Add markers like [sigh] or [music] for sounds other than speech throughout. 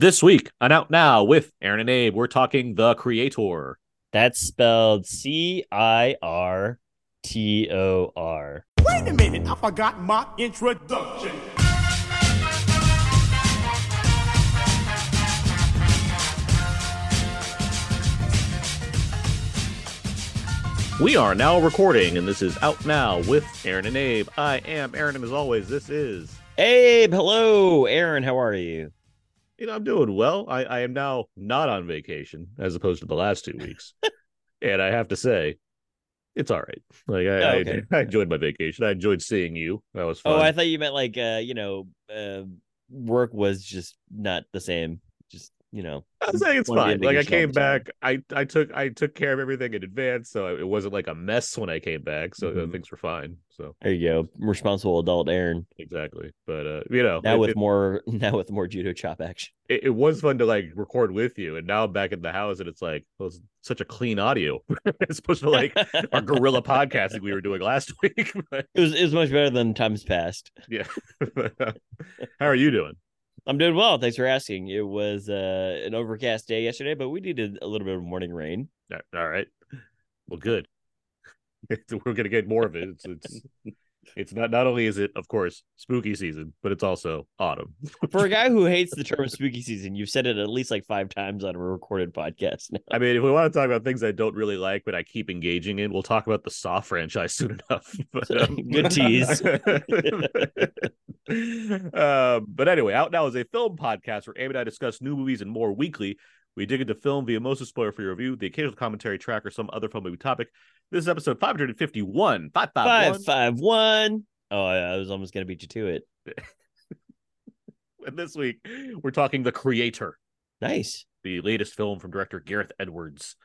This week on Out Now with Aaron and Abe, we're talking The Creator. That's spelled C I R T O R. Wait a minute, I forgot my introduction. We are now recording, and this is Out Now with Aaron and Abe. I am Aaron, and as always, this is. Abe, hello. Aaron, how are you? You know, I'm doing well. I, I am now not on vacation as opposed to the last two weeks. [laughs] and I have to say, it's all right. Like I, Oh, okay. I, [laughs] I enjoyed my vacation. I enjoyed seeing you. That was fun. Oh, I thought you meant like uh, you know, uh work was just not the same. Just, you know. I was saying it's wanna be on fine. Like I came time. back, I I took I took care of everything in advance, so it wasn't like a mess when I came back. So uh, Mhm. things were fine. So There you go. Responsible adult Aaron. exactly. But uh, you know, Now it, with it, more [laughs] now with more judo chop action. it, it was fun to like record with you, and now I'm back in the house, and it's like well, it's such a clean audio [laughs] as opposed to like our guerrilla podcasting we were doing last [laughs] week. but It was it was much better than times past. yeah, uh, how are you doing? I'm doing well. Thanks for asking. It was uh, an overcast day yesterday, but we needed a little bit of morning rain. All right. Well, good. [laughs] We're gonna get more of it. It's it's [laughs] it's not not only is it of course spooky season, but it's also autumn. [laughs] For a guy who hates the term [laughs] spooky season, you've said it at least like five times on a recorded podcast. now. I mean, if we want to talk about things I don't really like, but I keep engaging in, we'll talk about the Saw franchise [laughs] soon enough. But, um, Good tease. uh, but anyway, Out Now is a film podcast where Amy and I discuss new movies and more weekly. We dig into film via most of spoiler free review, the occasional commentary track, or some other film movie topic. This is episode 551. 551. Five five one. Oh, I was almost gonna beat you to it. [laughs] And this week, we're talking The Creator, Nice. the latest film from director Gareth Edwards,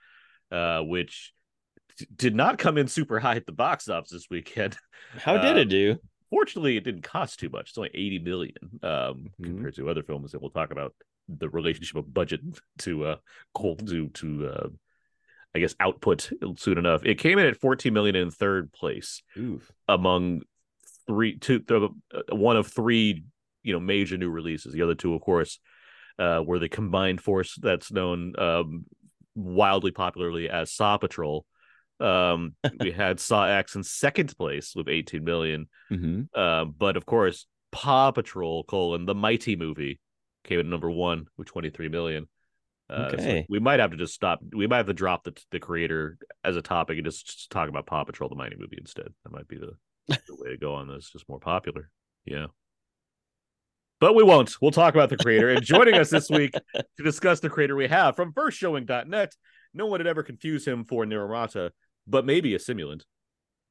uh, which d- did not come in super high at the box office this weekend. [laughs] How did Uh, it do? Fortunately, it didn't cost too much. It's only 80 million um, Mhm. compared to other films, that we'll talk about the relationship of budget to uh, goal to to uh, I guess output soon enough. It came in at 14 million in third place Oof. among three two the, uh, one of three you know major new releases the other two of course uh were the combined force that's known um wildly popularly as saw patrol um [laughs] we had saw x in second place with 18 million hmm uh, but of course paw patrol colon the mighty movie came in number one with 23 million uh, so Okay. we might have to just stop. We might have to drop the the creator as a topic and just, just talk about Paw Patrol, the mighty movie instead. That might be the the way to go on this. Just more popular. Yeah. But we won't. We'll talk about the creator. And joining us this week to discuss the creator we have from firstshowing.net. No one had ever confused him for Nirmata, but maybe a simulant.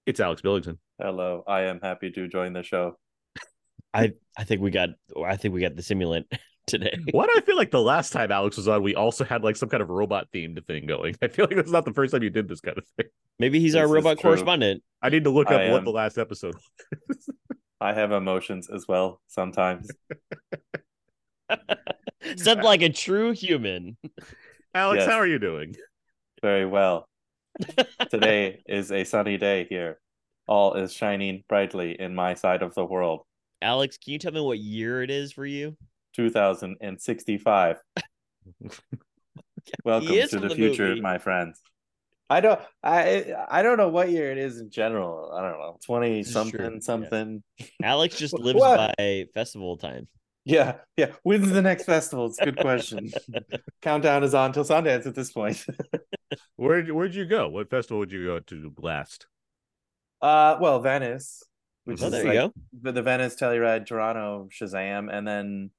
It's Alex Billington. Hello, I am happy to join the show. I I think we got I think we got the simulant [laughs] today. [laughs] Why do I feel like the last time Alex was on, we also had like some kind of robot themed thing going? [laughs] I feel like that's not the first time you did this kind of thing. Maybe he's This our is robot true. correspondent. I need to look up I what the last episode was. [laughs] I have emotions as well sometimes. Said like a true human. Alex, Yes. how are you doing? Very well. Today is a sunny day here. All is shining brightly in my side of the world. Alex, can you tell me what year it is for you? 2065. [laughs] Welcome to the, the future, movie. my friends. I don't I I don't know what year it is in general. I don't know. 20 This is true, something yeah. something. Alex just [laughs] lives What? by festival time. Yeah, yeah. When's the next festival? It's a good question. [laughs] Countdown is on till Sundance at this point. Where where'd you go? What festival would you go to last? Uh, well, Venice, which Oh, is there like you go. the, the Venice Telluride, Toronto, Shazam, and then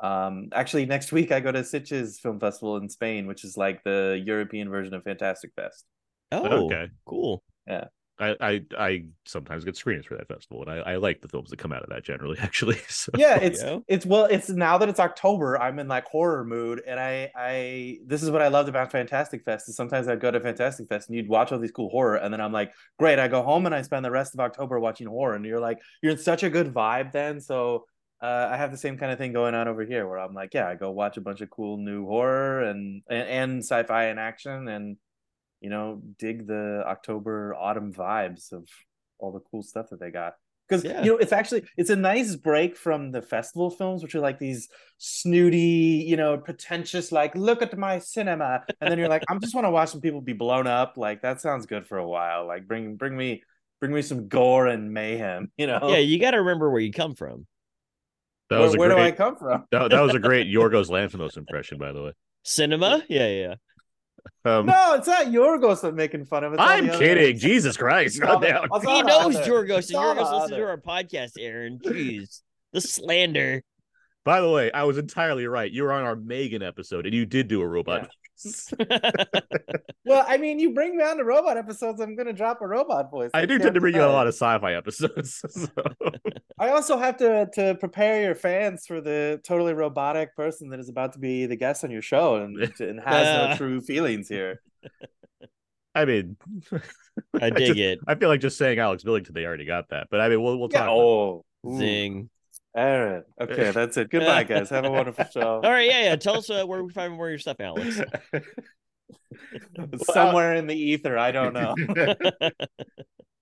um, actually next week I go to Sitges Film Festival in Spain, which is like the European version of Fantastic Fest. Oh, Okay. cool. Yeah, I, I I sometimes get screeners for that festival, and I, I like the films that come out of that generally. [laughs] Actually, so Yeah, it's go. it's well, it's now that it's October, I'm in like horror mood, and I I this is what I loved about Fantastic Fest. Is sometimes I'd go to Fantastic Fest and you'd watch all these cool horror, and then I'm like, great, I go home and I spend the rest of October watching horror, and you're like, you're in such a good vibe then. So uh, I have the same kind of thing going on over here, where I'm like, yeah, I go watch a bunch of cool new horror and and, and sci-fi and action, and you know, dig the October autumn vibes of all the cool stuff that they got. because Yeah. you know it's actually it's a nice break from the festival films which are like these snooty you know pretentious like look at my cinema and then you're like i just want to watch some people be blown up like that sounds good for a while like bring bring me bring me some gore and mayhem [laughs] you know Yeah, you got to remember where you come from. That where, was a where do i come from That, that was a great [laughs] Yorgos Lanthimos impression, by the way. Cinema? Yeah, yeah. Um, no it's not yorgos i'm making fun of it's all I'm the other- kidding. Jesus Christ, All calm down. He knows other- Yorgos, it's and Yorgos listens to our podcast, Aaron. Jeez. The slander. By the way, I was entirely right. You were on our Megan episode, and you did do a robot. [laughs] Well, I mean, you bring me on to robot episodes, I'm gonna drop a robot voice. I do tend to bring you a lot of sci-fi episodes. [laughs] so. [laughs] I also have to to prepare your fans for the totally robotic person that is about to be the guest on your show and, and has no Uh. true feelings here. I mean, I dig just- it. I feel like just saying Alex Billington, they already got that. But I mean, we'll we'll Yeah. talk. about it. Oh, ooh. Zing. Aaron. Okay, that's it. [laughs] Goodbye, guys. Have a wonderful show. All right, yeah, yeah. Tell us uh, where we find more of your stuff, Alex. [laughs] Somewhere in the ether, I don't know. [laughs]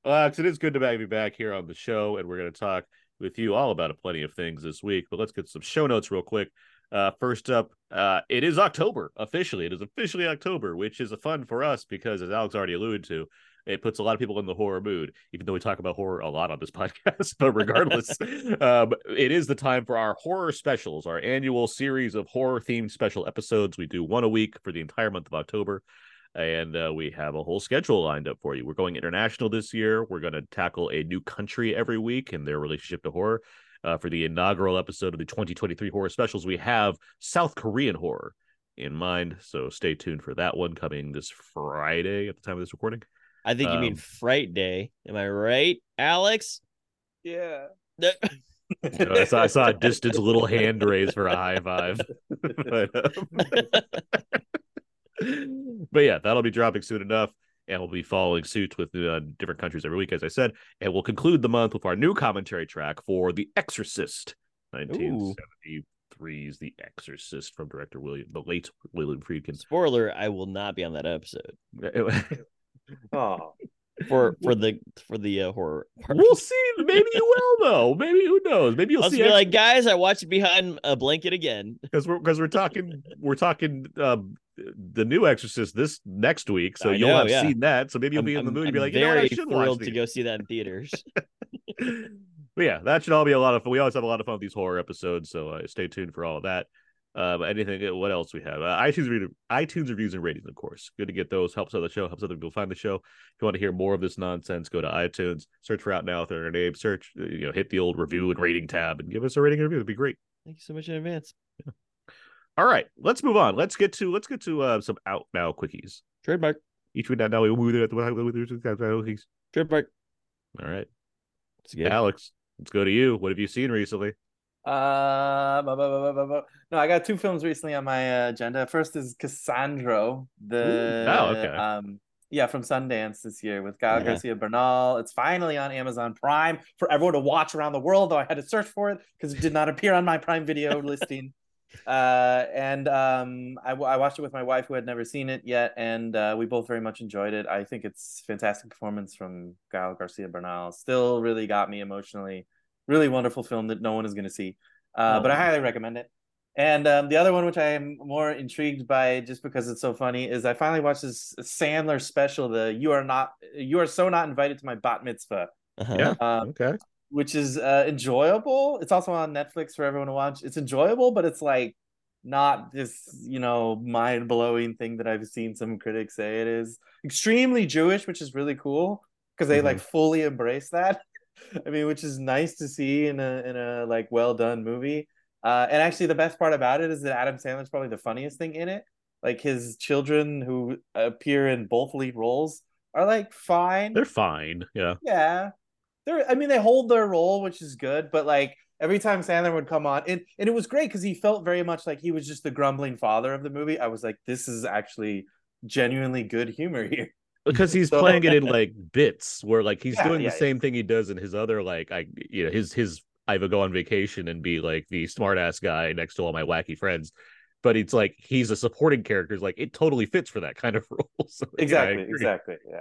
Well, Alex, it is good to have you back here on the show, and we're going to talk with you all about a plenty of things this week. But let's get some show notes real quick. Uh, first up, uh, it is October officially. It is officially October, which is a fun for us because, as Alex already alluded to, it puts a lot of people in the horror mood. Even though we talk about horror a lot on this [laughs] podcast, but regardless, um, it is the time for our horror specials, our annual series of horror themed special episodes. We do one a week for the entire month of October and uh, we have a whole schedule lined up for you. We're going international this year. We're going to tackle a new country every week and their relationship to horror. Uh, for the inaugural episode of the 2023 horror specials, we have South Korean horror in mind. So stay tuned for that one coming this Friday at the time of this recording. I think you mean Um, Fright Day. Am I right, Alex? yeah. No- [laughs] So I, saw, I saw a distant little hand raise for a high five. [laughs] but, um, [laughs] but yeah, that'll be dropping soon enough. And we'll be following suit with uh, different countries every week, as I said. And we'll conclude the month with our new commentary track for The Exorcist, nineteen seventy three 1973's The Exorcist from director William, the late William Friedkin. Spoiler: I will not be on that episode Oh. for [laughs] for the for the uh, horror. part. we'll see. Maybe you will, though. Maybe who knows? Maybe you'll I'll see be like, guys, I watched behind a blanket again. [laughs] because we're because we're talking we're talking um the new Exorcist this next week, so I you'll know, have yeah. seen that. So maybe you'll be in the mood. I'm You'll be like, you know what, I should watch thrilled to go see that in theaters. [laughs] but yeah, that should all be a lot of fun. We always have a lot of fun with these horror episodes, so uh, stay tuned for all of that. Uh, anything, what else we have? Uh, iTunes review, iTunes reviews and ratings, of course. Good to get those. Helps out the show. Helps other people find the show. If you want to hear more of this nonsense, go to iTunes, search for Out Now with our name, search, uh, you know, hit the old review and rating tab, and give us a rating and review. It'd be great. Thank you so much in advance. All right, let's move on. Let's get to let's get to uh, some Out Now quickies. Trademark. Each week now we move it. All Trademark. right, It's good. Alex, let's go to you. What have you seen recently? Uh, bu- bu- bu- no, I got two films recently on my uh, agenda. First is Cassandro, the Oh, okay. um, yeah, from Sundance this year with Gael Yeah. Garcia Bernal. It's finally on Amazon Prime for everyone to watch around the world. Though I had to search for it because it did not appear on my Prime Video [laughs] listing. Uh, and um, I, I watched it with my wife who had never seen it yet, and uh, we both very much enjoyed it. I think it's fantastic performance from Gael Garcia Bernal. Still really got me emotionally. Really wonderful film that no one is going to see, uh, but I Oh. highly recommend it. And um, the other one, which I am more intrigued by, just because it's so funny, is I finally watched this Sandler special. The "You Are Not, You Are So Not Invited to My Bat Mitzvah," Uh-huh. Yeah. um, Okay. which is uh, enjoyable. It's also on Netflix for everyone to watch. It's enjoyable, but it's like not this, you know, mind blowing thing that I've seen some critics say it is. Extremely Jewish, which is really cool because they like fully embrace that. [laughs] I mean, which is nice to see in a in a like well done movie. Uh, and actually, the best part about it is that Adam Sandler's probably the funniest thing in it. Like his children who appear in both lead roles are like fine. They're fine. Yeah. Yeah. They're I mean they hold their role, which is good, but like every time Sandler would come on, and, and it was great because he felt very much like he was just the grumbling father of the movie. I was like, this is actually genuinely good humor [laughs] here. Because he's So- playing it in [laughs] like bits where like he's Yeah, doing yeah, the same thing he does in his other like I you know his his I would go on vacation and be like the smart ass guy next to all my wacky friends. But it's like he's a supporting character. It's like it totally fits for that kind of [laughs] role. So, Exactly, exactly. Yeah.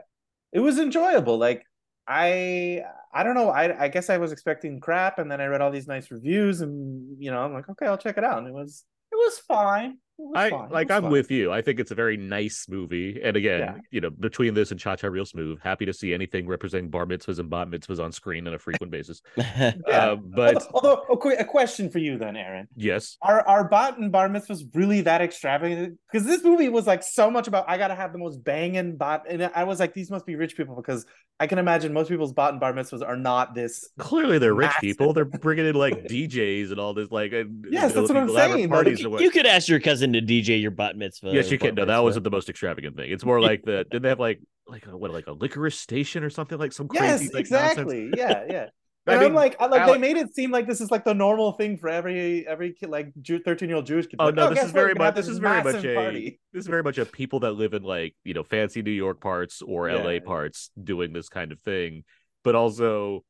It was enjoyable. Like I I don't know. I I guess I was expecting crap, and then I read all these nice reviews, and you know, I'm like, okay, I'll check it out. And it was it was fine. It I fine. like. I'm fine. with you. I think it's a very nice movie. And again, Yeah. you know, between this and Cha Cha Real Smooth, happy to see anything representing bar mitzvahs and bat mitzvahs on screen on a frequent basis. [laughs] Yeah. Uh, but although, although a, question for you then, Aaron. yes, Are are bat and bar mitzvahs really that extravagant? Because this movie was like so much about I gotta have the most banging bat, and I was like, these must be rich people because I can imagine most people's bat and bar mitzvahs are not this. clearly they're rich people. They're bringing in like [laughs] DJs and all this like and- Yes, that's what I'm saying, Parties like, and you could ask your cousin to DJ your bat mitzvah. yes, you can. bar No, that wasn't the most extravagant thing. It's more like the didn't they have like like a, what like a licorice station or something like some crazy Yes, like, nonsense? exactly. Yeah, yeah. [laughs] I mean, I'm like, I- like Ale- they made it seem like this is like the normal thing for every every kid, like thirteen year old Jewish kid. Oh Like, no, oh, this is very We're gonna have much this is very much a party. this is very much a people that live in like you know fancy New York parts or Yeah, LA parts doing this kind of thing. But also,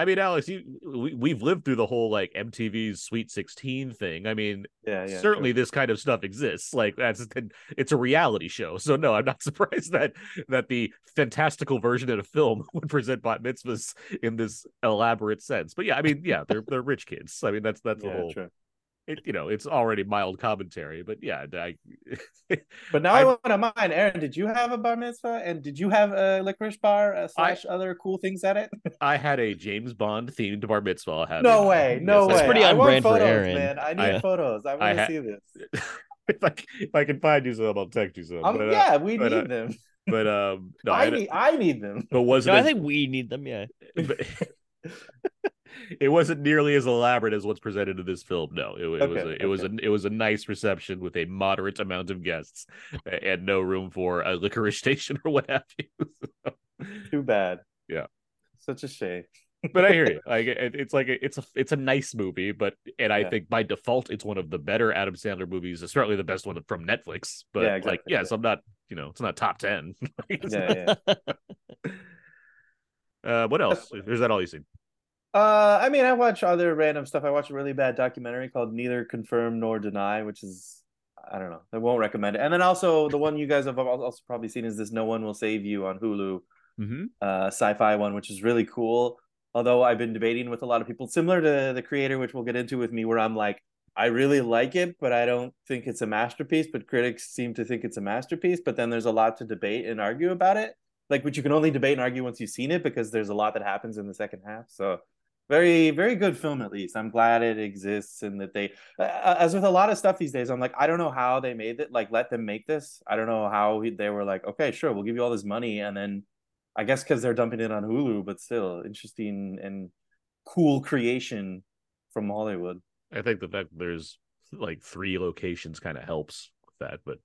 I mean, Alex, you we, we've lived through the whole like MTV's Sweet Sixteen thing. I mean, Yeah, yeah. certainly true. this kind of stuff exists. Like that's it's a reality show. So no, I'm not [laughs] surprised that that the fantastical version of a film [laughs] would present bat mitzvahs in this elaborate sense. But yeah, I mean, yeah, they're they're rich kids. I mean, that's that's the whole. true. It, you know, it's already mild commentary, but yeah, I, [laughs] But now I, I- want to mind, Aaron. Did you have a bar mitzvah, and did you have a licorice bar uh, slash other cool things at it? [laughs] I had a James Bond themed bar mitzvah. I'll have No you know. way, no Yes, way. That's pretty I on want brand for photos, Aaron. man. I need I- photos. I I want to ha- see this. [laughs] if I if I can find you some, I'll text you some. Um, but, uh, yeah, we but, need uh, them. but um, no, I, I need, I need them. but wasn't No, I as- think we need them. Yeah. but- [laughs] it wasn't nearly as elaborate as what's presented in this film. No, it, it was a, it was a it was a nice reception with a moderate amount of guests and no room for a licorice station or what have you. [laughs] Too bad. Yeah. Such a shame. but I hear you. [laughs] Like it's like a, it's a it's a nice movie, but and I Yeah. think by default it's one of the better Adam Sandler movies. It's certainly the best one from Netflix. But Yeah, like, exactly, yes, I'm not. You know, it's not top ten. Yeah, not- yeah. Uh, what else? Is that all you seen? Uh, I mean, I watch other random stuff. I watch a really bad documentary called Neither Confirm Nor Deny, which is I don't know. I won't recommend it. And then also the one you guys have also probably seen is this No One Will Save You on Hulu, Mm-hmm. uh, sci-fi one, which is really cool. Although I've been debating with a lot of people, similar to the creator, which we'll get into with me, where I'm like, I really like it, but I don't think it's a masterpiece. But critics seem to think it's a masterpiece. But then there's a lot to debate and argue about it. Like, which you can only debate and argue once you've seen it because there's a lot that happens in the second half. So very very good film at least. I'm glad it exists and that they as with a lot of stuff these days i'm like i don't know how they made it like let them make this. I don't know how he, they were like okay sure we'll give you all this money and then i guess because they're dumping it on hulu but still interesting and cool creation from hollywood. I think the fact there's like three locations kind of helps with that, but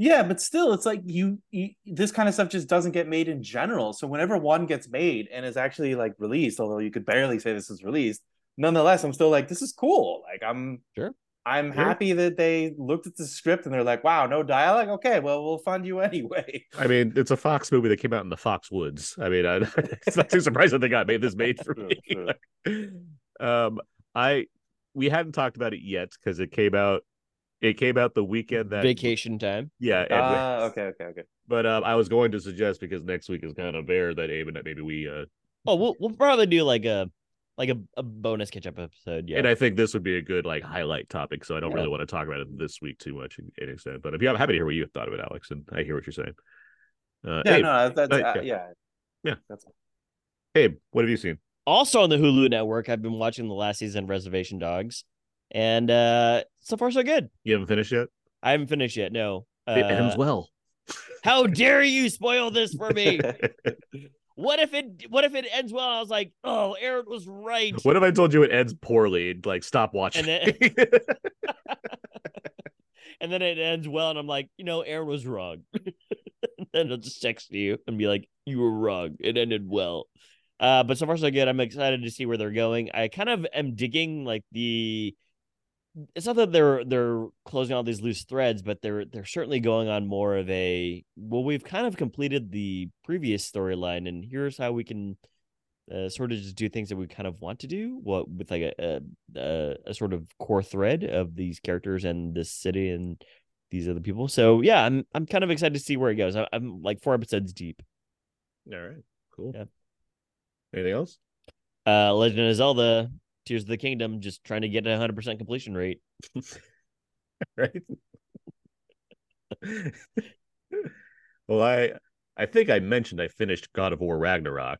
yeah but still it's like you, you this kind of stuff just doesn't get made in general so whenever one gets made and is actually like released although you could barely say this is released nonetheless i'm still like this is cool like i'm Sure. i'm Sure. happy that they looked at the script and they're like wow no dialogue okay well we'll fund you [laughs] anyway I mean, it's a Fox movie that came out in the Fox Woods. I mean, I, [laughs] it's not too surprising they got made this made for me. [laughs] um, I we hadn't talked about it yet because it came out. It came out the weekend that Vacation time. yeah. and- ah okay okay okay But um, I was going to suggest because next week is kind of bare that Abe and that maybe we uh, Oh, we'll we'll probably do like a like a, a bonus catch up episode. Yeah. and I think this would be a good like highlight topic. So I don't Yeah. really want to talk about it this week too much in, in extent. But if you I'm happy to hear what you thought of it, Alex, and I hear what you're saying. Uh, yeah Abe, no that's uh, uh, yeah. yeah Yeah. that's Abe, what have you seen? also on the Hulu network, I've been watching the last season of Reservation Dogs, and uh so far so good. You haven't finished yet. I haven't finished yet. No. it ends Uh, well. How dare you spoil this for me? [laughs] what if it what if it ends well? I was like, oh, Aaron was right. What if I told you it ends poorly? Like, stop watching. And [laughs] and then it ends well, and I'm like, you know, Aaron was wrong. and [laughs] then I'll just text you and be like, you were wrong. It ended well. Uh, but so far so good. I'm excited to see where they're going. I kind of am digging like the. It's not that they're they're closing all these loose threads, but they're they're certainly going on more of a well, we've kind of completed the previous storyline, and here's how we can uh, sort of just do things that we kind of want to do. What with like a, a a sort of core thread of these characters and this city and these other people. So yeah, I'm I'm kind of excited to see where it goes. I, I'm like four episodes deep. All right, cool. Yeah. Anything else? Uh, Legend of Zelda: Tears of the Kingdom, just trying to get a hundred percent completion rate. [laughs] right? well, I I think I mentioned I finished God of War Ragnarok.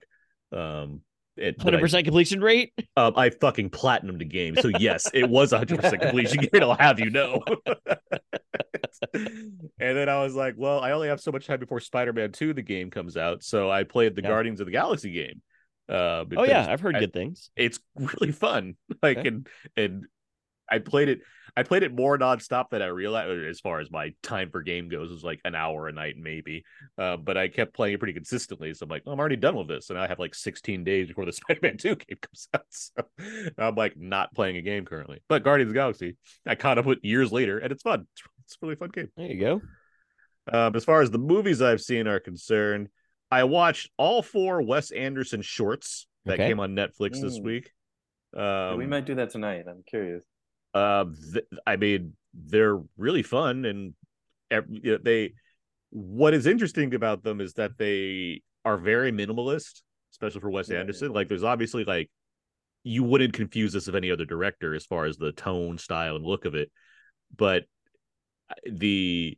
Um, hundred percent completion rate. um, I fucking platinum the game, so yes, it was 100 percent completion. Rate, I'll have you know. [laughs] and then I was like, well, I only have so much time before Spider-Man 2, the game comes out, so I played the Yeah. Guardians of the Galaxy game. Uh, Oh yeah, I've heard I- good things. it's [laughs] really fun. [laughs] Like Okay. and and I played it. I played it more nonstop than I realized. As far as my time per game goes, it was like an hour a night, maybe. Uh, but I kept playing it pretty consistently. So I'm like, oh, I'm already done with this, and I have like 16 days before the [laughs] Spider-Man 2 game comes out. So I'm like not playing a game currently. But Guardians of the Galaxy, I caught up with years later, and it's fun. It's, it's a really fun game. There you go. Um, as far as the movies I've seen are concerned, I watched all four Wes Anderson shorts that Okay. came on Netflix this Mm. week. Um, we might do that tonight. I'm curious. uh, th- I mean, they're really fun, and ev- you know, they. What is interesting about them is that they are very minimalist, especially for Wes Yeah, yeah. Anderson. Like, there's obviously like you wouldn't confuse this of any other director as far as the tone, style, and look of it, but uh, the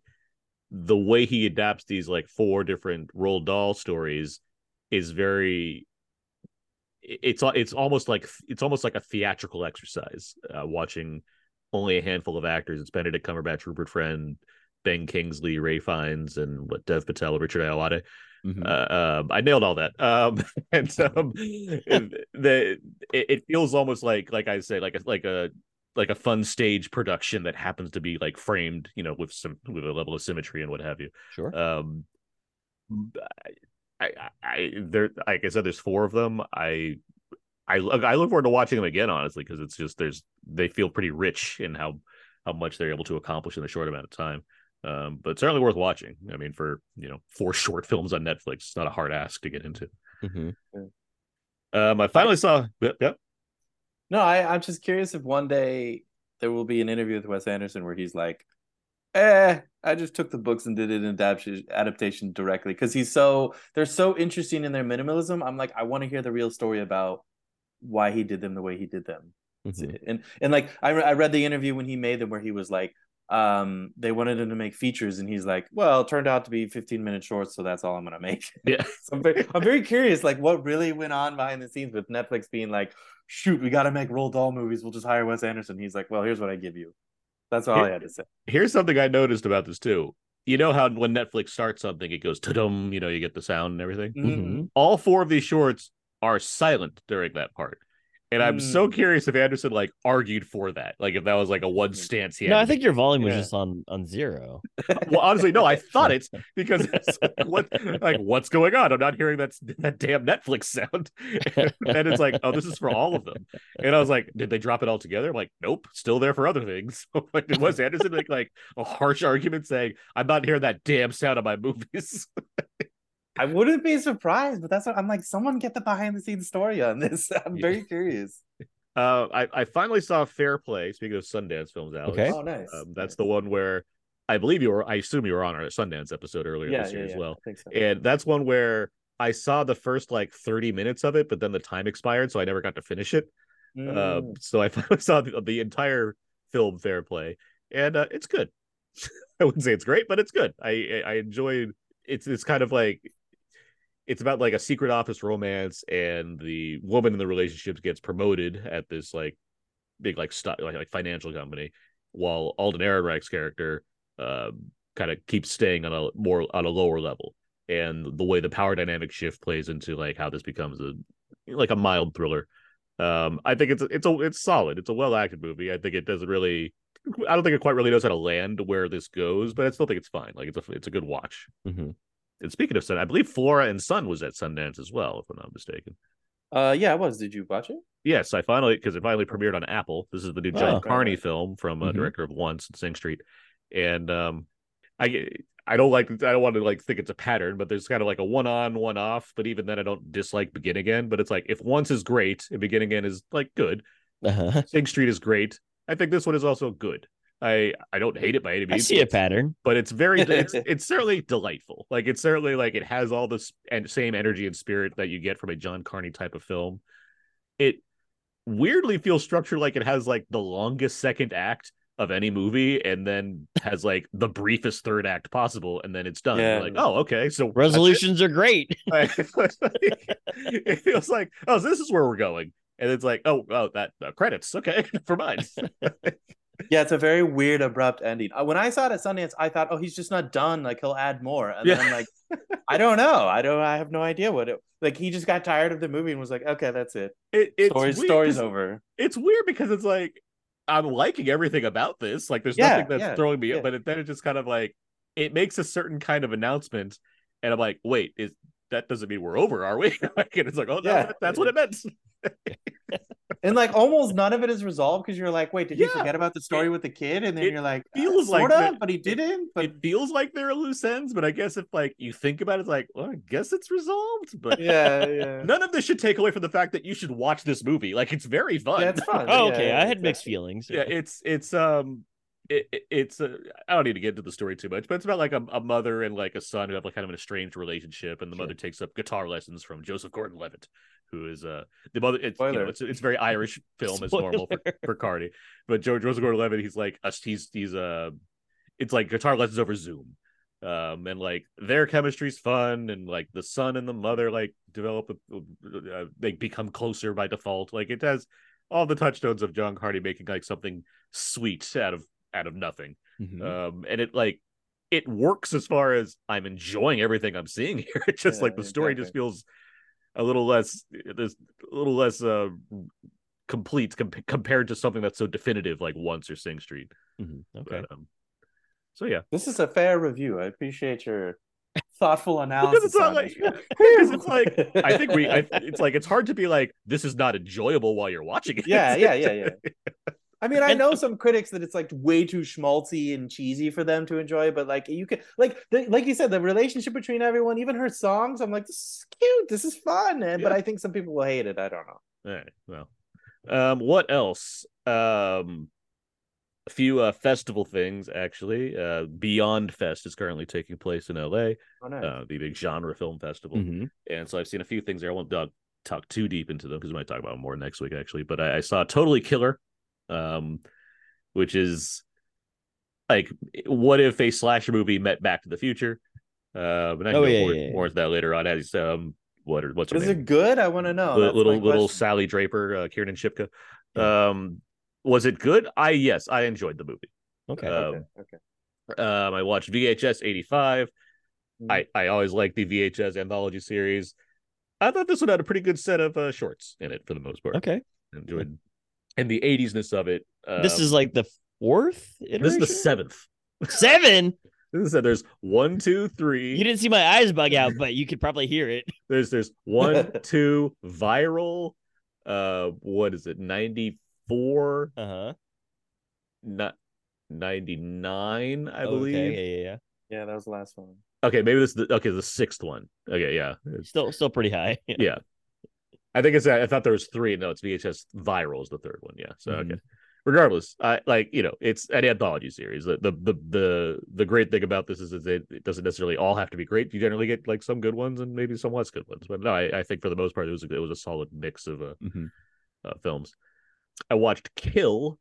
the way he adapts these like four different Roald Dahl stories is very it's it's almost like it's almost like a theatrical exercise uh, watching only a handful of actors it's benedict cumberbatch rupert friend ben kingsley ralph fiennes and what dev patel richard Ayoade. Mhm. Uh, um, I nailed all that. Um, [laughs] and um, [laughs] the it, it feels almost like like I say like a like a like a fun stage production that happens to be like framed, you know, with some with a level of symmetry and what have you. Sure. Um, I, I, I there like I said, there's four of them. I I look I look forward to watching them again, honestly, because it's just there's they feel pretty rich in how how much they're able to accomplish in a short amount of time. Um, but certainly worth watching. I mean, for you know, four [laughs] short films on Netflix, it's not a hard ask to get into. Mhm. Um, I finally saw. Yep, yep. No, I, I'm just curious if one day there will be an interview with Wes Anderson where he's like, eh, I just took the books and did an adaptation adaptation directly because he's so they're so interesting in their minimalism. I'm like, I want to hear the real story about why he did them the way he did them. Mhm. And and like I re- I read the interview when he made them where he was like, um, they wanted him to make features and he's like, well, it turned out to be 15 minute shorts, so that's all I'm gonna make. Yeah. [laughs] so I'm very, I'm very curious, like what really went on behind the scenes with Netflix being like, shoot, we got to make Roald Dahl movies. We'll just hire Wes Anderson. He's like, well, here's what I give you. That's all I had to say. Here's something I noticed about this too. You know how when Netflix starts something, it goes ta-dum, you know, you get the sound and everything. Mhm. All four of these shorts are silent during that part. And I'm so Mm. curious if Anderson like argued for that. Like if that was like a one stance he. No, to I think your volume was Yeah. just on on zero. [laughs] well, honestly, no, I thought it [laughs] because it's like, what, like, what's going on? I'm not hearing that that damn Netflix sound. [laughs] and it's like, oh, this is for all of them. And I was like, did they drop it all together? I'm like, nope, still there for other things. like, did Wes Anderson make like a harsh argument saying, I'm not hearing that damn sound of my movies? I wouldn't be surprised, but that's what I'm like. Someone get the behind the scenes story on this. [laughs] I'm Yeah. very curious. Uh, I, I finally saw Fair Play. Speaking of Sundance films, Alex. Okay. Oh, nice. Um, that's the one where I believe you were. I assume you were on our Sundance episode earlier yeah, this year yeah. as well. I think so. and that's one where I saw the first like 30 minutes of it, but then the time expired, so I never got to finish it. Mm. Uh, so I [laughs] finally saw the, the entire film Fair Play, and uh, it's good. [laughs] I wouldn't say it's great, but it's good. I I I enjoyed. It's it's kind of like it's about like a secret office romance, and the woman in the relationship gets promoted at this like big like stock like, like financial company, while Alden Ehrenreich's character uh, kind of keeps staying on a more on a lower level and the way the power dynamic shift plays into like how this becomes a like a mild thriller. Um, I think it's it's a it's solid. It's a well acted movie. I think it doesn't really. I don't think it quite really knows how to land where this goes, but I still think it's fine. Like it's a it's a good watch. Mhm. And speaking of Sun, I believe Flora and Sun was at Sundance as well, if I'm not mistaken. Uh, yeah, it was. Did you watch it? Yes, I finally because it finally premiered on Apple. This is the new John Oh. Carney right. film from uh, Mhm. director of Once and Sing Street, and um, I I don't like I don't want to like think it's a pattern, but there's kind of like a one on one off. But even then, I don't dislike Begin Again. But it's like if Once is great and Begin Again is like good, Uh-huh. Sing Street is great. I think this one is also good. I I don't hate it by any means. I see a pattern. but it's very [laughs] it's it's certainly delightful. Like it's certainly like it has all this and same energy and spirit that you get from a John Carney type of film. It weirdly feels structured like it has like the longest second act of any movie and then has like the briefest third act possible and then it's done. Yeah. like, oh, okay. So? Resolutions are great. [laughs] Like, [laughs] it feels like, oh, so this is where we're going. And it's like, oh, oh, that uh, credits. Okay, for mind. Yeah, it's a very weird, abrupt ending. Uh, When I saw it at Sundance, I thought, oh, he's just not done. Like he'll add more, and Yeah. then I'm like, I don't know. I don't. I have no idea what it. Like he just got tired of the movie and was like, okay, that's it. It, it's Story, weird story's over. it's weird because it's like I'm liking everything about this. Like there's Yeah, nothing that's yeah, throwing me, but it, then it just kind of like it makes a certain kind of announcement, and I'm like, wait, is that doesn't mean we're over, are we? [laughs] like, and it's like, oh, no, Yeah. that- that's what it meant. [laughs] And like almost none of it is resolved because you're like, wait, did he Yeah. forget about the story with the kid? And then it you're like, feels uh, like sorta, that- but he didn't. But it feels like there are loose ends, but I guess if like you think about it, it's like, well, I guess it's resolved. But yeah, yeah. [laughs] none of this should take away from the fact that you should watch this movie. Like it's very fun. Yeah, it's fun. Oh, okay. yeah, I had mixed exactly. feelings. yeah it's it's um it, it- it's i don't need to get into the story too much but it's about like a, a mother and like a son who have like kind of an estranged relationship and the mother takes up guitar lessons from joseph gordon-levitt who is uh the mother it's you know, Spoiler. it's, it's very irish [laughs] film as normal for, for Carney but Joe, joseph gordon-levitt he's like us he's he's uh it's like guitar lessons over zoom um and like their chemistry's fun and like the son and the mother like develop a, uh, they become closer by default like it has all the touchstones of John Carney making like something sweet out of out of nothing. Mhm. Um, and it like it works as far as I'm enjoying everything I'm seeing here. [laughs] It's just Yeah, like the story just feels a little less there's a little less uh complete com- compared to something that's so definitive like Once or Sing Street. Mhm. Okay. But, um, so yeah, This is a fair review. I appreciate your thoughtful [laughs] analysis. it's not like- it. [laughs] because it's like I think we I, it's like it's hard to be like this is not enjoyable while you're watching it. Yeah, yeah, yeah, yeah. I mean, I know some critics that it's like way too schmaltzy and cheesy for them to enjoy, but like you can, like, the, like you said, the relationship between everyone, even her songs, I'm like, this is cute, this is fun, and but I think some people will hate it. I don't know. All right. Well, um, what else? Um, a few uh, festival things actually. Uh, Beyond Fest is currently taking place in LA, Oh, nice. uh, the big genre film festival, Mhm. and so I've seen a few things there. I won't dog, talk too deep into them because we might talk about more next week actually. But I, I saw Totally Killer, um, which is like what if a slasher movie met Back to the Future? Uh, but I can Oh, go yeah, more, yeah, yeah. more into that later on. As um, what what's her is name? it good? I want to know. Li- That's little little question. Sally Draper, uh, Kiernan Shipka. Um, was it good? I yes, I enjoyed the movie. Okay. Uh, Okay, okay. Um, I watched VHS eighty five. Mm. I I always like the VHS anthology series. I thought this one had a pretty good set of uh, shorts in it for the most part. okay. Enjoyed and the eightiesness of it. this is um, like the fourth iteration. this is the seventh. Seven. [laughs] This is there's one, two, three. You didn't see my eyes bug out, but you could probably hear it. [laughs] There's there's one, [laughs] two, viral. Uh, what is it? Ninety four. Uh huh. not 99 i Okay. believe Yeah, yeah, yeah. Yeah, that was the last one. okay maybe this is the okay the sixth one okay yeah It's- Still, still pretty high. yeah i think it's i thought there was three no it's vhs viral is the third one yeah so okay Mhm. regardless i like you know it's an anthology series the the the the, the great thing about this is, is it, it doesn't necessarily all have to be great you generally get like some good ones and maybe some less good ones but no i, I think for the most part it was a, it was a solid mix of uh, Mhm. uh, films. I watched Kill.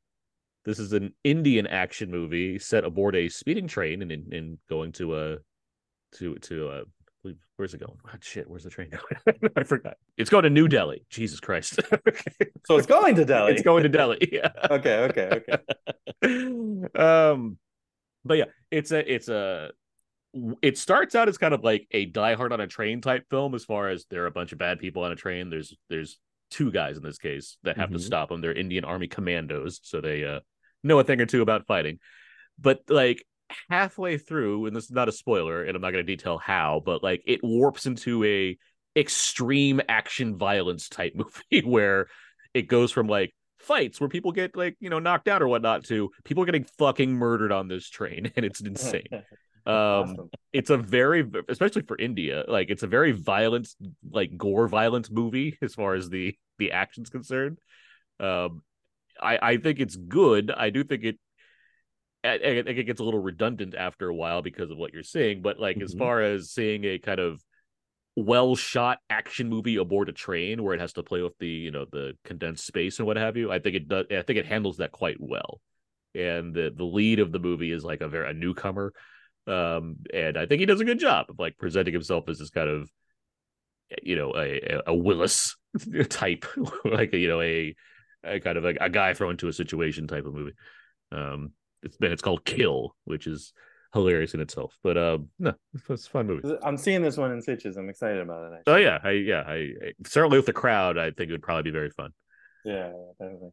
This is an Indian action movie set aboard a speeding train and in, in going to a to to uh where's it going? Oh, shit, where's the train going? [laughs] I forgot. It's going to New Delhi. Jesus Christ. okay. [laughs] So it's going to Delhi. it's going to Delhi. [laughs] Yeah. okay, okay, okay. um but yeah, it's a it's a it starts out as kind of like a Die Hard on a train type film as far as there are a bunch of bad people on a train. There's there's two guys in this case that have to Mhm. stop them. They're Indian Army commandos, so they uh know a thing or two about fighting. But like halfway through, and this is not a spoiler, and I'm not going to detail how, but like it warps into a extreme action violence type [laughs] movie where it goes from like fights where people get like you know knocked out or whatnot to people getting fucking murdered on this train, and it's insane. [laughs] Um, Awesome. it's a very especially for india like it's a very violent like gore violent movie [laughs] as far as the the action's concerned um i i think it's good i do think it I, I think it gets a little redundant after a while because of what you're seeing. But like as Mhm. far as seeing a kind of well shot action movie aboard a train where it has to play with the you know the condensed space and what have you, I think it does. I think it handles that quite well. And the the lead of the movie is like a very a newcomer, um, and I think he does a good job of like presenting himself as this kind of you know a a Willis [laughs] type, [laughs] like you know a, a kind of a, a guy thrown into a situation type of movie. Um, it's been it's called Kill, which is hilarious in itself. But um, no, it's a fun movie. I'm seeing this one in Sitges. I'm excited about it. Actually. Oh yeah, I yeah, I, I certainly with the crowd, I think it would probably be very fun. Yeah, definitely.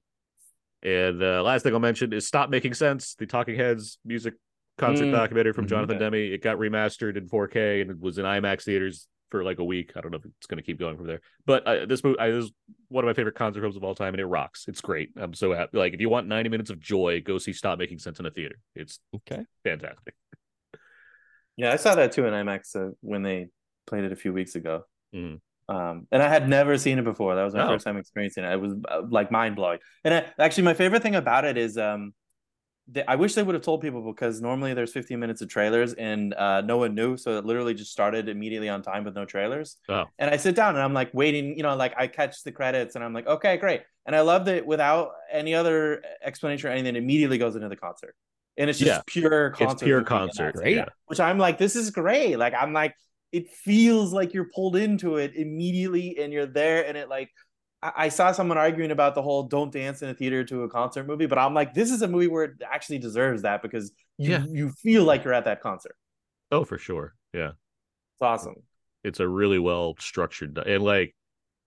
And uh, last thing I'll mention is Stop Making Sense, the Talking Heads music concert Mm. documentary from Mhm. Jonathan Okay. Demme. It got remastered in 4K and it was in IMAX theaters for like a week. I don't know if it's going to keep going from there, but uh, this movie I, this is one of my favorite concert films of all time, and it rocks. It's great. I'm so happy. Like if you want 90 minutes of joy, go see Stop Making Sense in a theater. It's Okay. fantastic. Yeah, I saw that too in IMAX uh, when they played it a few weeks ago. Mhm. Um, and I had never seen it before. That was my Oh. first time experiencing it. It was uh, like mind blowing. And I, actually, my favorite thing about it is, um, they, I wish they would have told people because normally there's 15 minutes of trailers and uh, no one knew, so it literally just started immediately on time with no trailers. Oh. And I sit down and I'm like waiting, you know, like I catch the credits and I'm like, okay, great. And I love that without any other explanation or anything, it immediately goes into the concert. And it's just Yeah. pure concert. It's pure concert. Great. Yeah. which I'm like, this is great. Like, I'm like, it feels like you're pulled into it immediately and you're there. And it like, I, I saw someone arguing about the whole don't dance in a theater to a concert movie, but I'm like, this is a movie where it actually deserves that because you, Yeah. you feel like you're at that concert. Oh, for sure. Yeah. It's awesome. it's a really well structured and like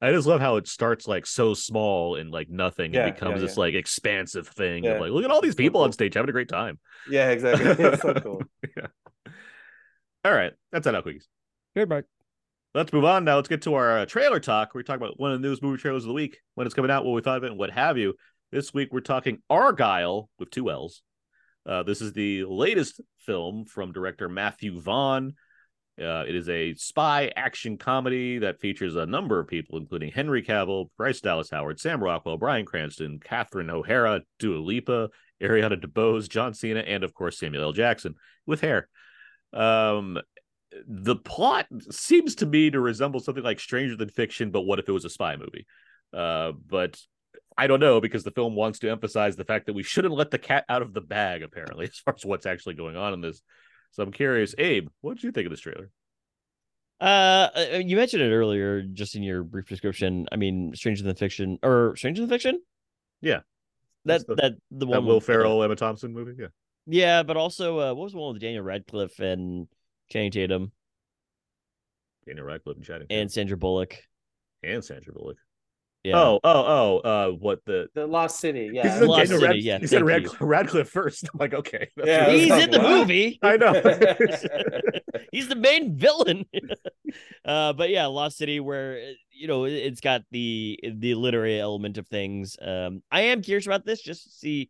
I just love how it starts like so small and like nothing Yeah, and becomes yeah, this like expansive thing Yeah. of like look at all these people on stage having a great time. Yeah, exactly. [laughs] It's so cool. [laughs] yeah. All right, that's it, quickies. Good, Mark. Let's move on now. Let's get to our uh, trailer talk. We talk about one of the newest movie trailers of the week, when it's coming out, what we thought of it, and what have you. This week we're talking Argylle with two L's. Uh, this is the latest film from director Matthew Vaughn. Uh, it is a spy action comedy that features a number of people, including Henry Cavill, Bryce Dallas Howard, Sam Rockwell, Bryan Cranston, Catherine O'Hara, Dua Lipa, Ariana DeBose, John Cena, and of course Samuel L. Jackson with hair. Um, the plot seems to me to resemble something like Stranger Than Fiction, but what if it was a spy movie? Uh, but I don't know because the film wants to emphasize the fact that we shouldn't let the cat out of the bag, apparently, [laughs] as far as what's actually going on in this. So I'm curious, Abe, what did you think of this trailer? Uh, uh, you mentioned it earlier, just in your brief description. I mean, Stranger Than Fiction, or Stranger Than Fiction. Yeah. that the- that the That one Will with, uh, Ferrell, Emma Thompson movie? Yeah. yeah, but also uh, what was the one with Daniel Radcliffe and Channing Tatum Daniel Radcliffe and Channing and Sandra Bullock? And Sandra Bullock. Yeah. Oh, oh, oh, uh, what the The Lost City. Because Yeah. he said Lost Daniel City, Rad- yeah, he said thank you. Radcliffe, Radcliffe first. [laughs] I'm like, okay. that's Yeah, really- he's like, in the what? movie. [laughs] I know. [laughs] He's the main villain. uh, but yeah, Lost City, where uh, you know it- it's got the the literary element of things. Um, I am curious about this just to see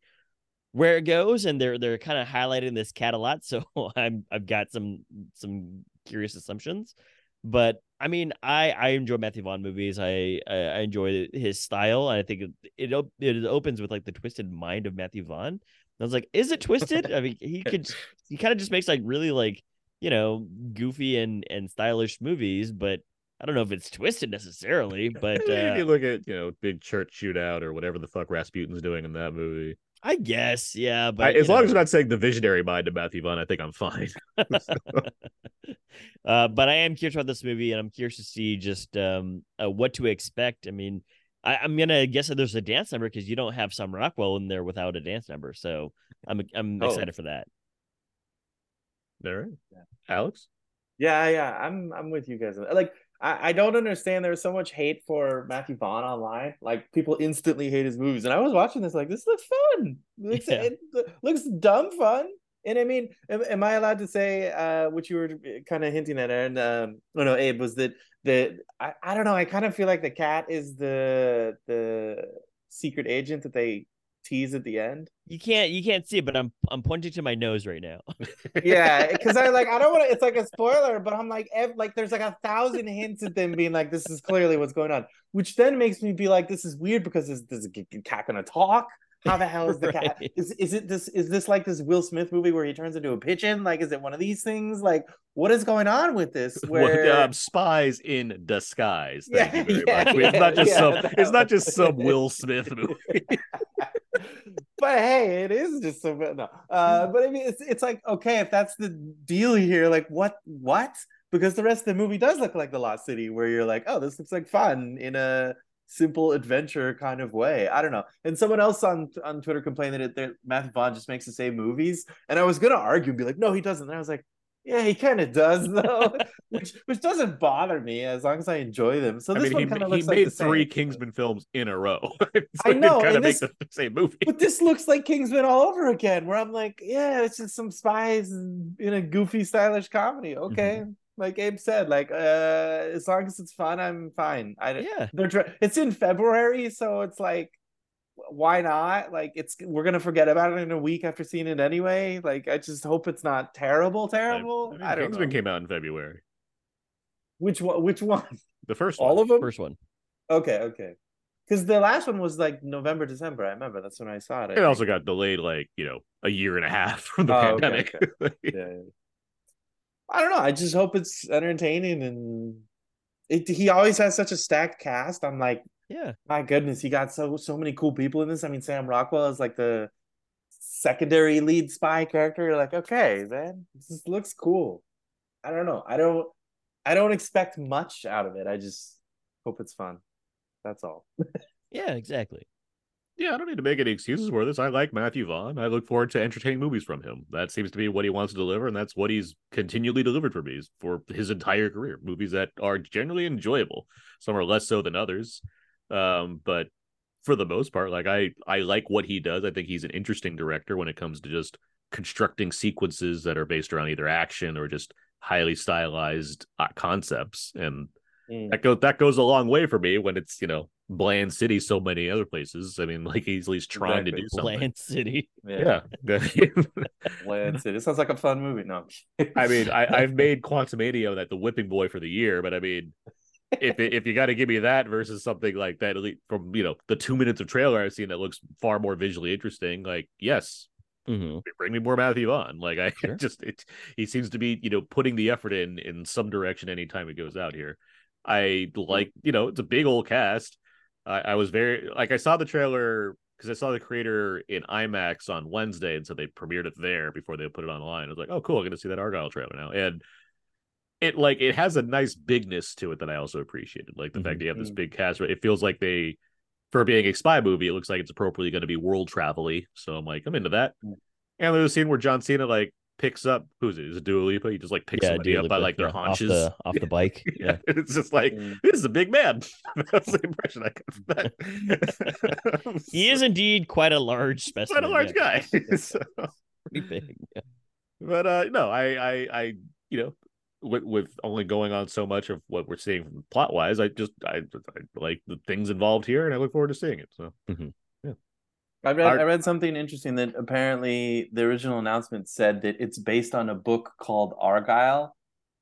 where it goes, and they're they're kind of highlighting this cat a lot, so [laughs] I'm I've got some some curious assumptions. But I mean, I I enjoy Matthew Vaughn movies. I I, I enjoy his style. and I think it it, it opens with like the twisted mind of Matthew Vaughn. I was like, is it twisted? I mean, he could [laughs] [laughs] he kind of just makes like really like you know goofy and and stylish movies, but I don't know if it's twisted necessarily. But if you uh, look at you know big church shootout or whatever the fuck Rasputin's doing in that movie, I guess yeah. But I, as you long as know. you're not saying the visionary mind of Matthew Vaughn, I think I'm fine. [laughs] uh, but I am curious about this movie, and I'm curious to see just um uh, what to expect. I mean, I, I'm gonna guess that there's a dance number because you don't have Sam Rockwell in there without a dance number. So I'm I'm Oh. excited for that. All right, Alex. Yeah, yeah, I'm I'm with you guys. Like I, I don't understand. There's so much hate for Matthew Vaughn online. Like people instantly hate his movies, and I was watching this like this looks fun. Looks Yeah. it looks dumb fun. And I mean, am, am I allowed to say uh, what you were kind of hinting at, Aaron? Um, no, no, Abe was that the I, I don't know. I kind of feel like the cat is the the secret agent that they tease at the end. You can't you can't see it, but I'm I'm pointing to my nose right now. [laughs] yeah because i like i don't want to it's like a spoiler but i'm like ev- like there's like a thousand hints at them being like this is clearly what's going on which then makes me be like this is weird because is this a cat gonna talk How the hell is the [laughs] cat? Is is it this? Is this like this Will Smith movie where he turns into a pigeon? Like, is it one of these things? Like, what is going on with this? [laughs] What, Where um, spies in disguise. Thank Yeah, you very [laughs] yeah, much. yeah, it's not just some. It's not just some Will Smith movie. but hey, it is just so no. Uh, but I mean, it's it's like okay, if that's the deal here, like what what? Because the rest of the movie does look like the Lost City, where you're like, oh, this looks like fun in a simple adventure kind of way. I don't know. And someone else on on Twitter complained that, it, that Matthew Vaughn just makes the same movies, and I was gonna argue and be like, no, he doesn't. And I was like. Yeah, he kind of does [laughs] though, [laughs] which which doesn't bother me as long as I enjoy them. So I mean, one he, kind of he looks like made the three same. Kingsman films in a row. [laughs] so I know, kind of make the same movie. But this looks like Kingsman all over again, where I'm like, yeah, it's just some spies in a goofy, stylish comedy. Mm-hmm. Okay, like Abe said, like uh, as long as it's fun, I'm fine. I Yeah. they're it's in February, so it's like, why not? Like it's we're gonna forget about it in a week after seeing it anyway. Like I just hope it's not terrible, terrible. I mean, I, don't Kingsman know came out in February. which one. Which one? The first one. All of them. First one. Okay, okay. Because the last one was like November, December. I remember that's when I saw it. I It think. also got delayed like you know a year and a half [laughs] from the Oh, okay, pandemic. [laughs] yeah, yeah. I don't know. I just hope it's entertaining and it, he always has such a stacked cast. I'm like, Yeah. my goodness, he got so so many cool people in this. I mean, Sam Rockwell is like the secondary lead spy character. You're like, okay, man, this looks cool. I don't know. I don't I don't expect much out of it. I just hope it's fun. That's all. [laughs] Yeah, exactly. Yeah, I don't need to make any excuses for this. I like Matthew Vaughn. I look forward to entertaining movies from him. That seems to be what he wants to deliver, and that's what he's continually delivered for me for his entire career. Movies that are generally enjoyable. Some are less so than others, um, but for the most part, like I, I like what he does. I think he's an interesting director when it comes to just constructing sequences that are based around either action or just highly stylized uh, concepts, and Mm. that goes that goes a long way for me when it's you know bland city so many other places. I mean like he's at least trying to do something. Bland City. yeah, [laughs] Lance, it sounds like a fun movie. No, i mean I, [laughs] i've made quantumania that the whipping boy for the year but i mean if it, if you got to give me that versus something like that at least from you know the two minutes of trailer i've seen that looks far more visually interesting like yes. Hmm bring me more matthew vaughn. Like i Sure. [laughs] just it he seems to be you know putting the effort in in some direction anytime it goes out here. I like you know it's a big old cast i, I was very like i saw the trailer because i saw the creator in imax on wednesday and so they premiered it there before they put it online i was like oh cool i'm gonna see that argylle trailer now and it like it has a nice bigness to it that i also appreciated like the fact that you have this Mhm. big cast it feels like they for being a spy movie, it looks like it's appropriately going to be world travel-y. So I'm like, I'm into that. Mm. And there's a scene where John Cena like picks up who's it? Is it Dua Lipa? He just like picks Yeah, somebody Dua up by like their yeah, haunches. off the off the [laughs] bike. yeah. Yeah. It's just like Mm. this is a big man. [laughs] That's the impression I got from that. [laughs] He is indeed quite a large specimen. quite a large yeah. guy. So- Pretty big. Yeah. but uh no, I I I you know with with only going on so much of what we're seeing plot wise, I just I, I like the things involved here, and I look forward to seeing it. So I read Our- I read something interesting that apparently the original announcement said that it's based on a book called Argylle,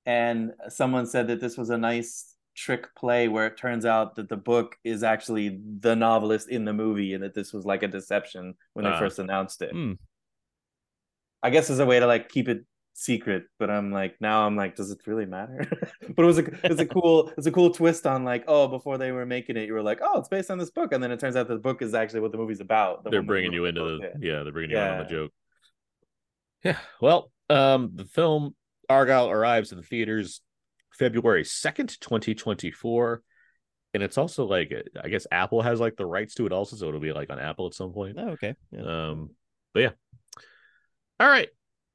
and someone said that this was a nice trick play where it turns out that the book is actually the novelist in the movie, and that this was like a deception when they Ah. first announced it. Hmm. I guess as a way to like keep it secret, but I'm like now I'm like, does it really matter? [laughs] but it was a it's a cool it's a cool twist on like oh before they were making it you were like oh it's based on this book and then it turns out the book is actually what the movie's about. the they're bringing you into the yeah. yeah, they're bringing you in on the joke. Yeah. Well, um, the film Argylle arrives in the theaters February second, twenty twenty four, and it's also like I guess Apple has like the rights to it also, so it'll be like on Apple at some point. Oh, okay. Yeah. Um, but yeah. All right,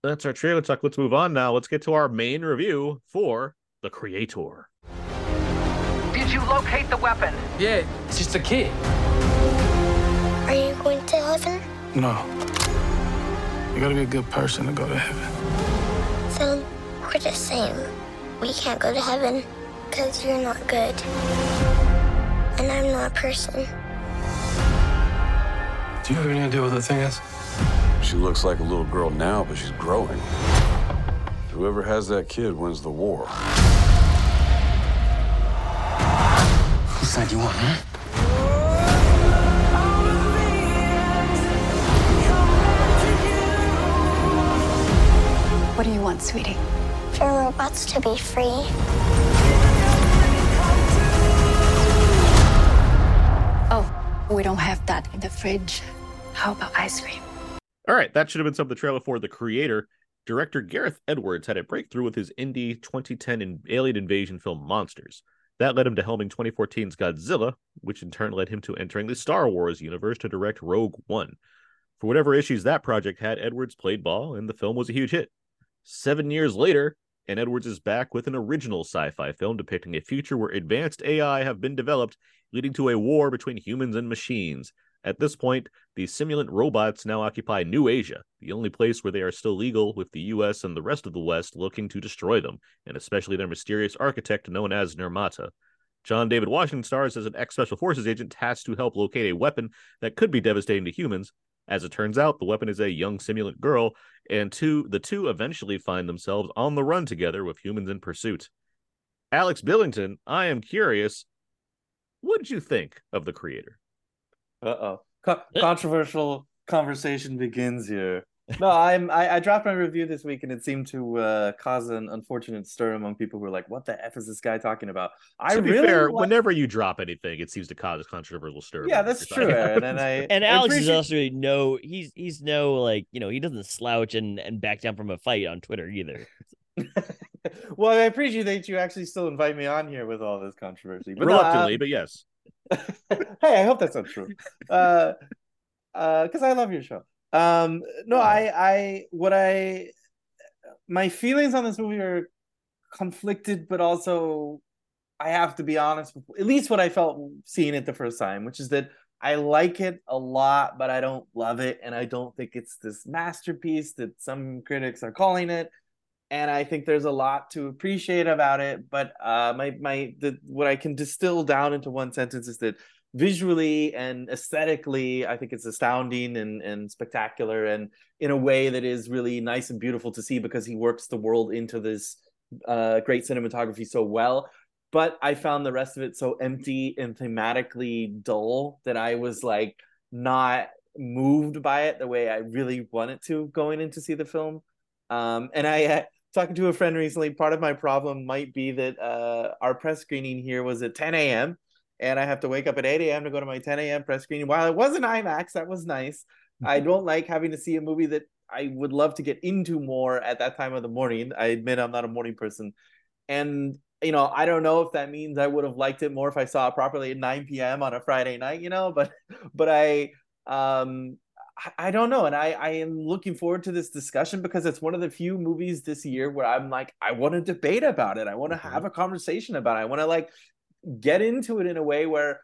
that's our trailer talk. Let's move on now. Let's get to our main review for the Creator. Did you locate the weapon? Yeah, it's just a kid. Are you going to heaven? No. You gotta be a good person to go to heaven. Then we're the same. We can't go to heaven because you're not good. And I'm not a person. Do you have any idea what the thing is? She looks like a little girl now, but she's growing. Whoever has that kid wins the war. Whose side you want, huh? What do you want, sweetie? For robots to be free. Oh, we don't have that in the fridge. How about ice cream? All right, that should have been some of the trailer for the creator. Director Gareth Edwards had a breakthrough with his indie 2010 in- alien invasion film Monsters. That led him to helming 2014's Godzilla, which in turn led him to entering the Star Wars universe to direct Rogue One. For whatever issues that project had, Edwards played ball, and the film was a huge hit. Seven years later, and Edwards is back with an original sci fi film depicting a future where advanced AI have been developed, leading to a war between humans and machines. At this point, the simulant robots now occupy New Asia, the only place where they are still legal, with the US and the rest of the West looking to destroy them, and especially their mysterious architect known as Nirmata. John David Washington stars as an ex Special Forces agent tasked to help locate a weapon that could be devastating to humans. As it turns out, the weapon is a young simulant girl, and two, the two eventually find themselves on the run together with humans in pursuit. Alex Billington, I am curious, what did you think of the creator? Uh oh. Co- [laughs] controversial conversation begins here. No, I'm I, I dropped my review this week and it seemed to uh, cause an unfortunate stir among people who were like, "What the f is this guy talking about?" I to be really fair, like- whenever you drop anything, it seems to cause a controversial stir. Yeah, that's true, [laughs] side. Aaron, and I And I Alex is appreciate- also no he's he's no like, you know, he doesn't slouch and, and back down from a fight on Twitter either. [laughs] well, I appreciate that you actually still invite me on here with all this controversy. But no, reluctantly, uh, but yes. Hey, I hope that's not true. Uh, uh, because I love your show. Um, no, I, I, what I, my feelings on this movie are conflicted, but also I have to be honest. With, at least what I felt seeing it the first time, which is that I like it a lot, but I don't love it, and I don't think it's this masterpiece that some critics are calling it. And I think there's a lot to appreciate about it, but uh, my my the what I can distill down into one sentence is that visually and aesthetically, I think it's astounding and and spectacular, and in a way that is really nice and beautiful to see because he works the world into this uh, great cinematography so well. But I found the rest of it so empty and thematically dull that I was like not moved by it the way I really wanted to going in to see the film. Um, and I talking to a friend recently. Part of my problem might be that uh, our press screening here was at 10 a.m. and I have to wake up at 8 a.m. to go to my 10 a.m. press screening. While it was an IMAX, that was nice. I don't like having to see a movie that I would love to get into more at that time of the morning. I admit I'm not a morning person, and you know I don't know if that means I would have liked it more if I saw it properly at 9 p.m. on a Friday night. You know, but but I um I- don't know, and I I am looking forward to this discussion because it's one of the few movies this year where I'm like I want to debate about it. I want to have a conversation about it. I want to like get into it in a way where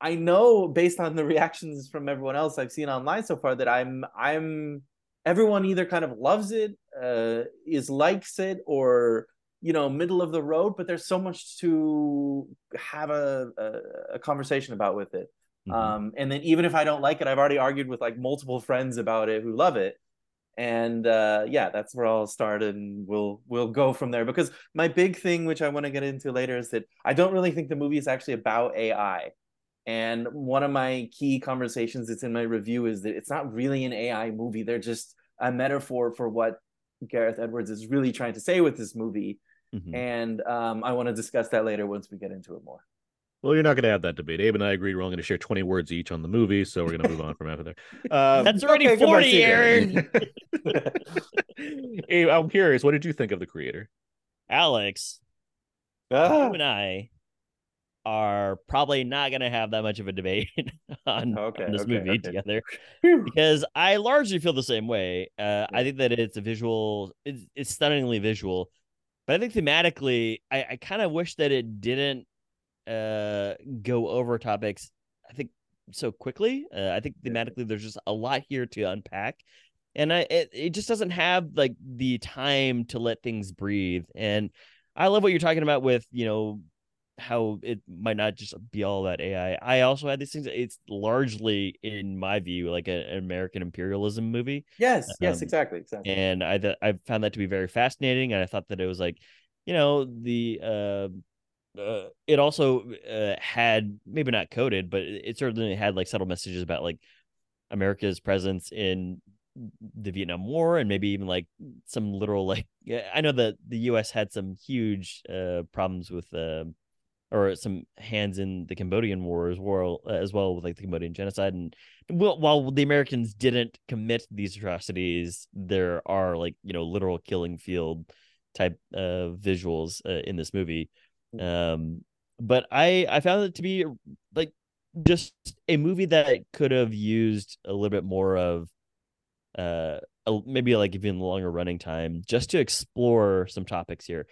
I know based on the [laughs] reactions from everyone else I've seen online so far that I'm I'm everyone either kind of loves it, uh, is likes it, or you know middle of the road. But there's so much to have a a, a conversation about with it. Um, and then even if I don't like it, I've already argued with like multiple friends about it who love it. And uh, yeah, that's where I'll start, and we'll we'll go from there. Because my big thing, which I want to get into later, is that I don't really think the movie is actually about AI. And one of my key conversations that's in my review is that it's not really an AI movie. They're just a metaphor for what Gareth Edwards is really trying to say with this movie. Mhm. And um, I want to discuss that later once we get into it more. Well, you're not going to have that debate. Abe and I agreed we're only going to share 20 words each on the movie, so we're going to move on from after there. [laughs] Um, That's already okay, 40. Aaron. [laughs] Abe, I'm curious, what did you think of the creator? Alex, Ah, you and I are probably not going to have that much of a debate [laughs] on, Okay, on this okay, movie okay. together because I largely feel the same way. Uh, I think that it's a visual, it's, it's stunningly visual, but I think thematically, I, I kind of wish that it didn't uh, go over topics. I think so quickly. Uh, I think thematically, there's just a lot here to unpack, and I it, it just doesn't have like the time to let things breathe. And I love what you're talking about with you know how it might not just be all about AI. I also had these things. It's largely, in my view, like a- an American imperialism movie Yes, yes, Um, exactly, exactly. and I th- I found that to be very fascinating, and I thought that it was like, you know, the uh, uh it also uh, had maybe not coded, but it certainly had like subtle messages about like America's presence in the Vietnam War and maybe even like some literal like [laughs] I know that the U.S. had some huge uh, problems with uh, or some hands in the Cambodian War as well as well with like the Cambodian genocide and well, while the Americans didn't commit these atrocities, there are like you know literal killing field type of visuals uh, in this movie. Um, but I I found it to be like just a movie that could have used a little bit more of uh a, maybe like even longer running time just to explore some topics here.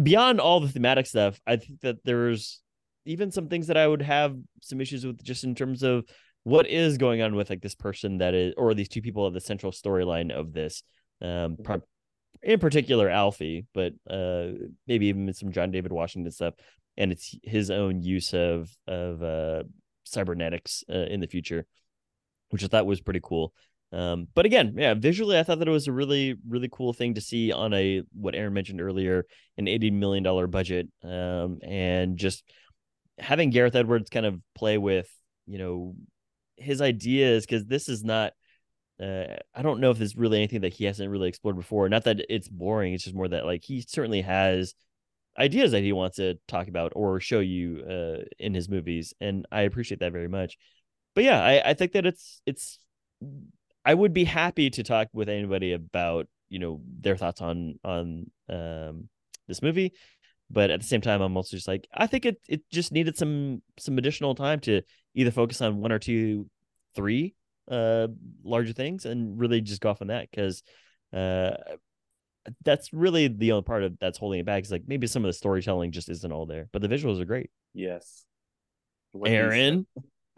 Beyond all the thematic stuff i think that there's even some things that i would have some issues with just in terms of what is going on with like this person that is or these two people of the central storyline of this um pro- in particular alphie but uh maybe even some john david washington stuff and it's his own use of of uh cybernetics uh, in the future which i thought was pretty cool um, but again, yeah, visually, I thought that it was a really, really cool thing to see on a what Aaron mentioned earlier, an eighty million dollar budget, um, and just having Gareth Edwards kind of play with, you know, his ideas because this is not. Uh, I don't know if there's really anything that he hasn't really explored before. Not that it's boring; it's just more that like he certainly has ideas that he wants to talk about or show you uh, in his movies, and I appreciate that very much. But yeah, I, I think that it's it's I would be happy to talk with anybody about you know their thoughts on on um, this movie, but at the same time, I'm also just like I think it it just needed some some additional time to either focus on one or two, three uh larger things and really just go off on that because uh that's really the only part of that's holding it back is like maybe some of the storytelling just isn't all there but the visuals are great Yes. aaron [laughs]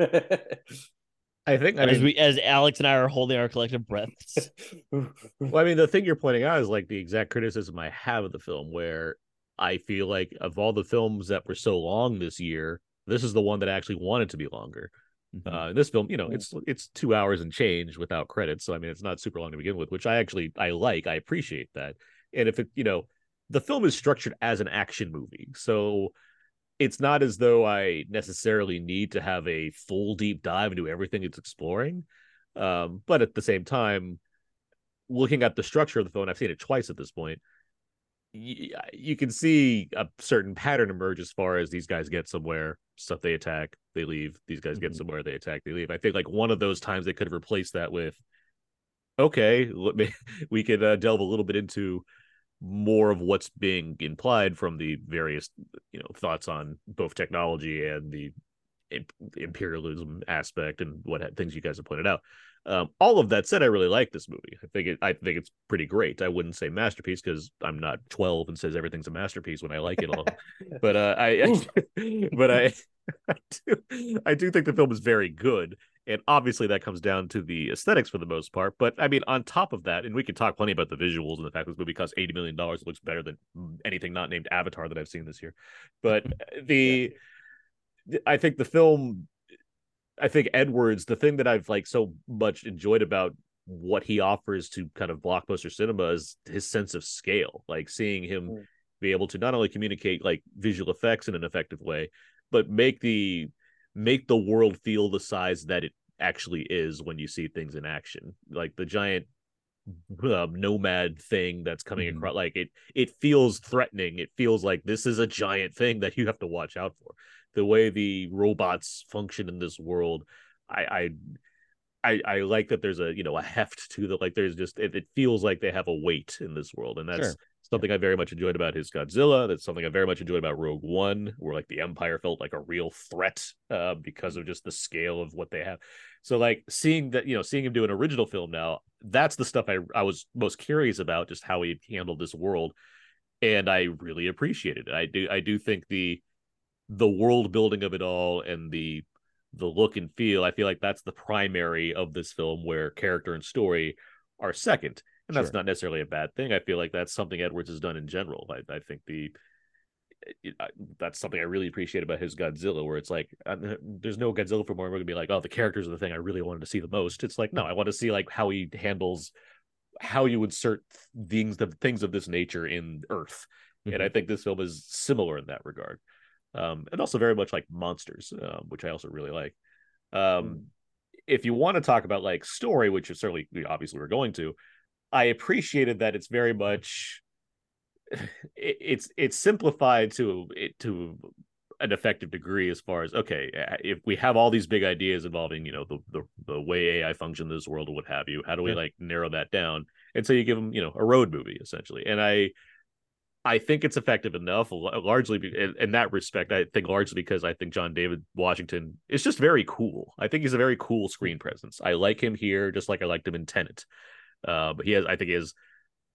I think I as mean, we as alex and i are holding our collective breaths [laughs] well, I mean, the thing you're pointing out is like the exact criticism I have of the film, where I feel like of all the films that were so long this year, this is the one that I actually wanted to be longer. Mhm. Uh, this film, you know, it's it's two hours and change without credits, so I mean, it's not super long to begin with, which I actually I like. I appreciate that. And if it, you know, the film is structured as an action movie, so it's not as though I necessarily need to have a full deep dive into everything it's exploring. Um, but at the same time, looking at the structure of the film, I've seen it twice at this point. Y- You can see a certain pattern emerge as far as these guys get somewhere, stuff they attack, they leave. These guys get Mhm. somewhere, they attack, they leave. I think like one of those times they could have replaced that with, okay, let [laughs] me, we could uh, delve a little bit into more of what's being implied from the various you know thoughts on both technology and the imperialism aspect and what things you guys have pointed out um, all of that said i really like this movie. I think it i think it's pretty great. I wouldn't say masterpiece because i'm not 12 and says everything's a masterpiece when i like it all. [laughs] But uh i, I [laughs] but I, [laughs] I do i do think the film is very good. And obviously that comes down to the aesthetics for the most part. But i mean on top of that and we can talk plenty about the visuals and the fact this movie cost 80 million dollars it looks better than anything not named avatar that i've seen this year. But the i think the film i think edwards the thing that i've like so much enjoyed about what he offers to kind of blockbuster cinema is his sense of scale like seeing him Mm. be able to not only communicate like visual effects in an effective way but make the make the world feel the size that it actually is when you see things in action like the giant uh, nomad thing that's coming Mhm. across like it it feels threatening it feels like this is a giant thing that you have to watch out for the way the robots function in this world i i I, I like that there's a you know a heft to the like there's just it, it feels like they have a weight in this world and that's Sure. something I very much enjoyed about his Godzilla. That's something I very much enjoyed about Rogue One, where like the Empire felt like a real threat uh, because of just the scale of what they have. So like seeing that, you know, seeing him do an original film now, that's the stuff I I was most curious about, just how he handled this world, and I really appreciated it. I do I do think the the world building of it all and the the look and feel, I feel like that's the primary of this film, where character and story are second and that's Sure. not necessarily a bad thing. I feel like that's something Edwards has done in general. I, I think the it, I, that's something I really appreciate about his Godzilla, where it's like uh, there's no Godzilla film where we're gonna be like, oh, the characters are the thing I really wanted to see the most. It's like no, I want to see like how he handles how you insert things the things of this nature in Earth, and I think this film is similar in that regard, um, and also very much like monsters, um, which I also really like. Um, if you want to talk about like story, which is certainly obviously we're going to, I appreciated that it's very much [laughs] it, it's it's simplified to it to an effective degree as far as okay if we have all these big ideas involving you know the the, the way ai functions in this world or what have you how do we Yeah. like narrow that down and so you give them you know a road movie essentially and i i think it's effective enough largely in, that respect i think largely because i think john david washington is just very cool. I think he's a very cool screen presence. I like him here just like i liked him in tenet. Uh, but he has i think he has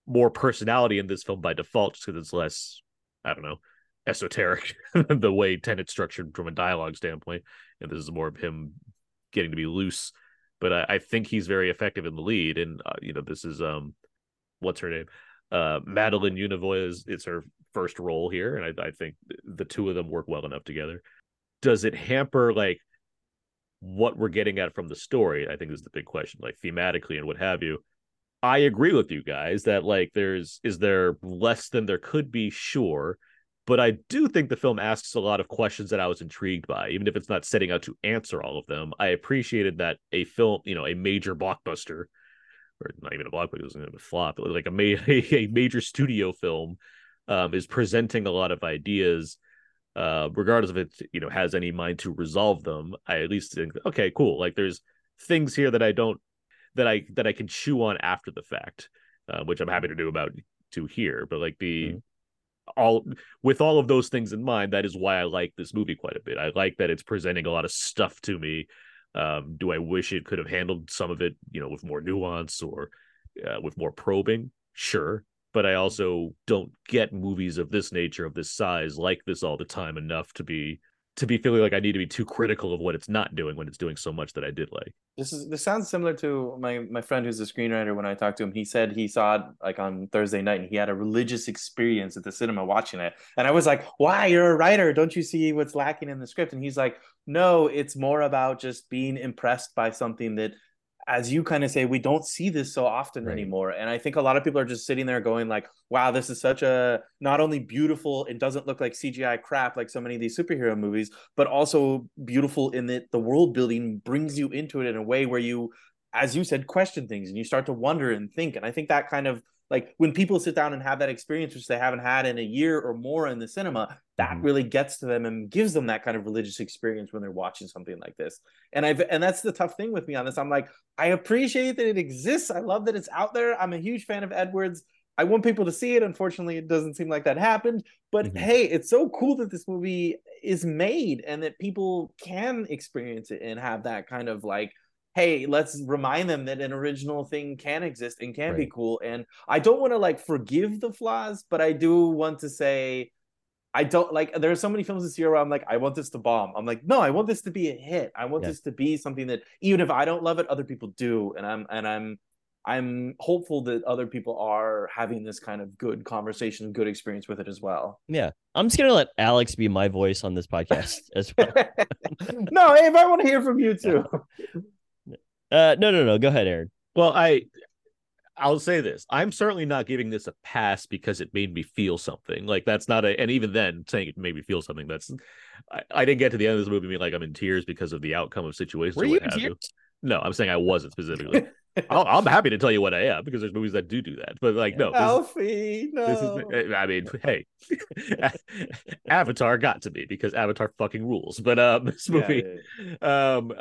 more personality in this film by default just because it's less i don't know esoteric [laughs] the way Tenet's structured from a dialogue standpoint, and this is more of him getting to be loose. But I, I think he's very effective in the lead, and uh, you know this is um, what's her name, uh, Madeleine Yuna Voyles it's her first role here, and I, I think the two of them work well enough together. Does it hamper like what we're getting at from the story? I think is the big question, like thematically and what have you. I agree with you guys that like there's is there less than there could be, sure but I do think the film asks a lot of questions that I was intrigued by, even if it's not setting out to answer all of them. I appreciated that a film, you know, a major blockbuster, or not even a blockbuster, it was a flop, but like a, ma- [laughs] a major studio film, um, is presenting a lot of ideas, uh, regardless of it, you know, has any mind to resolve them. I at least think, okay, cool. Like there's things here that I don't that I that I can chew on after the fact, uh, which I'm happy to do about to here. But like the Mhm. all with all of those things in mind, that is why I like this movie quite a bit. I like that it's presenting a lot of stuff to me. Um, do I wish it could have handled some of it, you know, with more nuance or uh, with more probing? Sure, but I also don't get movies of this nature, of this size, like this all the time enough to be to be feeling like I need to be too critical of what it's not doing when it's doing so much that I did like. This is this sounds similar to my my friend who's a screenwriter. When I talked to him, he said he saw it like on Thursday night, and he had a religious experience at the cinema watching it. And I was like, "Why? You're a writer. Don't you see what's lacking in the script?" And he's like, "No, it's more about just being impressed by something that." As you kind of say, we don't see this so often Right. anymore. And I think a lot of people are just sitting there going like, wow, this is such a not only beautiful, it doesn't look like CGI crap like so many of these superhero movies, but also beautiful in that the world building brings you into it in a way where you as you said question things and you start to wonder and think and i think that kind of like when people sit down and have that experience which they haven't had in a year or more in the cinema that Mhm. really gets to them and gives them that kind of religious experience when they're watching something like this and i've and that's the tough thing with me on this i'm like i appreciate that it exists i love that it's out there i'm a huge fan of edwards I want people to see it. Unfortunately, it doesn't seem like that happened. But Mhm. hey, it's so cool that this movie is made and that people can experience it and have that kind of like, hey, let's remind them that an original thing can exist and can be cool. And I don't want to like forgive the flaws, but I do want to say, I don't like. There are so many films this year where I'm like, I want this to bomb. I'm like, no, I want this to be a hit. I want Yeah. this to be something that even if I don't love it, other people do. And I'm and I'm I'm hopeful that other people are having this kind of good conversation, good experience with it as well. Yeah. I'm just gonna let Alex be my voice on this podcast as well. [laughs] no, if I want to hear from you [laughs] too. Uh no no no. Go ahead, Aaron. Well, I I'll say this. I'm certainly not giving this a pass because it made me feel something. Like that's not a and even then saying it made me feel something that's I, I didn't get to the end of this movie being like I'm in tears because of the outcome of situations Were or you what have you. tears? No, I'm saying I wasn't specifically. [laughs] I'll, I'm happy to tell you what I am because there's movies that do do that. But like no, this, Alphie, no. this is I mean, hey, [laughs] Avatar got to me because Avatar fucking rules. But um [laughs] this Yeah, movie yeah, um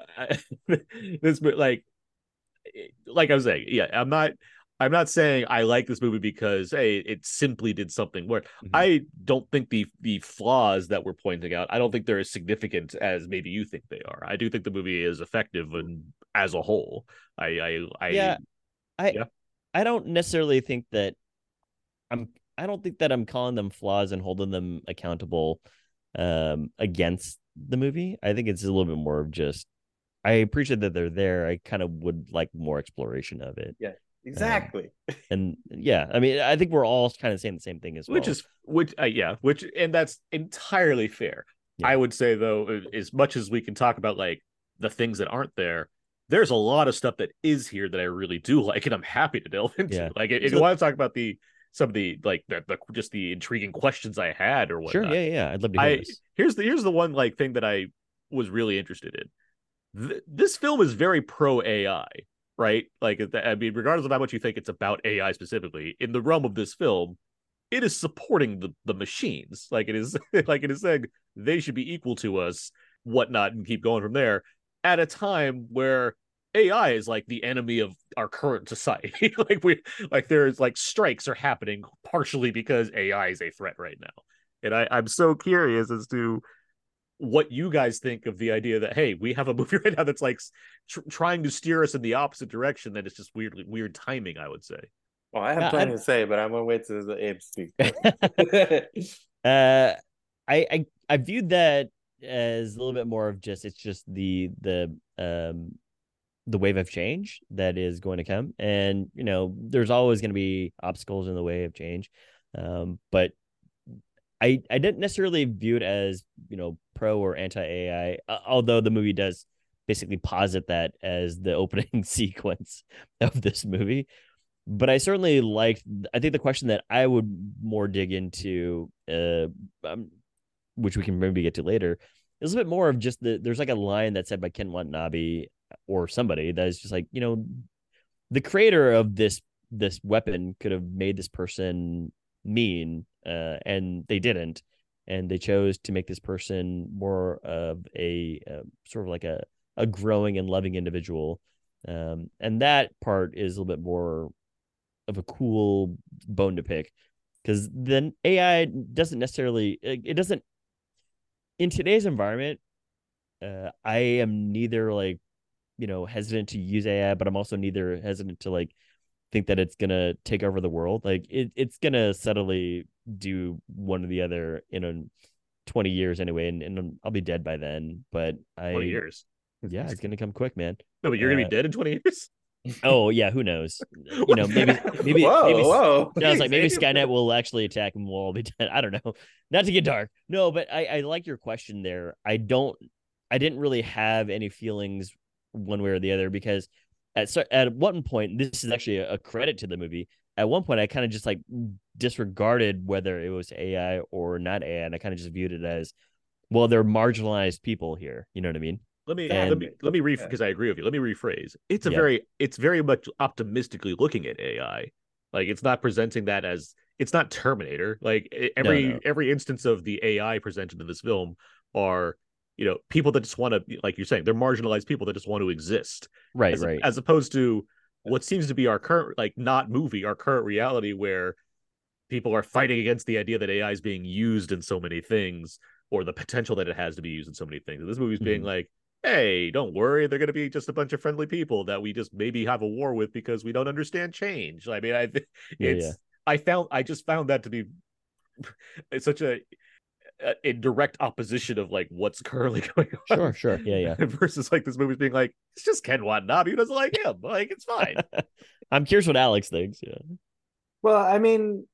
[laughs] this mo- like like i was saying yeah i'm not i'm not saying i like this movie because hey it simply did something where Mhm. i don't think the the flaws that we're pointing out i don't think they're as significant as maybe you think they are i do think the movie is effective and as a whole i i i Yeah. I Yeah. I don't necessarily think that I'm I don't think that I'm calling them flaws and holding them accountable um against the movie. I think it's a little bit more of just I appreciate that they're there. I kind of would like more exploration of it. Yeah. Exactly. [laughs] And yeah, I mean, I think we're all kind of saying the same thing as well. which is which uh, yeah which and that's entirely fair Yeah. i would say though as much as we can talk about like the things that aren't there there's a lot of stuff that is here that i really do like and i'm happy to delve [laughs] into Yeah. like if you want to talk about the some of the like the, the just the intriguing questions i had or sure. Yeah, yeah. I'd love to hear I this. here's the here's the one like thing that I was really interested in. th- this film is very pro AI, right? Like, I mean, regardless of how much you think it's about AI specifically, in the realm of this film, it is supporting the the machines. Like it is, [laughs] like it is saying they should be equal to us, whatnot, and keep going from there. At a time where AI is like the enemy of our current society. [laughs] like we like there's like strikes are happening partially because AI is a threat right now. And I, I'm so curious as to what you guys think of the idea that hey, we have a [laughs] movie right now that's like tr- trying to steer us in the opposite direction. That it's just weirdly weird timing. I would say. Well, I have Yeah, plenty I- to say, but I'm gonna wait till the Abe speaks. [laughs] uh I, I I viewed that as a little bit more of just it's just the the um the wave of change that is going to come and you know there's always going to be obstacles in the way of change um but I I didn't necessarily view it as you know pro or anti AI although the movie does basically posit that as the [laughs] opening sequence of this movie but I certainly liked. I think the question that I would more dig into, uh, um, which we can maybe get to later, is a bit more of just the. There's like a line that said by Ken Watanabe or somebody that is just like you know, the creator of this this weapon could have made this person mean, uh, and they didn't, and they chose to make this person more of a uh, sort of like a a growing and loving individual. Um, and that part is a little bit more of a cool bone to pick because then AI doesn't necessarily it it doesn't in today's environment. Uh, I am neither like you know hesitant to use AI, but I'm also neither hesitant to like think that it's gonna take over the world. Like it, it's gonna subtly do one or the other in a 20 years anyway, and, and I'll be dead by then. But I Twenty years. yeah, it's gonna come quick, man. No, but you're gonna Uh, be dead in twenty years. Oh yeah, who knows? [laughs] You know, maybe maybe whoa, maybe whoa. I was like, maybe. [laughs] Skynet will actually attack and we'll all be dead. I don't know. [laughs] Not to get dark. No, but I, I like your question there. I don't I didn't really have any feelings one way or the other because at at one point, this is actually a, a credit to the movie. At one point I kind of just like disregarded whether it was AI or not AI, and I kind of just viewed it as well, they're marginalized people here. You know what I mean? Let me And- let me let me re Yeah. because I agree with you. Let me rephrase. It's a Yeah. very it's very much optimistically looking at AI. Like it's not presenting that as it's not Terminator. Like every no. every instance of the AI presented in this film are you know people that just want to like you're saying they're marginalized people that just want to exist Right, as, right. as opposed to what seems to be our current like not movie our current reality where people are fighting against the idea that AI is being used in so many things or the potential that it has to be used in so many things. And this movie's being Mhm. like, hey, don't worry, they're going to be just a bunch of friendly people that we just maybe have a war with because we don't understand change. I mean, I [laughs] th- Yeah, it's yeah. I found I just found that to be [laughs] it's such a a- in direct opposition of like what's currently [laughs] going on. Sure, sure. Yeah, yeah. Versus like this movie's being like, it's just Ken Watanabe who doesn't like him. Like it's fine. I'm curious what Alex thinks. Yeah. Well, I mean,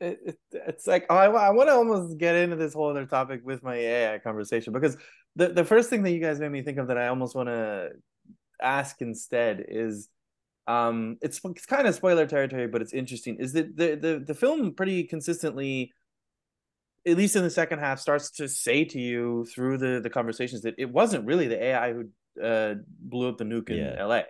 it, it, it's like oh, I, I want to almost get into this whole other topic with my AI conversation because the, the first thing that you guys made me think of that I almost want to ask instead is um it's it's kind of spoiler territory but it's interesting is that the the the film pretty consistently at least in the second half starts to say to you through the the conversations that it wasn't really the AI who uh blew up the nuke in Yeah. LA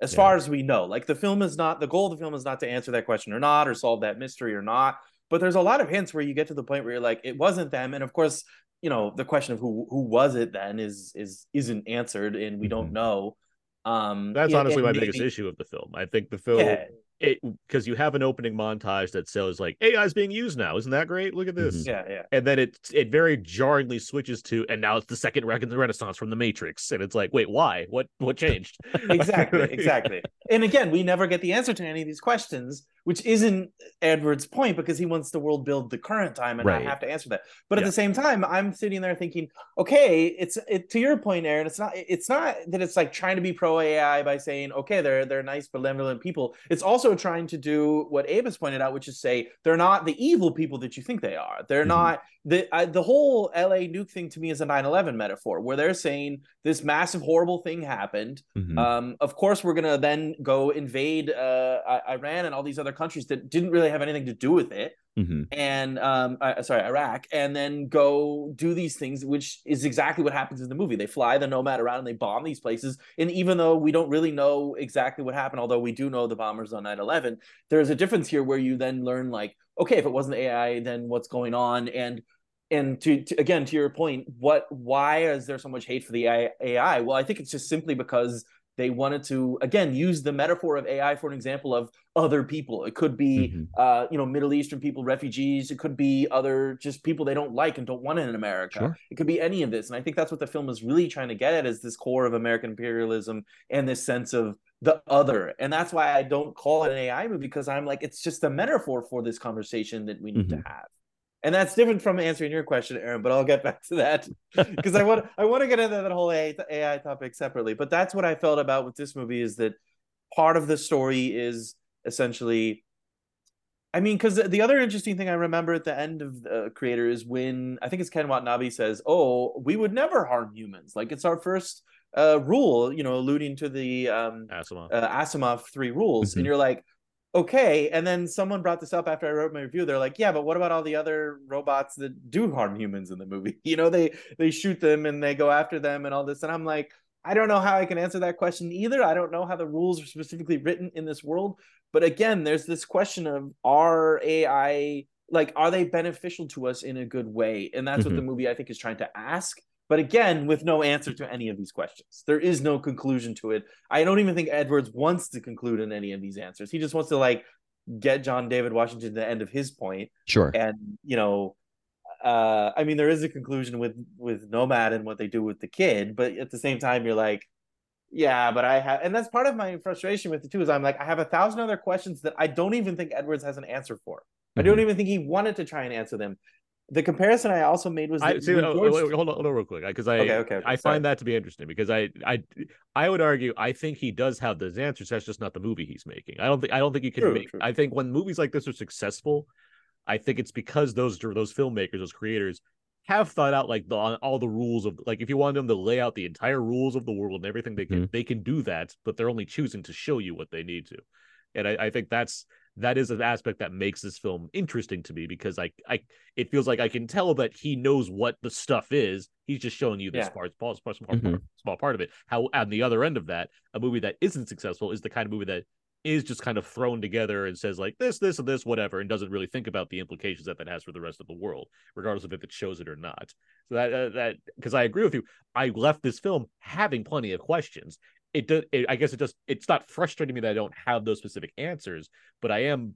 as Yeah. far as we know like the film is not the goal of the film is not to answer that question or not or solve that mystery or not but there's a lot of hints where you get to the point where you're like it wasn't them and of course you know the question of who who was it then is is isn't answered and we don't Mhm. know um That's honestly my maybe- biggest issue of the film. I think the film yeah it because you have an opening montage that says like AI is being used now. Isn't that great? Look at this. Mm-hmm. yeah yeah And then it it very jarringly switches to and now it's the second rec- renaissance from the Matrix. And it's like, wait, why? What what changed? [laughs] exactly exactly and again we never get the answer to any of these questions which isn't edward's point because he wants to world build the current time and Right. not have to answer that but at the same time i'm sitting there thinking okay it's it, to your point aaron it's not it's not that it's like trying to be pro ai by saying okay they're they're nice benevolent people it's also trying to do what abe has pointed out which is say they're not the evil people that you think they are they're Mhm. not the I, the whole la nuke thing to me is a 9-11 metaphor where they're saying this massive horrible thing happened Mhm. um, of course, we're gonna then go invade uh, Iran and all these other countries that didn't really have anything to do with it Mhm. and um uh, sorry iraq and then go do these things which is exactly what happens in the movie. They fly the nomad around and they bomb these places. And even though we don't really know exactly what happened although we do know the bombers on 9-11 there's a difference here where you then learn like okay if it wasn't ai then what's going on? And and to, to again to your point what why is there so much hate for the ai well i think it's just simply because they wanted to again use the metaphor of ai for an example of other people it could be Mhm. uh, you know, Middle Eastern people, refugees. It could be other just people they don't like and don't want in America. Sure. It could be any of this, and I think that's what the film is really trying to get at: is this core of American imperialism and this sense of the other. And that's why I don't call it an AI movie because I'm like, it's just a metaphor for this conversation that we need to have. And that's different from answering your question, Aaron. But I'll get back to that [laughs] because I want I want to get into that whole AI, AI topic separately. But that's what I felt about with this movie is that part of the story is essentially I mean, because the other interesting thing I remember at the end of the creator is when I think it's Ken Watanabe says, "Oh, we would never harm humans. Like it's our first uh, rule," you know, alluding to the um, Asimov. uh, Asimov three rules, Mhm. and you're like, okay. And then someone brought this up after I wrote my review. They're like, yeah, but what about all the other robots that do harm humans in the movie? [laughs] You know, they they shoot them and they go after them and all this. And I'm like, I don't know how I can answer that question either. I don't know how the rules are specifically written in this world. But again, there's this question of are AI like are they beneficial to us in a good way? And that's what the mm-hmm. movie I think is trying to ask. But again, with no answer to any of these questions, there is no conclusion to it. I don't even think Edwards wants to conclude in any of these answers. He just wants to like get John David Washington to the end of his point, Sure. and you know, uh, I mean, there is a conclusion with with Nomad and what they do with the kid, but at the same time, you're like, yeah, but I have, and that's part of my frustration with it too. Is I'm like, I have a thousand other questions that I don't even think Edwards has an answer for. I don't Mhm. even think he wanted to try and answer them. The comparison I also made was I that see. oh, George- wait, wait, hold on, hold on, real quick, because I Okay, okay, okay, I sorry. find that to be interesting because I I I would argue I think he does have those answers. That's just not the movie he's making. I don't think I don't think you can True, make. true. I think when movies like this are successful, I think it's because those those filmmakers, those creators, have thought out like the all the rules of like if you want them to lay out the entire rules of the world and everything they can mm-hmm. they can do that, but they're only choosing to show you what they need to, and I, I think that's that is an aspect that makes this film interesting to me because I I it feels like I can tell that he knows what the stuff is. He's just showing you this Yeah. part, small, small, small, Mhm. small part of it. How on the other end of that, a movie that isn't successful is the kind of movie that is just kind of thrown together and says like this, this, and this, whatever, and doesn't really think about the implications that that has for the rest of the world, regardless of if it shows it or not. So that uh, that because I agree with you, I left this film having plenty of questions. It does. It, I guess it just it's not frustrating me that I don't have those specific answers, but I am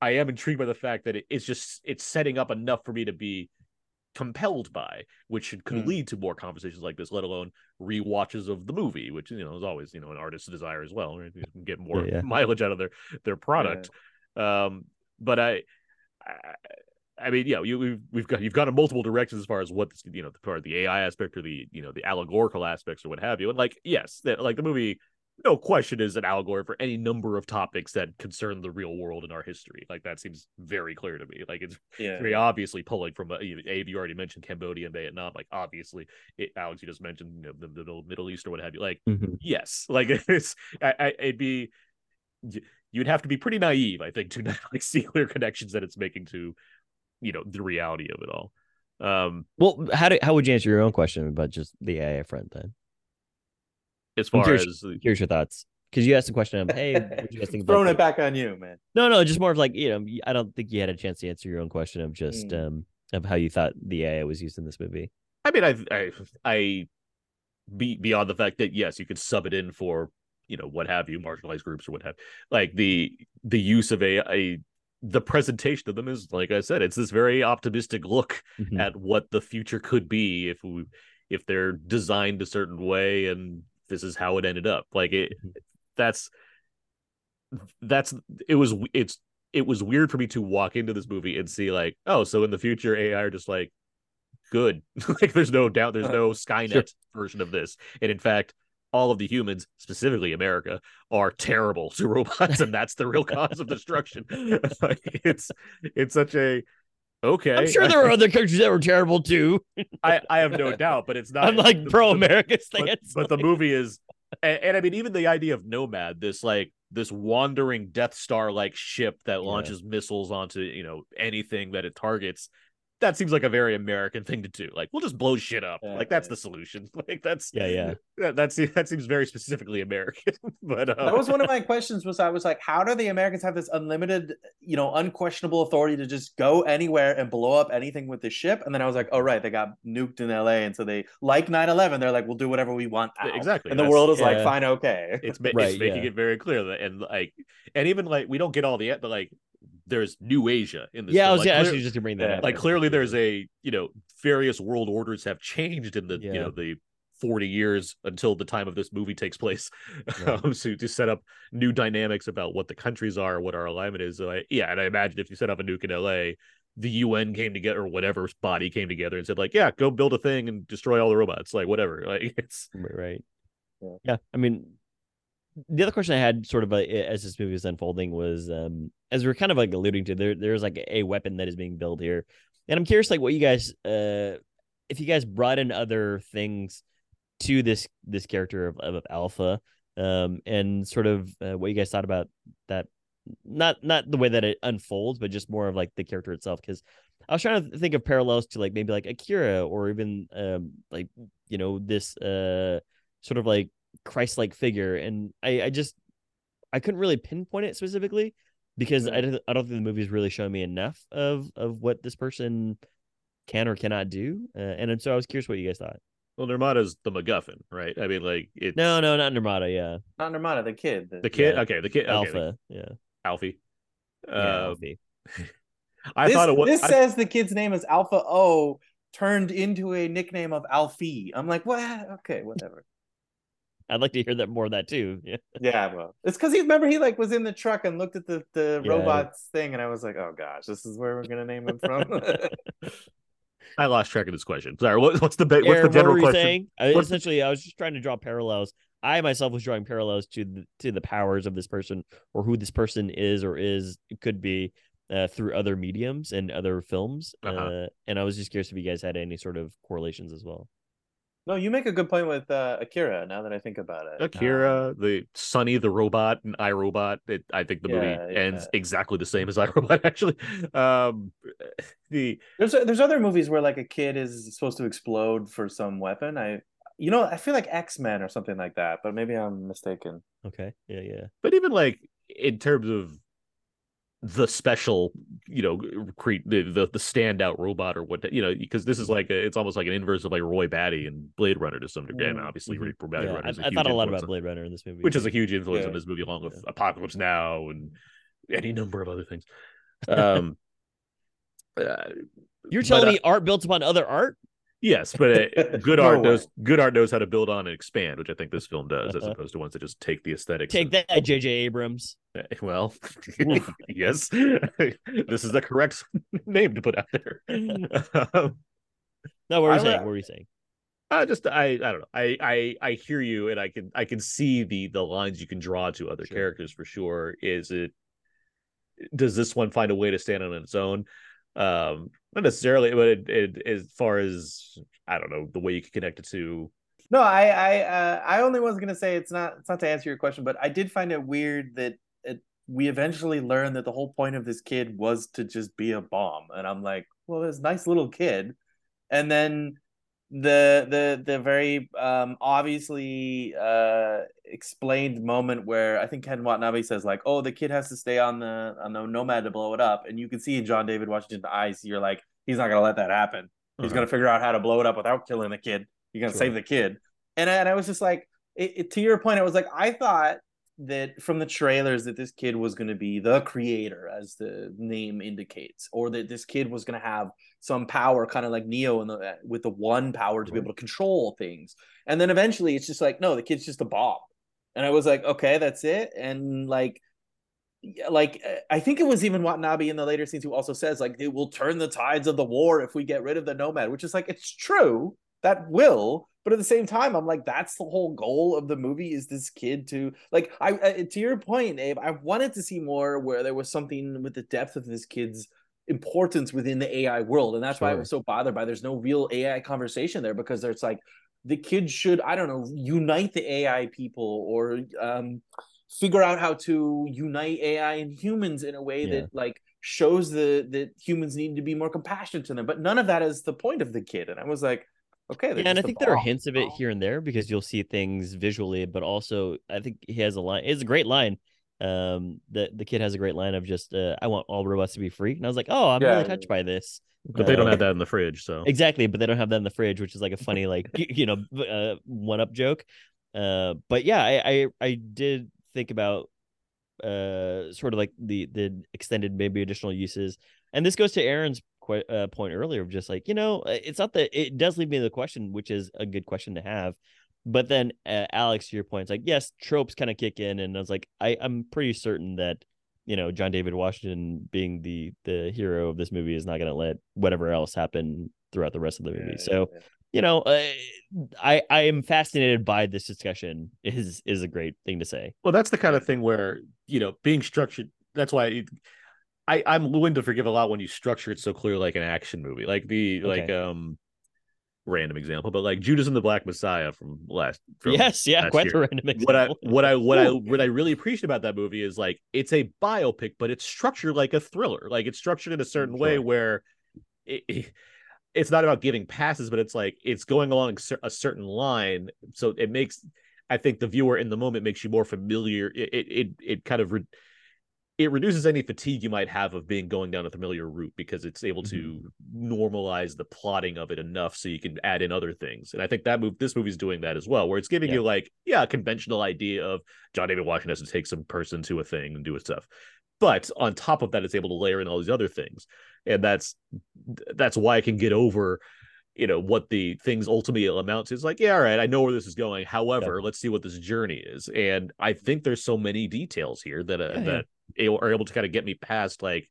I am intrigued by the fact that it, it's just it's setting up enough for me to be compelled by, which should could Mm. lead to more conversations like this, let alone rewatches of the movie, which you know is always you know an artist's desire as well, right? You can get more Yeah, yeah. mileage out of their their product. Um, but I, I, I mean, yeah, you, we've we've got you've gone in multiple directions as far as what this, you know, the part of the AI aspect or the you know the allegorical aspects or what have you, and like yes, that like the movie. No question is an allegory for any number of topics that concern the real world in our history. Like that seems very clear to me. Like it's yeah, very obviously pulling from uh, you- Abe. You already mentioned Cambodia and Vietnam. Like obviously, it, Alex, you just mentioned you know, the, the Middle- Middle East or what have you. Like Mhm. yes, [laughs] like it's I, I, it'd be you'd have to be pretty naive, I think, to [laughs] not like see clear connections that it's making to you know the reality of it all. Um, Well, how do how would you answer your own question about just the AI front then? as I'm far curious- as Here's your thoughts. Because you asked the question of, hey, what you guys think [laughs] throwing it back on you, man. No, no, just more of like, you know, I don't think you had a chance to answer your own question of just Mm. um of how you thought the AI was used in this movie. I mean, I, I, I, be beyond the fact that yes, you could sub it in for you know what have you, marginalized groups or what have, like the the use of a, a the presentation of them is like I said, it's this very optimistic look Mhm. at what the future could be if we if they're designed a certain way and this is how it ended up. Like it, Mhm. that's that's it was it's it was weird for me to walk into this movie and see like oh so in the future AI are just like good [laughs] like there's no doubt there's no Skynet version of this and in fact all of the humans specifically America are terrible [laughs] to robots and that's the real cause of destruction [laughs] it's it's such a okay I'm sure there were [laughs] other countries that were terrible too. I, I have no doubt but it's not I'm like pro America but, stance. but the movie is and, and I mean even the idea of nomad this like this wandering Death Star like ship that Yeah. launches missiles onto you know anything that it targets. That seems like a very American thing to do. Like we'll just blow shit up. Yeah, like that's yeah. the solution. [laughs] Like that's Yeah, yeah. That, that's that seems very specifically American. [laughs] but uh, that was one of my questions was i was like how do the americans have this unlimited you know unquestionable authority to just go anywhere and blow up anything with the ship and then i was like oh right they got nuked in la and so they like 9-11 they're like we'll do whatever we want now. Exactly, and the world is yeah. like fine okay it's, ma- Right, it's making yeah. it very clear that and like and even like we don't get all the but like there's new Asia in this. Yeah, I was like, yeah, clear- actually just to bring that up. like clearly there's a you know various world orders have changed in the you know the 40 years until the time of this movie takes place [laughs] Right. um, so to set up new dynamics about what the countries are what our alignment is so I, yeah and i imagine if you set up a nuke in la the un came together or whatever body came together and said like yeah go build a thing and destroy all the robots like whatever [laughs] like it's Right, right. Yeah. Yeah. I mean, the other question I had, sort of uh, as this movie was unfolding, was um, as we are kind of like alluding to, there there's like a weapon that is being built here, and I'm curious, like, what you guys, uh, if you guys brought in other things to this this character of, of Alpha, um, and sort of uh, what you guys thought about that. Not not the way that it unfolds, but just more of like the character itself. Because I was trying to think of parallels to like maybe like Akira or even um like you know this uh sort of like Christ-like figure, and I, I just I couldn't really pinpoint it specifically because I don't I don't think the movie's really showing me enough of of what this person can or cannot do, uh, and so I was curious what you guys thought. well nirmata's the macguffin right i mean like it's No, no, not Nirmata. Yeah, not nirmata the kid the kid Yeah. okay the kid okay, Alpha. Yeah, the- alphie yeah, uh, Alphie. [laughs] i this, thought it was this I- says the kid's name is alpha o turned into a nickname of alphie i'm like what okay whatever I'd like to hear that more of that too. Yeah, Yeah, well, it's because he remember he like was in the truck and looked at the the Yeah. robots thing, and I was like, oh gosh, this is where we're gonna name him from. [laughs] I lost track of this question. Sorry, what, what's the ba- what's Aaron, the general what were you question? saying? I, What's- essentially, I was just trying to draw parallels. I myself was drawing parallels to the to the powers of this person or who this person is or is could be uh, through other mediums and other films. uh Uh-huh. and I was just curious if you guys had any sort of correlations as well. No, you make a good point with uh, Akira. Now that I think about it, Akira, Um, the Sonny the robot, and iRobot. It, I think the movie Yeah, yeah. ends exactly the same as iRobot. [laughs] Actually, um, [laughs] the there's there's other movies where like a kid is supposed to explode for some weapon. I, you know, I feel like X Men or something like that, but maybe I'm mistaken. Okay. Yeah. Yeah. but even like in terms of the special, you know, cre- the, the the standout robot or what you know, because this is like a, it's almost like an inverse of like Roy Batty and Blade Runner to some degree. And Mm, obviously, mhm. Blade Yeah, Runner I, is a I huge thought a lot about Blade Runner in this movie, which is a huge influence on this movie, along with Yeah. Apocalypse Now and any number of other things. [laughs] Um, uh, You're but, telling uh, me art built upon other art? Yes, but uh, [laughs] good No art way. knows good art knows how to build on and expand, which I think this film does, as Uh-huh. opposed to ones that just take the aesthetics. Take and- that, J.J. Abrams. Uh, Well, [laughs] yes, [laughs] this is the correct name to put out there. Um, No, what were I you saying? What were you saying? I just I I don't know. I I I hear you, and I can I can see the the lines you can draw to other Sure. characters for sure. Is it does this one find a way to stand on its own? Um, not necessarily, but it, it as far as I don't know the way you could connect it to. No, I I uh, I only was gonna say it's not it's not to answer your question, but I did find it weird that it, we eventually learned that the whole point of this kid was to just be a bomb, and I'm like, well, this nice little kid, and then the the the very um obviously uh explained moment where I think Ken Watanabe says like, oh, the kid has to stay on the on the nomad to blow it up, and you can see in John David Washington's eyes, you're like, he's not gonna let that happen. He's gonna figure out how to blow it up without killing the kid. You're gonna Sure. save the kid. And I, and I was just like, it, it- to your point, I was like, I thought that from the trailers that this kid was going to be the creator, as the name indicates, or that this kid was going to have some power, kind of like Neo, in the with the one power to be able to control things. And then eventually, it's just like, no, the kid's just a bomb. And I was like, okay, that's it. And like, like uh, I think it was even Watanabe in the later scenes who also says like it will turn the tides of the war if we get rid of the nomad, which is like it's true that will, but at the same time I'm like that's the whole goal of the movie is this kid to like I, I to your point, Abe, I wanted to see more where there was something with the depth of this kid's importance within the AI world, and that's why I was so bothered by there's no real AI conversation there because there's like the kid should I don't know unite the AI people or um figure out how to unite AI and humans in a way Yeah. that like shows the that humans need to be more compassionate to them. But none of that is the point of the kid. And I was like, okay, Yeah, and I just a think there are hints of it here and there because you'll see things visually, but also I think he has a line. It's a great line. Um, the the kid has a great line of just, uh, "I want all robots to be free," and I was like, "Oh, I'm Yeah. really touched by this." But they don't Uh, have that in the fridge, so Exactly, but they don't have that in the fridge, which is like a funny, like [laughs] you know, uh, one up joke. Uh, but yeah, I, I I did think about uh sort of like the the extended maybe additional uses, and this goes to Aaron's que- uh, point earlier of just like you know, uh, it's not that it does leave me the question, which is a good question to have. But then uh, Alex, to your point, it's like yes, tropes kind of kick in, and I was like, I I'm pretty certain that you know John David Washington being the the hero of this movie is not going to let whatever else happen throughout the rest of the movie. Yeah, so yeah. you know, uh, I I am fascinated by this discussion. is is a great thing to say. Well, that's the kind of thing where you know being structured. That's why it- I I'm willing to forgive a lot when you structure it so clear, like an action movie, like the like um random example, but like Judas and the Black Messiah from last. From yes, yeah, last quite year. the random example. What I what I what [laughs] I what I really appreciate about that movie is like it's a biopic, but it's structured like a thriller. Like it's structured in a certain way where it, it- it's not about giving passes, but it's like it's going along a certain line. So it makes I think the viewer in the moment makes you more familiar. It it it, it kind of re- it reduces any fatigue you might have of being going down a familiar route because it's able to normalize the plotting of it enough so you can add in other things. And I think that move this movie's doing that as well, where it's giving Yeah. you like, yeah, a conventional idea of John David Washington has to take some person to a thing and do his stuff. But on top of that, it's able to layer in all these other things. And that's that's why I can get over you know what the things ultimately amount to it's like yeah all right i know where this is going however let's see what this journey is and i think there's so many details here that uh, Yeah, yeah. that a- are able to kind of get me past like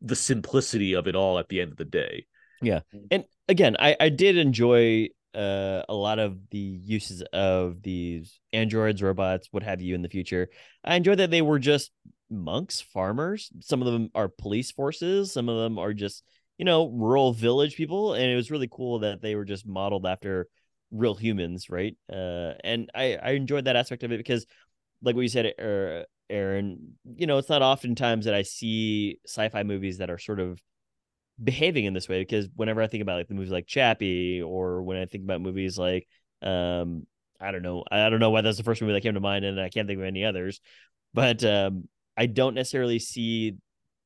the simplicity of it all at the end of the day Yeah. and again, I I did enjoy uh a lot of the uses of these androids, robots, what have you in the future. I enjoyed that they were just monks, farmers. Some of them are police forces. Some of them are just you know rural village people, and it was really cool that they were just modeled after real humans, right? Uh, and I I enjoyed that aspect of it because, like what you said, er, Aaron, you know, it's not oftentimes that I see sci-fi movies that are sort of behaving in this way because whenever I think about like the movies like Chappie or when I think about movies like um I don't know I don't know why that's the first movie that came to mind and I can't think of any others but um I don't necessarily see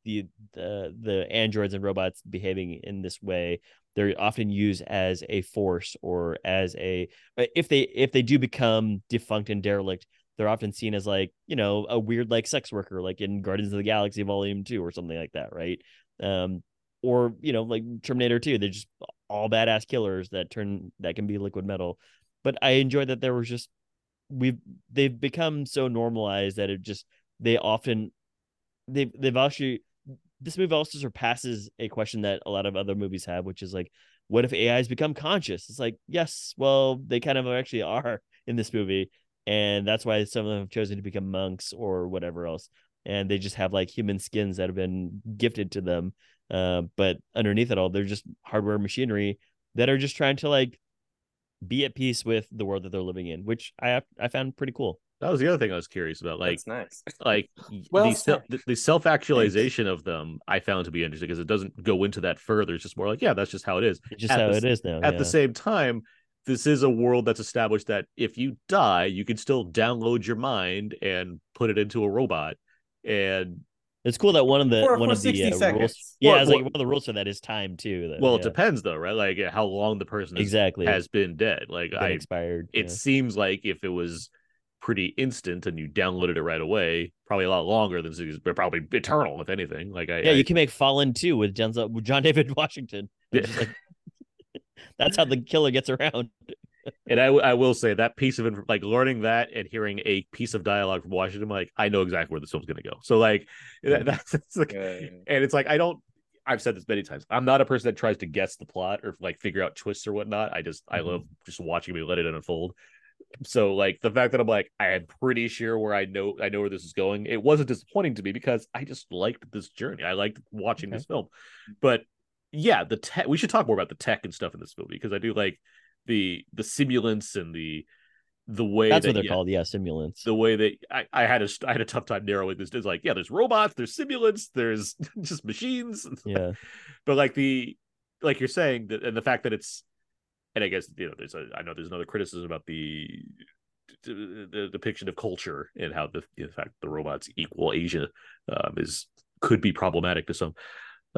the the the androids and robots behaving in this way. They're often used as a force or as a if they if they do become defunct and derelict they're often seen as like you know a weird like sex worker like in Guardians of the Galaxy Volume 2 or something like that right? Um or you know like terminator 2 they're just all badass killers that turn that can be liquid metal. But i enjoy that there was just we've they've become so normalized that it just they often they've they've actually this movie also surpasses a question that a lot of other movies have which is like what if ais become conscious? It's like yes well they kind of actually [laughs] are in this movie and that's why some of them have chosen to become monks or whatever else and they just have like human skins that have been gifted to them uh, but underneath it all, they're just hardware machinery that are just trying to like be at peace with the world that they're living in, which I I found pretty cool. that was the other thing i was curious about like That's nice. [laughs] like Well the, self, said. the, the self-actualization of them i found to be interesting because it doesn't go into that further it's just more like yeah that's just how it is It's just At how the it is now. at yeah. the same time this is a world that's established that if you die you can still download your mind and put it into a robot and it's cool that one of the For- one for of the 60 uh, rules. Yeah, Well, it's like one of the rules for that is time too. though, well it depends though right like how long the person is, exactly has been dead like been i expired. it yeah. seems like if it was pretty instant and you downloaded it right away probably a lot longer than 60 but probably eternal if anything like i yeah, I- you can make Fallen too with John with John [laughs] David Washington. It's just like- [laughs] that's how the killer gets around. And I, I will say that piece of like learning that and hearing a piece of dialogue from Washington, like I know exactly where this film's going to go. So like that, that's, that's like, Yeah, yeah. and it's like I don't. I've said this many times. I'm not a person that tries to guess the plot or like figure out twists or whatnot. I just I Mhm. love just watching me let it unfold. So like the fact that I'm like I am pretty sure where I know I know where this is going. It wasn't disappointing to me because I just liked this journey. I liked watching Okay. this film. But yeah, the tech. We should talk more about the tech and stuff in this movie because I do like the the simulants and the the way That's that, what they're yeah, called. Yeah, simulants. the way that I, I had a I had a tough time narrowing this. It's like, yeah, there's robots, there's simulants, there's [laughs] just machines. yeah. [laughs] But like the like you're saying that and the fact that it's and I guess you know there's a I know there's another criticism about the the, the depiction of culture and how the in fact the robots equal Asia um, is could be problematic to some.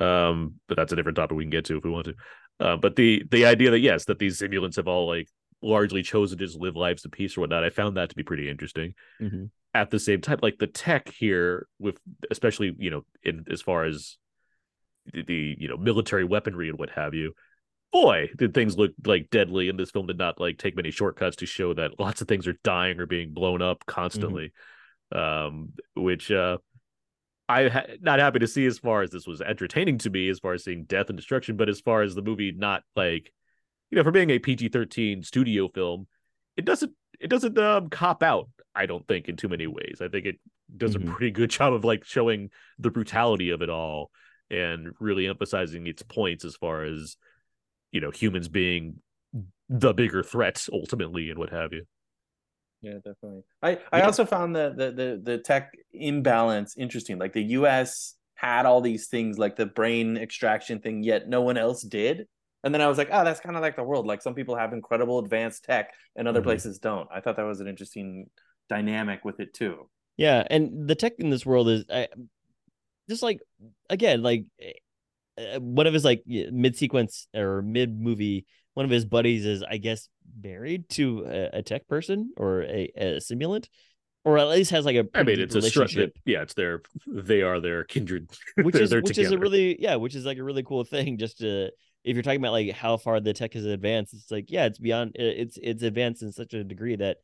Um, but that's a different topic we can get to if we want to. Uh, but the the idea that yes, that these simulants have all like largely chosen to just live lives of peace or whatnot, I found that to be pretty interesting. Mhm. At the same time, like the tech here, with especially you know in as far as the, the you know military weaponry and what have you, boy, did things look like deadly. And this film did not like take many shortcuts to show that lots of things are dying or being blown up constantly. Um, which uh, I ha- not happy to see as far as this was entertaining to me, as far as seeing death and destruction, but as far as the movie not like, you know, for being a PG thirteen studio film, it doesn't it doesn't um cop out. I don't think in too many ways. I think it does Mhm. a pretty good job of like showing the brutality of it all and really emphasizing its points as far as you know humans being the bigger threats ultimately and what have you. Yeah, definitely. I, I Yeah. also found the, the the the tech imbalance interesting. Like the US had all these things like the brain extraction thing, yet no one else did. And then I was like, oh, that's kind of like the world. Like some people have incredible advanced tech and other Mhm. places don't. I thought that was an interesting dynamic with it too. Yeah, and the tech in this world is I, just like again, like one of his like mid sequence or mid movie, one of his buddies is I guess married to a, a tech person or a, a simulant, or at least has like a I mean, it's a str- relationship. yeah, it's their they are their kindred, [laughs] which is which is a really yeah, which is like a really cool thing. Just to if you're talking about like how far the tech has advanced, it's like yeah, it's beyond it's it's advanced in such a degree that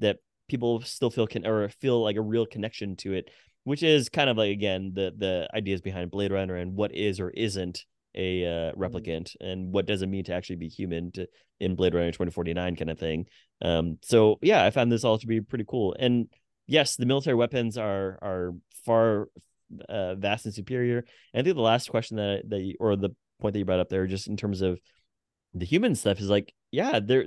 that people still feel can or feel like a real connection to it, which is kind of like again the the ideas behind Blade Runner and what is or isn't a uh, replicant and what does it mean to actually be human to in Blade Runner 2049 kind of thing. Um, so yeah, I found this all to be pretty cool. And yes, the military weapons are are far uh, vast and superior. And I think the last question that that you, or the point that you brought up there, just in terms of the human stuff, is like, yeah, there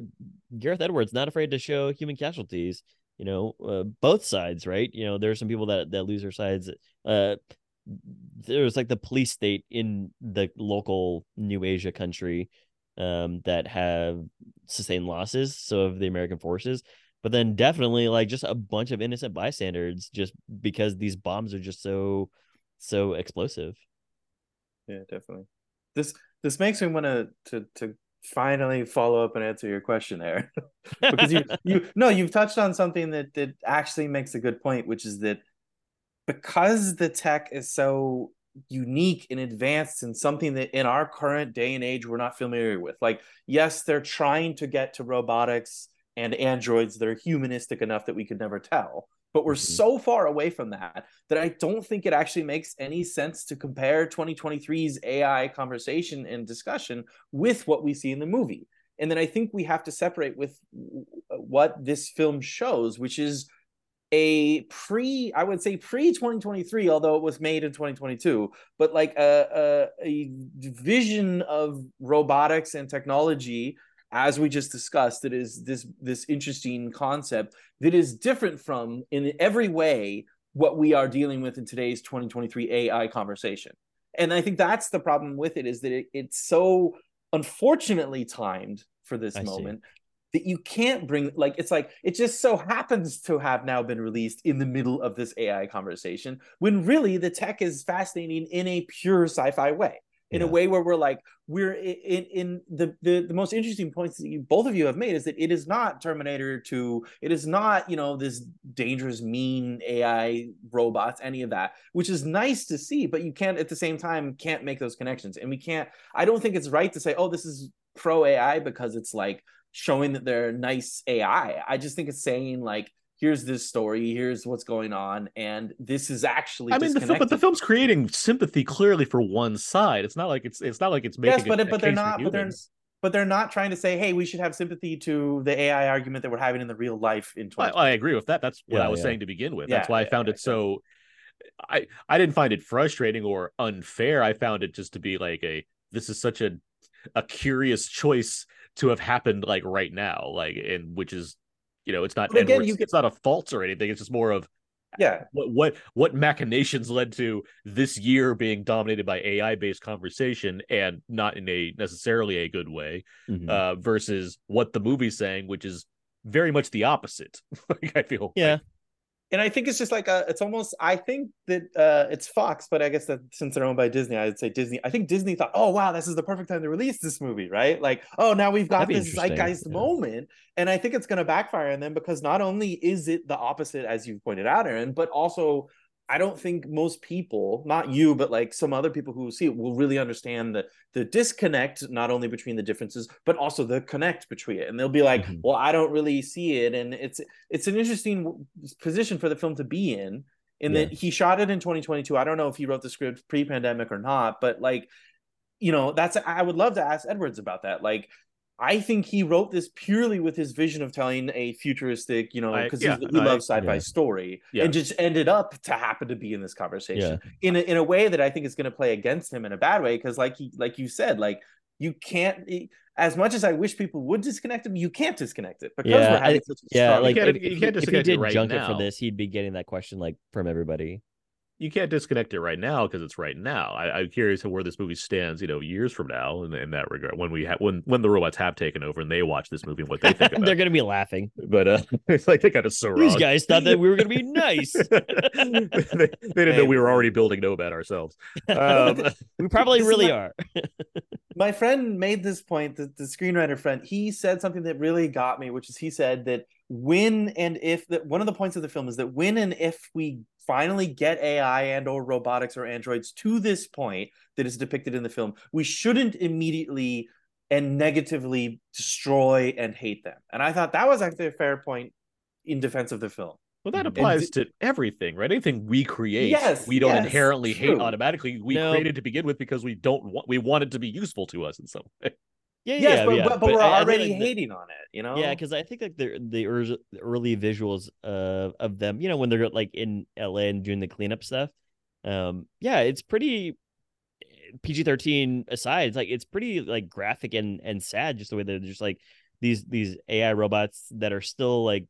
Gareth Edwards not afraid to show human casualties. You know, uh, both sides, right? You know, there are some people that that lose their sides. Uh, there's like the police state in the local New Asia country um, that have sustained losses. So of the American forces, but then definitely like just a bunch of innocent bystanders, just because these bombs are just so so explosive. Yeah, definitely. This this makes me want to to to finally follow up and answer your question there [laughs] because you [laughs] you no you've touched on something that that actually makes a good point which is that because the tech is so unique and advanced and something that in our current day and age we're not familiar with like yes they're trying to get to robotics and androids that are humanistic enough that we could never tell but we're Mhm. so far away from that that I don't think it actually makes any sense to compare 2023's AI conversation and discussion with what we see in the movie. And then I think we have to separate with what this film shows, which is a pre, I would say pre 2023, although it was made in 2022, but like a, a, a vision of robotics and technology as we just discussed that is this this interesting concept that is different from in every way what we are dealing with in today's 2023 AI conversation. And I think that's the problem with it is that it, it's so unfortunately timed for this I see. That you can't bring like it's like it just so happens to have now been released in the middle of this AI conversation when really the tech is fascinating in a pure sci-fi way. In a way where we're like we're in in the, the the most interesting points that you both of you have made is that it is not terminator 2 it is not you know this dangerous mean ai robots any of that which is nice to see but you can't at the same time can't make those connections. And we can't i don't think it's right to say oh this is pro ai because it's like showing that they're nice ai i just think it's saying like here's this story here's what's going on and this is actually I mean, the, fil- but the film's creating sympathy clearly for one side. It's not like it's it's not like it's making yes, but a, but a they're not. But they're but they're not trying to say, hey, we should have sympathy to the AI argument that we're having in the real life in I, 20. I agree with that. That's what Yeah, I was yeah. saying to begin with. That's Yeah, why I found yeah, it so. I I didn't find it frustrating or unfair. I found it just to be like a this is such a a curious choice to have happened like right now, like and which is you know, it's not But again, Edwards- you it's not a fault or anything. It's just more of Yeah. what what what machinations led to this year being dominated by AI based conversation and not in a necessarily a good way, Mhm. uh, versus what the movie's saying, which is very much the opposite. [laughs] like I feel yeah. And I think it's just like a, it's almost. I think that uh, it's Fox, but I guess that since they're owned by Disney, I would say Disney. I think Disney thought, oh wow, this is the perfect time to release this movie, right? Like, oh now we've got this zeitgeist yeah. moment, and I think it's going to backfire on them because not only is it the opposite as you pointed out, Aaron, but also. I don't think most people, not you, but like some other people who see it, will really understand the the disconnect not only between the differences, but also the connect between it. And they'll be like, Mhm. "Well, I don't really see it," and it's it's an interesting position for the film to be in in Yeah. that he shot it in 2022 i don't know if he wrote the script pre-pandemic or not but like you know that's i would love to ask edwards about that like i think he wrote this purely with his vision of telling a futuristic you know because yeah, he no, I- loves sci-fi yeah. story Yeah. and just ended up to happen to be in this Yeah. conversation in a, in a way that i think is going to play against him in a bad way because like he like you said like you can't as much as i wish people would disconnect him you can't disconnect it because Yeah, we're having I- such a Yeah, strong like can't- if, you if, can't he- if he disconnect it did right junket now. for this, he'd be getting that question like from everybody. You can't disconnect it right now because it's right now. I, I'm curious where this movie stands, you know, years from now in, in that regard. When we have when when the robots have taken over and they watch this movie and what they think [laughs] They're gonna be laughing. But uh, [laughs] it's like they got us so wrong. These guys thought that we were gonna be nice. [laughs] they, they didn't know we were already building Nomad ourselves. Um, We probably really my- are. My friend made this point the, the screenwriter friend he said something that really got me which is he said that when and if that one of the points of the film is that when and if we finally get ai and or robotics or androids to this point that is depicted in the film we shouldn't immediately and negatively destroy and hate them. And i thought that was actually a fair point in defense of the film well, that And applies to everything, right? Anything we create, Yes, we don't yes, inherently hate automatically. We No. created to begin with because we don't want we want it to be useful to us in some way. [laughs] Yeah, yes yeah, but, yeah. but, but we're I- I think, already the- hating on it you know Yeah, because I think like the the early, early visuals of of them, you know, when they're like in LA and doing the cleanup stuff. Um, yeah, it's pretty PG thirteen aside. It's like it's pretty like graphic and and sad, just the way they're just like these these AI robots that are still like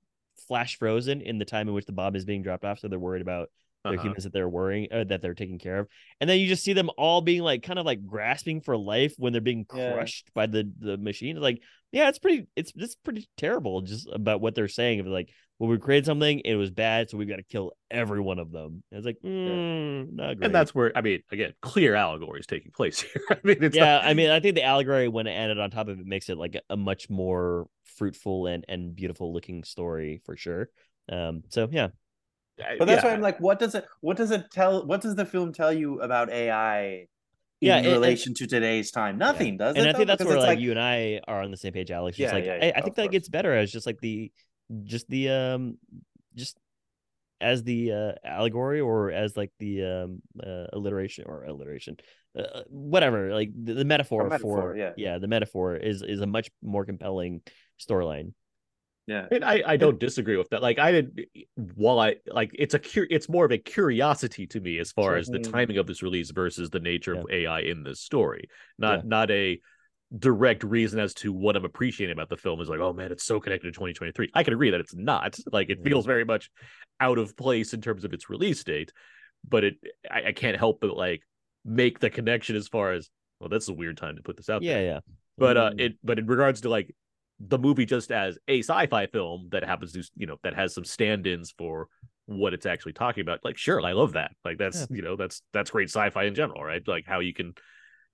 flash frozen in the time in which the bomb is being dropped off. So they're worried about the Uh-huh. humans that they're worrying uh, that they're taking care of and then you just see them all being like kind of like grasping for life when they're being Yeah. crushed by the the machine like yeah it's pretty it's it's pretty terrible just about what they're saying of like well we created something it was bad so we've got to kill every one of them and it's like mm, not great And that's where I mean, again, clear allegory is taking place [laughs] here. I mean, it's yeah not- i mean i think the allegory when it ended on top of it makes it like a much more fruitful and and beautiful looking story for sure um so yeah But that's yeah. why I'm like, what does it what does it tell what does the film tell you about AI in Yeah, and- and- relation to today's time? Nothing, does and it? I think though? that's Because where it's like, you and I are on the same page, Alex. Just Yeah, like yeah, I, yeah, I think that course. gets better as just like the just the um just as the uh, allegory or as like the um uh, alliteration or alliteration uh, whatever like the, the metaphor, metaphor, for yeah. the metaphor is is a much more compelling storyline yeah. And I, I don't disagree with that. Like I did while I like it's a cur- it's more of a curiosity to me as far as the timing of this release versus the nature of AI in this story. Not Yeah. not a direct reason as to what I'm appreciating about the film is like, oh man, it's so connected to 2023. I can agree that it's not. Like it feels very much out of place in terms of its release date, but it I, I can't help but like make the connection as far as well, that's a weird time to put this out there yeah yeah but uh Mm. it but in regards to like the movie just as a sci-fi film that happens to you know that has some stand-ins for what it's actually talking about like sure i love that. Like that's you know that's that's great sci-fi in general right? Like how you can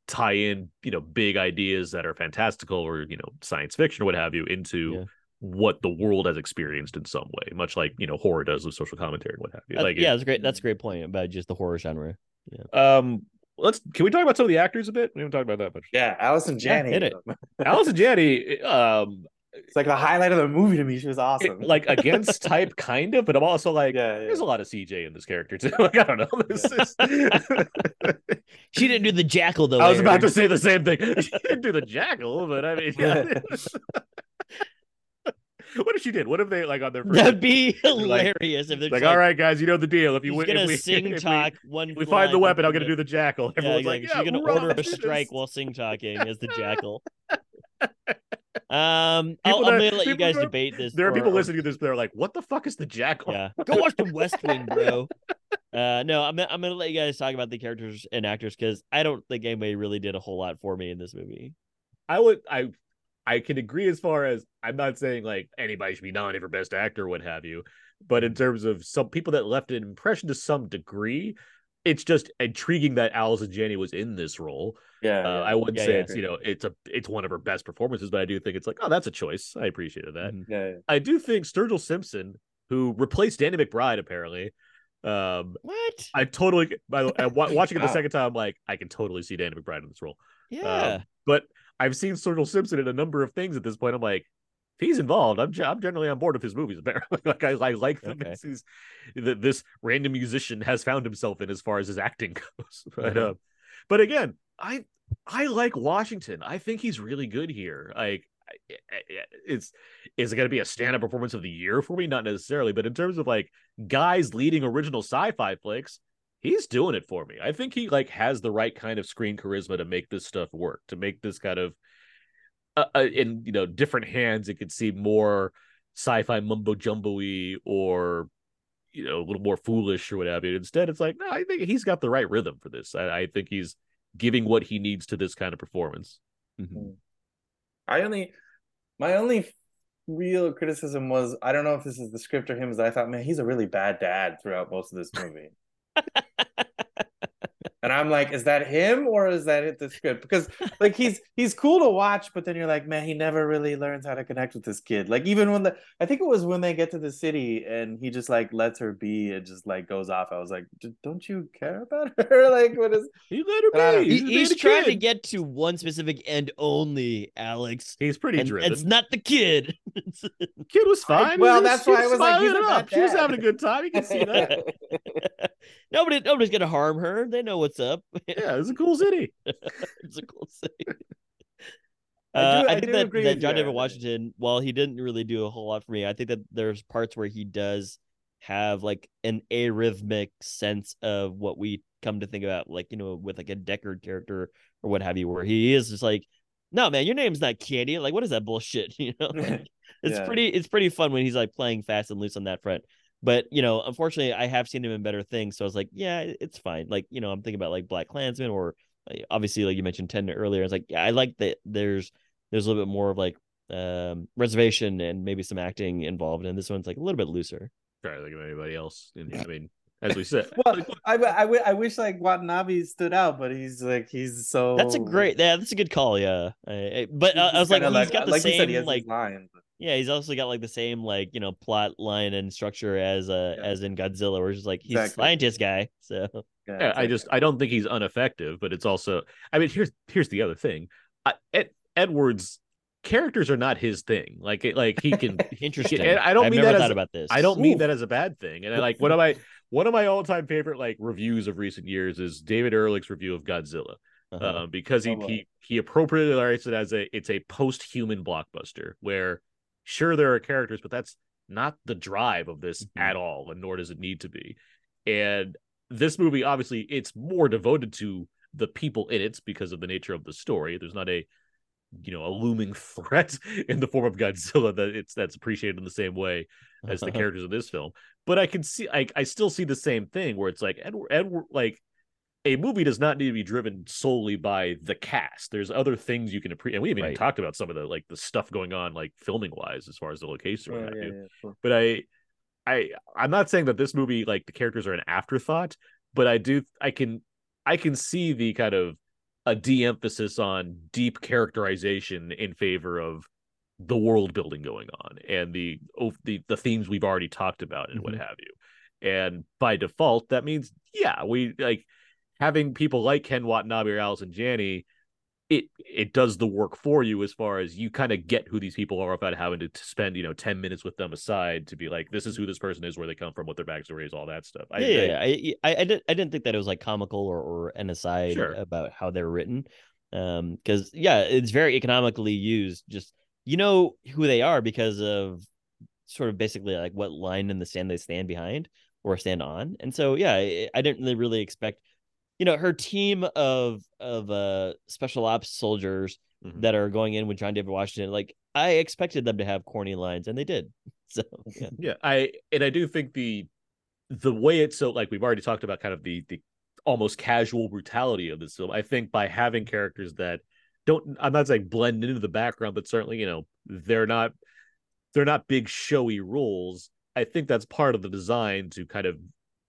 tie in you know big ideas that are fantastical or you know science fiction or what have you into Yeah. what the world has experienced in some way much like you know horror does with social commentary and what have you. Uh, like yeah it- that's great that's a great point about just the horror genre. Yeah. um let's can we talk about some of the actors a bit we haven't talked about that much Yeah, Allison Yeah, Janney. hit it. Allison Janney um It's like the highlight of the movie to me. She was awesome. it- like against [laughs] type kind of but i'm also like yeah, yeah. there's a lot of cj in this character too [laughs] like i don't know this is... [laughs] she didn't do the jackal though i was about to say the same thing she didn't do the jackal but i mean yeah. What if she did what if they like on their first that'd be [laughs] Like- hilarious if they're like, just all right guys you know the deal if you He's win gonna if we, [laughs] sing if we- talk one. if we find the weapon i'm gonna do the jackal Yeah, everyone's yeah, like she's gonna order a let's do this." strike while sing talking as the jackal. [laughs] Um, People I'll, I'm gonna let you guys that- debate this. There are or- people or- listening to this. They're like, "What the fuck is the jackal?" Yeah, go watch the West Wing, bro. Uh, no, I'm I'm gonna let you guys talk about the characters and actors because I don't think anybody really did a whole lot for me in this movie. I would I I can agree as far as I'm not saying like anybody should be nominated for best actor or what have you, but in terms of some people that left an impression to some degree, it's just intriguing that Allison Janney was in this role. Yeah, Uh, yeah. I wouldn't Yeah, say yeah. it's you know it's a it's one of her best performances, but I do think it's like oh that's a choice. I appreciated that. Mhm. yeah, yeah. I do think Sturgill Simpson, who replaced Danny McBride apparently, um, What? I totally by the way, I- wa- watching it the Wow. second time, I'm like I can totally see Danny McBride in this role. Yeah. Um, but I've seen Sturgill Simpson in a number of things at this point. I'm like, if he's involved, I'm, I'm generally on board of his movies. [laughs] Apparently, like I, I like the Okay. that this random musician has found himself in as far as his acting [laughs] goes. But Uh-huh. uh, but again, I I like Washington. I think he's really good here. Like it's is it going to be a stand-up performance of the year for me? Not necessarily, but in terms of like guys leading original sci-fi flicks, he's doing it for me. I think he like has the right kind of screen charisma to make this stuff work, to make this kind of uh, uh, in you know different hands. It could seem more sci-fi mumbo jumbo-y or you know a little more foolish or whatever. Instead, it's like no, I think he's got the right rhythm for this. I, I think he's giving what he needs to this kind of performance. I only, my only real criticism was I don't know if this is the script or him, is I thought, man, he's a really bad dad throughout most of this [laughs] movie. And I'm like, is that him or is that it the script? Because like [laughs] he's he's cool to watch, but then you're like, man, he never really learns how to connect with this kid. Like even when the I think it was when they get to the city and he just like lets her be and just like goes off. I was like, don't you care about [laughs] her? like what is [laughs] He let her But I don't- be. He's, he's beta trying to get to one specific end only, Alex. He's pretty And driven. it's not the kid. Kid was fine. well, was- that's he why I was like, he's a up. She was having a good time. You can see that. Nobody, nobody's gonna harm her. They know what's up. [laughs] yeah, it's a cool city. [laughs] it's a cool city. I Uh, do- I, I think that, that John David Washington, while he didn't really do a whole lot for me, I think that there's parts where he does have like an arrhythmic sense of what we come to think about, like you know, with like a Deckard character or what have you, where he is just like, no man, your name's not Candy. Like, what is that bullshit? [laughs] You know, like, it's Yeah. pretty, it's pretty fun when he's like playing fast and loose on that front. But you know, unfortunately, I have seen him in better things, so I was like, yeah, it's fine. Like you know, I'm thinking about like Black Klansman or uh, obviously like you mentioned Tenet earlier. I was like, yeah, I like that. There's there's a little bit more of like um reservation and maybe some acting involved, and this one's like a little bit looser. Think of anybody else. In here. I mean, as we said, [laughs] well, I, I, I wish like Watanabe stood out, but he's like he's so. That's a great, yeah, that's a good call, yeah. I- I- but uh, I was like, kinda he's got the like same said, like these lines. Yeah, he's also got like the same like you know plot line and structure as uh Yeah. as in Godzilla, where it's just like he's a scientist guy. So Yeah, Yeah, it's I just I don't think he's ineffective, but it's also I mean here's here's the other thing. I, Ed, Edwards characters are not his thing. Like it, like he can [laughs] interesting. and I don't I've mean never that as, about this. I don't mean Ooh. that as a bad thing. And I like what [laughs] am my one of my all time favorite like reviews of recent years is David Ehrlich's review of Godzilla. Uh-huh. uh, because he, Oh, he he appropriately writes it as a it's a post human blockbuster where sure there are characters, but that's not the drive of this Mhm. at all, and nor does it need to be. And this movie, obviously, it's more devoted to the people in it because of the nature of the story. There's not a you know a looming [laughs] threat in the form of Godzilla that it's that's appreciated in the same way as the [laughs] characters of this film. But I can see I I still see the same thing where it's like Edward Edward like a movie does not need to be driven solely by the cast. There's other things you can appreciate. And we haven't even talked about some of the like the stuff going on like filming wise as far as the location. Yeah, and what have yeah, yeah, sure. But I I I'm not saying that this movie like the characters are an afterthought, but I do I can I can see the kind of a de-emphasis on deep characterization in favor of the world building going on and the oh, the the themes we've already talked about and what Mhm. have you. And by default, that means yeah, we like having people like Ken Watanabe or Allison Janney. It it does the work for you as far as you kind of get who these people are without having to, spend you know ten minutes with them aside to be like this is who this person is, where they come from, what their backstory is, all that stuff. I, yeah, I- yeah. I, I I didn't I didn't think that it was like comical or, or an aside Sure. about how they're written. Um, because yeah, it's very economically used. Just you know who they are because of sort of basically like what line in the stand they stand behind or stand on. And so yeah, I, I didn't really really expect, you know, her team of of uh special ops soldiers Mhm. that are going in with John David Washington. Like I expected them to have corny lines, and they did. [laughs] So yeah, Yeah, I and I do think the the way it's so like we've already talked about kind of the the almost casual brutality of this film. I think by having characters that don't I'm not saying blend into the background, but certainly, you know, they're not they're not big showy rules. I think that's part of the design to kind of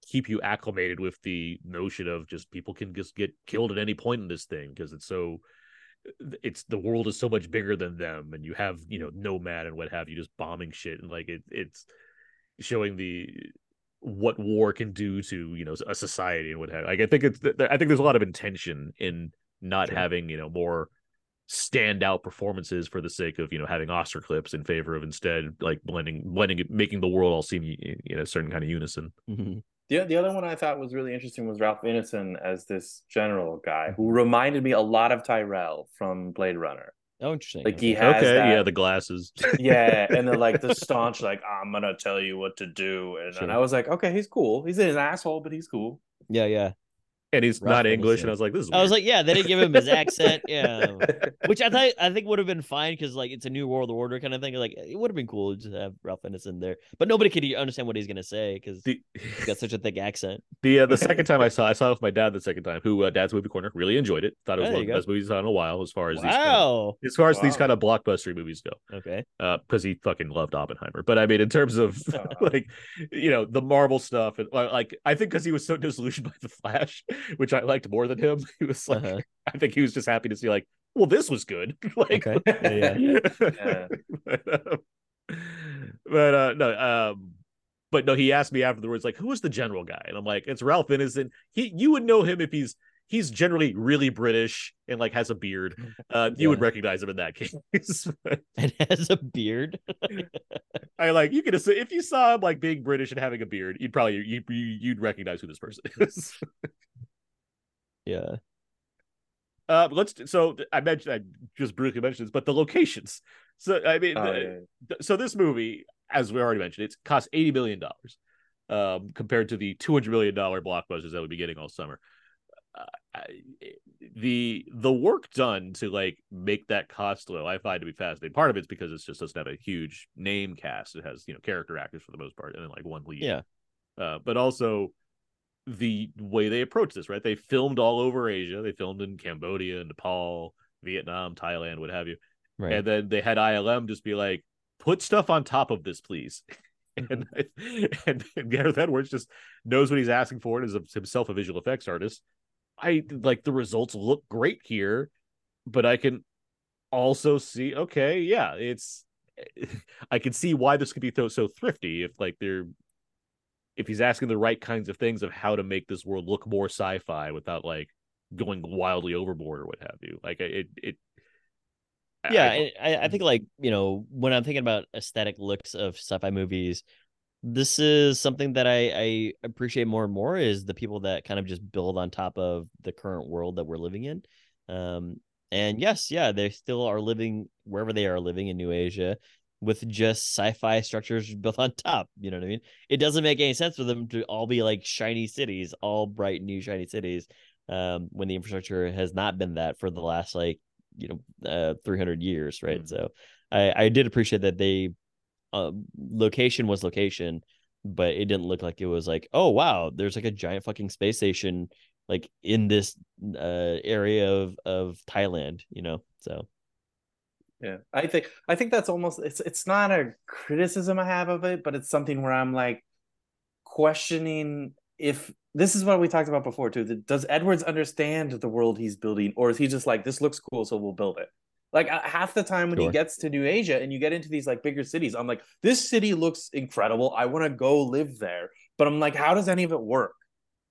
keep you acclimated with the notion of just people can just get killed at any point in this thing because it's so it's the world is so much bigger than them and you have you know nomad and what have you just bombing shit and like it, it's showing the what war can do to you know a society and what have like i think it's i think there's a lot of intention in not Sure. having you know more standout performances for the sake of you know having oscar clips in favor of instead like blending blending making the world all seem in a certain kind of unison Mhm. The, the other one I thought was really interesting was Ralph Ineson as this general guy who reminded me a lot of Tyrell from Blade Runner. oh, interesting. Like he has okay that- yeah the glasses [laughs] yeah, and then like the [laughs] staunch, like I'm gonna tell you what to do, and, Sure. and I was like, okay, he's cool. He's an asshole, but he's cool. yeah, yeah. And he's Ralph not english and i was like this is I was like, yeah, they didn't give him his accent, [laughs] yeah, which I thought I think would have been fine because like it's a new world order kind of thing. Like it would have been cool to have Ralph Ineson there, but nobody could understand what he's gonna say because the, he's got such a thick accent. [laughs] The uh, the second time I saw, I saw it with my dad the second time, who uh, Dad's Movie Corner really enjoyed it. Thought it was Oh, there one of the best movies I saw in a while, as far as these kind of, Wow. as far as these kind of blockbuster movies go. Okay. Uh, because he fucking loved Oppenheimer. But I mean, in terms of [laughs] like, you know, the Marvel stuff, and uh, like, I think because he was so disillusioned by the Flash, [laughs] which I liked more than him, [laughs] he was like, Uh-huh. [laughs] I think he was just happy to see like, well, this was good. like, Okay. Yeah, yeah. Yeah. but, um, but uh no um but no he asked me afterwards like who was the general guy and i'm like it's ralph Ineson he you would know him if he's he's generally really british and like has a beard uh you would recognize him in that case And has a beard. i like you could assume if you saw him like being british and having a beard you'd probably you, you you'd recognize who this person is Yeah. uh let's so i mentioned i just briefly mentioned this but the locations so i mean Oh, the- yeah. so this movie, as we already mentioned, it's cost eighty million dollars, um, compared to the two hundred million dollar blockbusters that we'll be getting all summer. Uh, I- the the work done to like make that cost low, I find to be fascinating. Part of it's because it's just doesn't have a huge name cast. It has you know character actors for the most part, and then like one lead. Yeah. Uh, but also the way they approach this, right? They filmed all over Asia. They filmed in Cambodia, Nepal, Vietnam, Thailand, what have you Right. and then they had ILM just be like, put stuff on top of this, please. [laughs] and mm-hmm. and, and Gareth Edwards just knows what he's asking for and is himself a visual effects artist. I like the results look great here, but I can also see, okay, yeah, it's [laughs] I can see why this could be so, so thrifty if like they're if he's asking the right kinds of things of how to make this world look more sci-fi without like going wildly overboard or what have you. Like it it yeah, I- I, I think like you know when I'm thinking about aesthetic looks of sci-fi movies, this is something that I, I appreciate more and more is the people that kind of just build on top of the current world that we're living in. Um, and yes, yeah, they still are living wherever they are living in New Asia with just sci-fi structures [laughs] built on top. You know what I mean? It doesn't make any sense for them to all be like shiny cities, all bright new shiny cities, um, when the infrastructure has not been that for the last like you know uh 300 years right Mhm. so i i did appreciate that they uh location was location but it didn't look like it was like oh wow there's like a giant fucking space station like in this uh area of of thailand you know so Yeah, I think I think that's almost it's it's not a criticism I have of it, but it's something where I'm like questioning if this is what we talked about before too. that- Does Edwards understand the world he's building, or is he just like this looks cool, so we'll build it? Like uh, half the time when he gets to New Asia and you get into these like bigger cities, I'm like, this city looks incredible. I want to go live there, but I'm like, how does any of it work?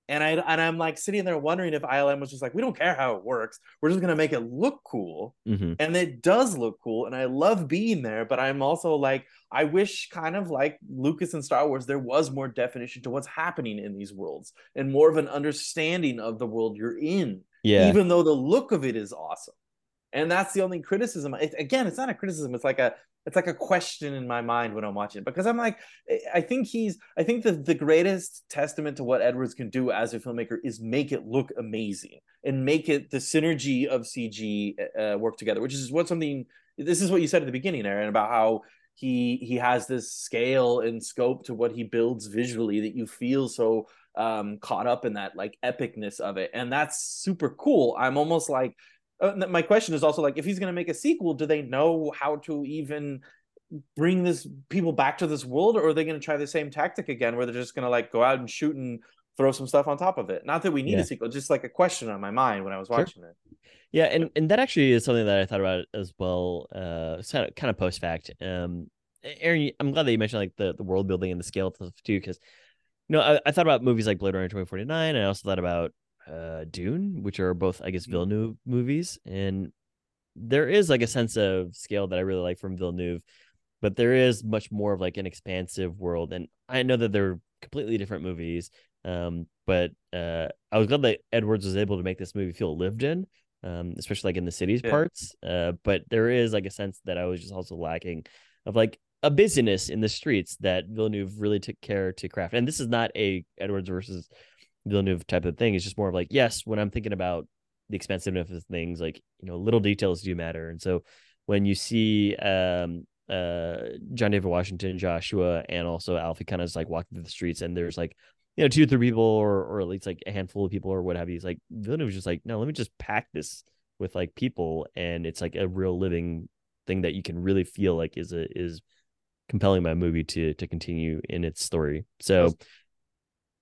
And I and I'm like sitting there wondering if ILM was just like, we don't care how it works. We're just gonna make it look cool mhm. and it does look cool and i love being there but i'm also like i wish kind of like lucas and star wars there was more definition to what's happening in these worlds and more of an understanding of the world you're in yeah even though the look of it is awesome and that's the only criticism. It, again, it's not a criticism. It's like a it's like a question in my mind when I'm watching it because I'm like, I think he's, I think the the greatest testament to what Edwards can do as a filmmaker is make it look amazing and make it the synergy of CG uh, work together, which is what something. This is what you said at the beginning, Aaron, about how he he has this scale and scope to what he builds visually that you feel so um caught up in that like epicness of it and that's super cool i'm almost like uh, my question is also like if he's going to make a sequel do they know how to even bring this people back to this world or are they going to try the same tactic again where they're just going to like go out and shoot and throw some stuff on top of it not that we need Yeah. a sequel just like a question on my mind when i was watching it Yeah, and, and that actually is something that I thought about as well. Uh, kind of kind of post fact. Um, Aaron, I'm glad that you mentioned like the, the world building and the scale of stuff too, because you know I, I thought about movies like Blade Runner 2049, and I also thought about uh Dune, which are both I guess Villeneuve movies, and there is like a sense of scale that I really like from Villeneuve, but there is much more of like an expansive world, and I know that they're completely different movies. Um, but uh, I was glad that Edwards was able to make this movie feel lived in um, especially like in the cities Yeah. parts. Uh, but there is like a sense that I was just also lacking of like a busyness in the streets that Villeneuve really took care to craft. And this is not a Edwards versus Villeneuve type of thing. It's just more of like, yes, when I'm thinking about the expensiveness of things, like you know, little details do matter. And so when you see um uh John David Washington, Joshua, and also Alphie kind of like walking through the streets and there's like you know, two or three people or or at least like a handful of people or what have you. It's like Villeneuve was just like, no, let me just pack this with like people and it's like a real living thing that you can really feel like is a is compelling my movie to to continue in its story. So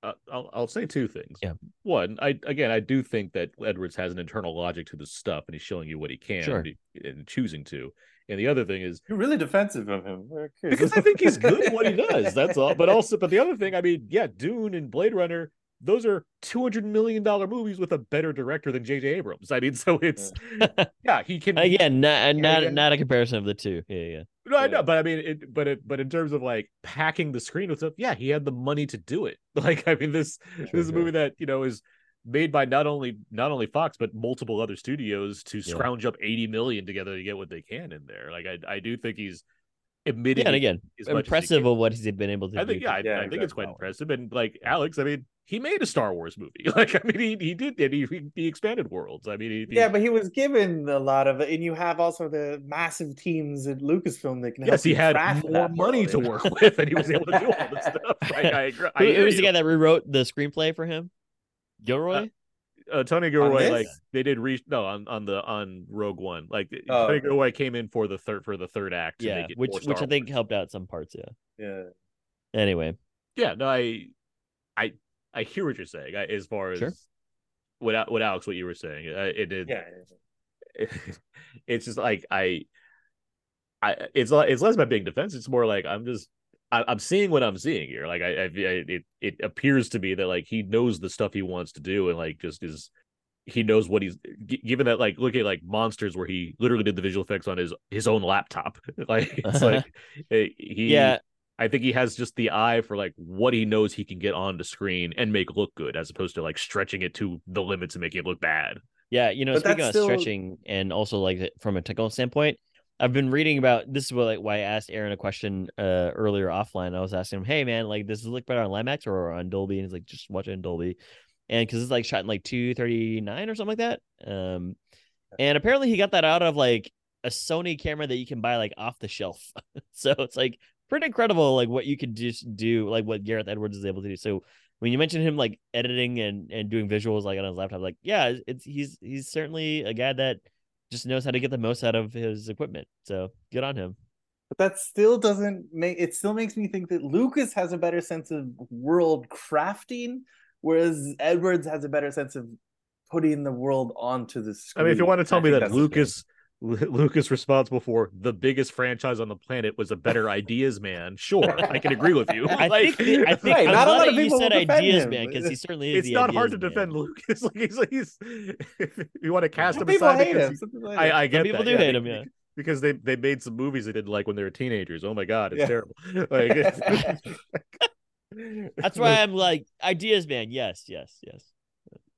Uh, I'll, I'll say two things. Yeah. One, I again, I do think that Edwards has an internal logic to this stuff, and he's showing you what he can Sure. and, he- and choosing to. And the other thing is you're really defensive of him because I think he's good at what he does. That's all. But [laughs] also, but the other thing, I mean, yeah, Dune and Blade Runner, those are two hundred million dollar movies with a better director than J.J. Abrams. I mean, [laughs] so it's yeah, he can again, not not yeah. not a comparison of the two. Yeah, yeah. No, I know, but I mean, it, but it, but in terms of like packing the screen with stuff, yeah, he had the money to do it. [laughs] Like, I mean, this this is a movie that you know is made by not only not only Fox but multiple other studios to scrounge up eighty million together to get what they can in there. Like, I I do think he's admitting Yeah, and again, as much as he impressive of what he's been able to I do. think yeah, I, Yeah, I think it's exactly. quite impressive. And like Alex, I mean, he made a Star Wars movie. [laughs] Like, I mean, he he did and he he, he expanded worlds. I mean, he, he- Yeah, but he was given a lot of and you have also the massive teams at Lucasfilm that can. yes, he had more that money to work with, and he was able to do all this [laughs] stuff. Like, I agree. I Who, hear who was the guy that rewrote the screenplay for him? Gilroy? uh, Uh, Tony Gilroy, like they did re no on on the on Rogue One, like Oh, Tony. Gilroy came in for the third for the third act, yeah, it which which Star I think helped out some parts. Yeah. Yeah. Anyway, Yeah, no, I, I, I hear what you're saying. I, as far as Sure. what what Alex, what you were saying, I, it did. Yeah. [laughs] it's just like I, I it's it's less about being defensive. It's more like I'm just I, I'm seeing what I'm seeing here. Like I, I, I it it appears to be that like he knows the stuff he wants to do and like just is he knows what he's g- given that like look at like monsters where he literally did the visual effects on his his own laptop. [laughs] like it's like eh, he yeah, I think he has just the eye for like what he knows he can get on the screen and make look good, as opposed to like stretching it to the limits and making it look bad. yeah. You know, But speaking of still- stretching and also like from a technical standpoint, I've been reading about this is what like why I asked Aaron a question uh earlier offline. I was asking him, hey man, like does it look better on IMAX or on Dolby? And he's like, just watch it in Dolby. And because it's like shot in like 239 or something like that. Um and apparently he got that out of like a Sony camera that you can buy like off the shelf. [laughs] so it's like pretty incredible like what you could just do, like what Gareth Edwards is able to do. So when you mentioned him like editing and and doing visuals like on his laptop, like yeah, it's he's he's certainly a guy that just knows how to get the most out of his equipment. So good on him. But that still doesn't make it still makes me think that Lucas has a better sense of world crafting, whereas Edwards has a better sense of putting the world onto the screen. I mean, if you want to tell I me that that's the thing. Lucas Lu- Lucas [laughs] responsible for the biggest franchise on the planet was a better ideas man, sure, I can agree with you. [laughs] I Like, think I think Right, not a lot of you people said ideas him. man because he certainly is. it's the not hard to man. defend Lucas. [laughs] Like he's, he's you want to cast Some him people aside hate because him. Some I, him. I get people that, do yeah, hate him, yeah. because they they made some movies they didn't like when they were teenagers. Oh my god, it's Yeah. terrible. Like, That's why I'm like ideas man. Yes, yes, yes.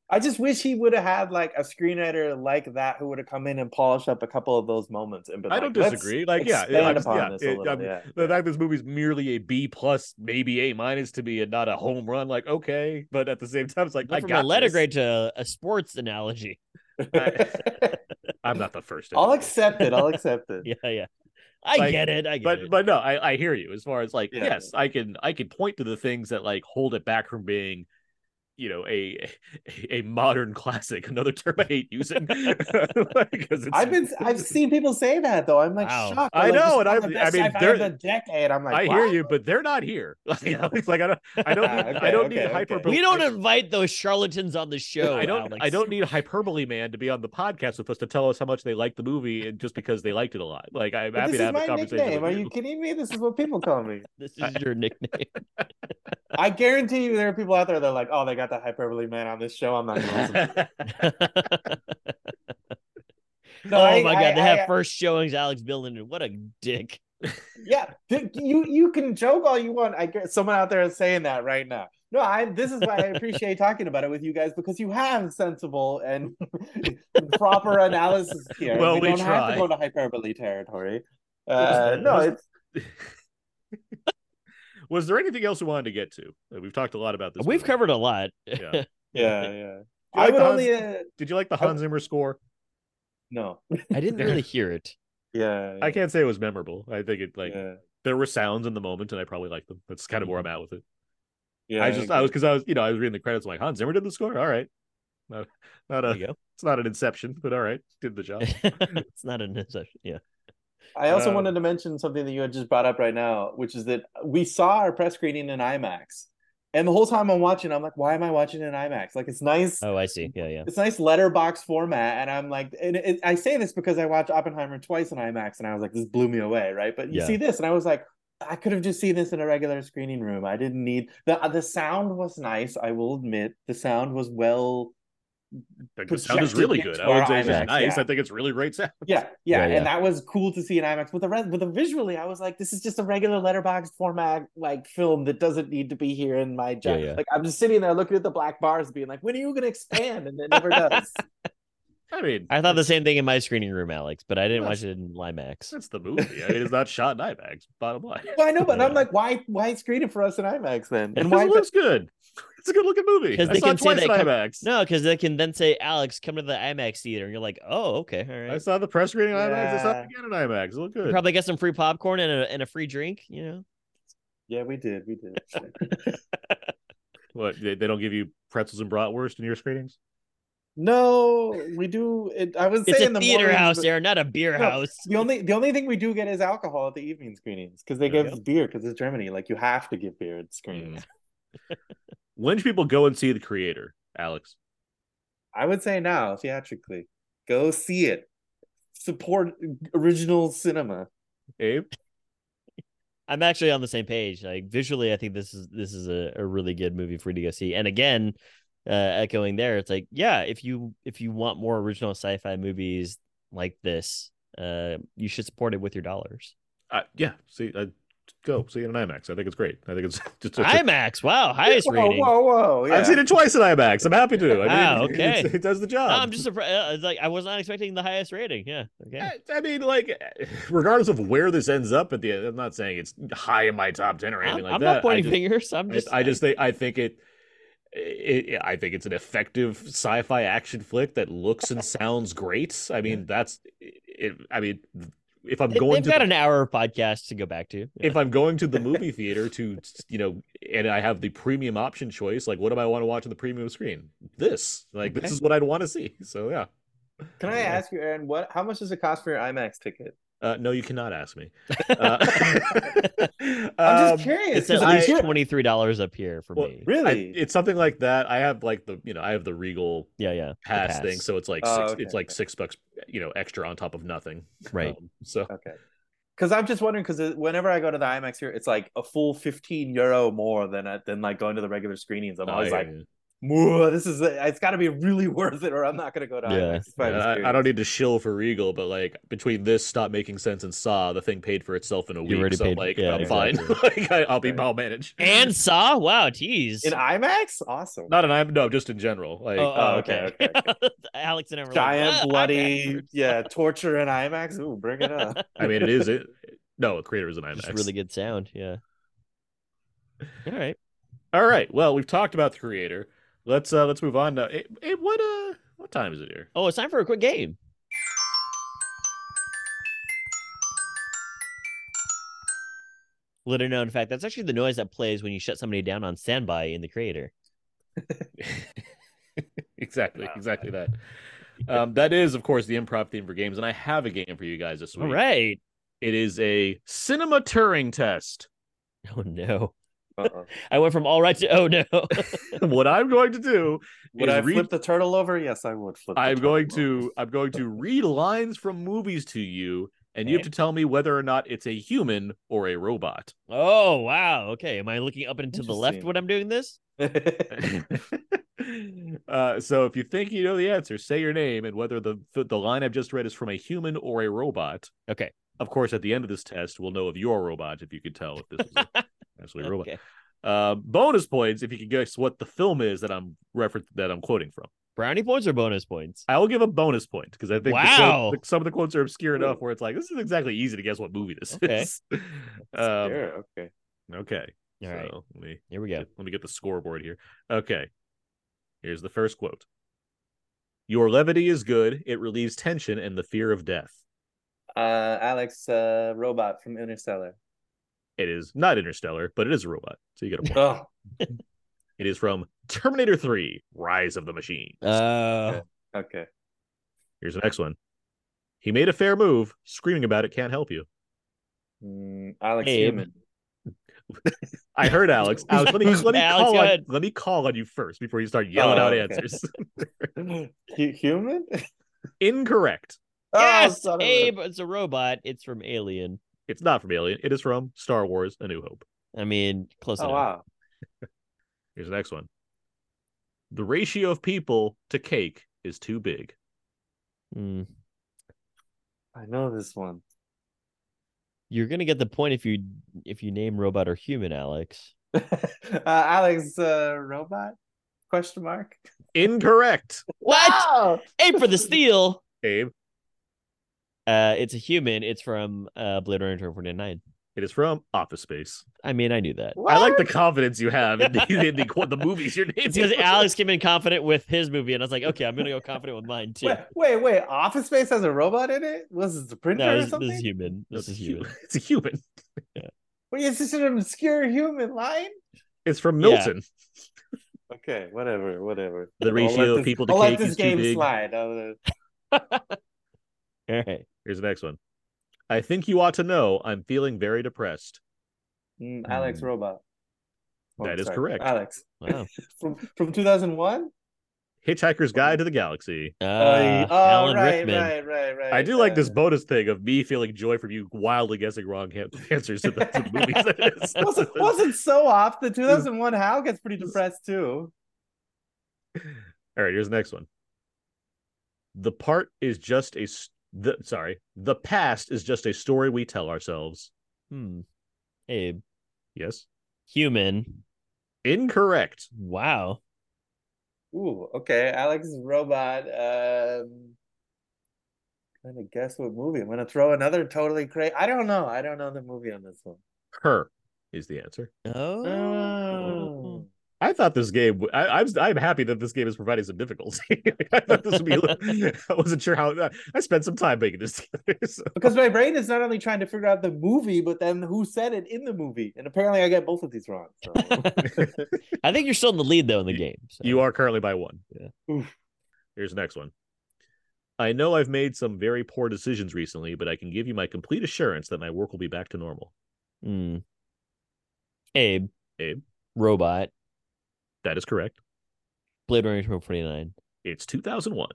I just wish he would have had like a screenwriter like that who would have come in and polished up a couple of those moments and been I like, don't disagree. Like, yeah, expand I'm- upon yeah, this a it- little, I'm- yeah. the fact this movie's merely a B plus, maybe A minus to me, and not a home run. Like, okay, but at the same time, it's like I From got a letter this. grade to a sports analogy. [laughs] I'm not the first. to I'll do accept it. I'll accept it. [laughs] Yeah, yeah. I Like, get it. I get but it. but no, I, I hear you as far as like Yeah. yes, I can I can point to the things that like hold it back from being, you know, a a, a modern classic. [laughs] Another term I hate using [laughs] [laughs] because it's I've been I've seen people say that though. I'm like Wow. shocked. I They're like, know, and is one of I- the I mean, sci-fi they're- of the decade. I'm like, I hear you, but they're not here. You know, it's like I don't I don't Ah, okay, I don't okay, need okay. hyperbole. we don't invite those charlatans on the show. I don't. Alex. I don't need hyperbole man to be on the podcast with us to tell us how much they like the movie and just because they liked it a lot. Like I'm But happy to is have a conversation. nickname. with Are you kidding me? This is what people call me. This is your nickname. I guarantee you there are people out there that are like, oh, they got the hyperbole man on this show. I'm not gonna. [laughs] No, oh I- my god, I- they have I- first showings. Alex Billington. What a dick. [laughs] yeah, you you can joke all you want. I get someone out there is saying that right now. No, I this is why I appreciate talking about it with you guys because you have sensible and [laughs] proper analysis here. Well, we, we don't have try. to go to hyperbole territory. Uh, no, it's Was there anything else we wanted to get to? We've talked a lot about this. We've movie. covered a lot. [laughs] [laughs] Yeah. yeah, yeah. I like would the only uh, Did you like the Hans Zimmer score? no. I didn't really [laughs] hear it. Yeah, I can't say it was memorable. I think it like yeah, there were sounds in the moment, and I probably liked them. That's kind of where I'm at with it. yeah. I just I was because I was you know I was reading the credits. I'm like Hans Zimmer did the score. All right, not not a you it's not an Inception, but all right, did the job. it's not an exception. Yeah. I also Uh, wanted to mention something that you had just brought up right now, which is that we saw our press screening in IMAX. And the whole time I'm watching, I'm like, why am I watching in IMAX? Like it's nice. Oh, I see. Yeah, yeah. It's nice letterbox format. And I'm like, and it, I say this because I watched Oppenheimer twice in IMAX and I was like, this blew me away, right? But you Yeah. see this, and I was like, I could have just seen this in a regular screening room. I didn't need the the sound was nice. I will admit the sound was well Like, the sound is really good. I would our say it's nice. yeah. I think it's really great sound. yeah, yeah, Yeah, yeah. and that was cool to see in IMAX. But the rest, but the visually, I was like, this is just a regular letterbox format like film that doesn't need to be here in my job. Yeah, yeah. Like I'm just sitting there looking at the black bars, being like, when are you going to expand? And it never does. [laughs] I mean, I thought the same thing in my screening room, Alex, but I didn't watch it in IMAX. that's the movie. I mean, it's not shot in IMAX. Bottom line, [laughs] well, I know, but I'm like, why, why screen it for us in IMAX then? And and why? it looks good. It's a good looking movie. 'Cause I they saw can it say twice in that come- IMAX. No, because they can then say, Alex, come to the IMAX theater. And you're like, oh, okay. All I saw the press screening in IMAX. I saw it again in IMAX. It looked good. Probably get some free popcorn and a, and a free drink, you know? Yeah, we did, we did. [laughs] What they, they don't give you pretzels and bratwurst in your screenings? No, we do. It, I was It's saying a the theater mornings, house there, not a beer No, house. The only the only thing we do get is alcohol at the evening screenings because they There give beer because it's Germany. Like you have to give beer at screenings. Mm. [laughs] When should people go and see the creator, Alex? I would say now theatrically, go see it. Support original cinema. Abe? I'm actually on the same page. Like visually, I think this is this is a, a really good movie for you to go see. And again, uh, echoing there, it's like, yeah, if you if you want more original sci-fi movies like this, uh, you should support it with your dollars. Uh, yeah. See, uh, go see it in IMAX. I think it's great. I think it's [laughs] just. it's- IMAX, wow, highest whoa, rating. whoa, whoa! Yeah. I've seen it twice in IMAX. I'm happy to. I mean, [laughs] Wow, okay. it's- it does the job. No, I'm just surprised. It's like I was not expecting the highest rating. Yeah. Okay. I, I mean, like, [laughs] regardless of where this ends up at the end, I'm not saying it's high in my top ten or I'm, anything like that. I'm not pointing I just, fingers. I'm just. I, I just think I think it, it. I think it's an effective sci-fi action flick that looks and sounds great. I mean, that's it. I mean, if I'm They- going They've to got the- an hour podcast to go back to. Yeah. if I'm going to the [laughs] movie theater to, you know, and I have the premium option choice, like, what do I want to watch on the premium screen? This, like, this is what I'd want to see. So yeah. Can I ask you, Aaron? What? How much does it cost for your IMAX ticket? Uh, no, you cannot ask me. [laughs] Uh, [laughs] I'm um, just curious. it's at 'cause I- least twenty three dollars up here for well, me. Really? I- it's something like that. I have like the, you know, I have the Regal yeah, yeah. the pass, thing, so it's like Oh, six, okay, it's like okay. six bucks, you know, extra on top of nothing. Right. Um, so Okay. Because I'm just wondering, because whenever I go to the IMAX here, it's like a full 15 euro more than uh, than like going to the regular screenings. I'm Oh, always yeah, like, yeah. Whoa, this is it's got to be really [laughs] worth it, or I'm not gonna go to Yeah. IMAX. It's fine, And it's I. I don't need to shill for Regal, but like between this stop making sense and Saw, the thing paid for itself in a You week. already So paid- like yeah, I'm fine. [laughs] like I, I'll be Right. I'll manage. And Saw? Wow, tease. in IMAX. Awesome. Not an I'm no, just in general. Like oh, oh, okay. okay, okay, [laughs] Alex and I were Giant like, "Ah, bloody IMAX." yeah torture in IMAX. Ooh, bring it up. I mean, it is it. No, creator is an IMAX. Just really good sound. Yeah. All right. All right. Well, we've talked about the creator. Let's uh let's move on. To, hey, hey, what uh what time is it here? Oh, it's time for a quick game. Little known fact, that's actually the noise that plays when you shut somebody down on standby in the creator. [laughs] exactly, exactly that. Um, that is, of course, the improv theme for games, and I have a game for you guys this week. All right. It is a cinema Turing test. Oh no. Uh-oh. [laughs] I went from all right to oh no. [laughs] what I'm going to do Would is I read- flip the turtle over? Yes, I would flip. the I'm turtle going over. to I'm going to read lines from movies to you, and you have to tell me whether or not it's a human or a robot. oh wow. Okay. Am I looking up and to the left when I'm doing this? [laughs] uh, so if you think you know the answer, say your name and whether the the line I've just read is from a human or a robot. Okay. Of course, at the end of this test, we'll know if you're a robot if you could tell if this is a, actually a robot. Uh, bonus points if you can guess what the film is that I'm refer- that I'm quoting from. Brownie points or bonus points? I will give a bonus point because I think the quote- Wow. the- some of the quotes are obscure enough where it's like this is exactly easy to guess what movie this Okay. is. [laughs] um, Sure, okay. okay. All right. So let me Here we go. get- let me get the scoreboard here. Okay. Here's the first quote. Your levity is good. It relieves tension and the fear of death. Uh, Alex, uh, robot from Interstellar. It is not interstellar, but it is a robot. So you get a point. Oh, [laughs] it is from Terminator 3, Rise of the Machine. Uh, okay. Here's the next one. He made a fair move. Screaming about it can't help you. Mm, Alex Abe. Human. [laughs] I heard Alex. [laughs] Alex, let me, let me Alex, call on, let me call on you first before you start yelling Oh, out okay. answers. Human? Incorrect. yes, son of a- Abe. It's a robot. It's from Alien. It's not from Alien. It is from Star Wars: A New Hope. I mean, close Oh enough. wow. [laughs] Here's the next one. The ratio of people to cake is too big. Hmm. I know this one. You're gonna get the point if you if you name robot or human, Alex. [laughs] uh, Alex, uh, robot? Question mark. Incorrect. What? Oh! Abe for the steal. Abe. Uh, it's a human. It's from uh Blade Runner 2049. It is from Office Space. I mean, I knew that. I like the confidence you have in the, [laughs] in the, the movies you're naming. Because [laughs] Alex came in confident with his movie, and I was like, okay, I'm gonna go confident with mine too. Wait, wait, wait. Office Space has a robot in it? Was it the printer No, or something? this is human. This It's is a human. [laughs] It's a human. Wait, is this an obscure human line? It's from Yeah. Milton. Okay, whatever, whatever. The I'll ratio of people to I'll let cake this is too game big. slide. I'll, All right. Here's the next one. I think you ought to know I'm feeling very depressed. mm, Alex Hmm. Robot. Oh, That is sorry, correct. Alex Wow. [laughs] from from 2001. Hitchhiker's Guide to the Galaxy. Uh, oh, Alan right, Rickman. right, right, right. I do like this bonus thing of me feeling joy from you wildly guessing wrong han- [laughs] answers to the, to the movies. That it is. wasn't wasn't so off. The 2001 Hal gets pretty depressed too. All right, here's the next one. The part is just a s- the sorry, the past is just a story we tell ourselves. Hmm. Abe. Yes. Human. Incorrect. Wow. Ooh, okay. Alex Robot. Um, trying to guess what movie. I'm gonna throw another totally crazy. I don't know. I don't know the movie on this one. Her is the answer. Oh. Oh. I thought this game. w- I, I'm I'm happy that this game is providing some difficulty. [laughs] I thought this would be. [laughs] I wasn't sure how. I spent some time making this together. [laughs] So. Because my brain is not only trying to figure out the movie, but then who said it in the movie. And apparently, I get both of these wrong. So. I think you're still in the lead though in the You- game. so. You are currently by one. Yeah. Oof. Here's the next one. I know I've made some very poor decisions recently, but I can give you my complete assurance that my work will be back to normal. Hmm. Abe. Abe. Robot. That is correct. Blade Runner 2049. It's 2001.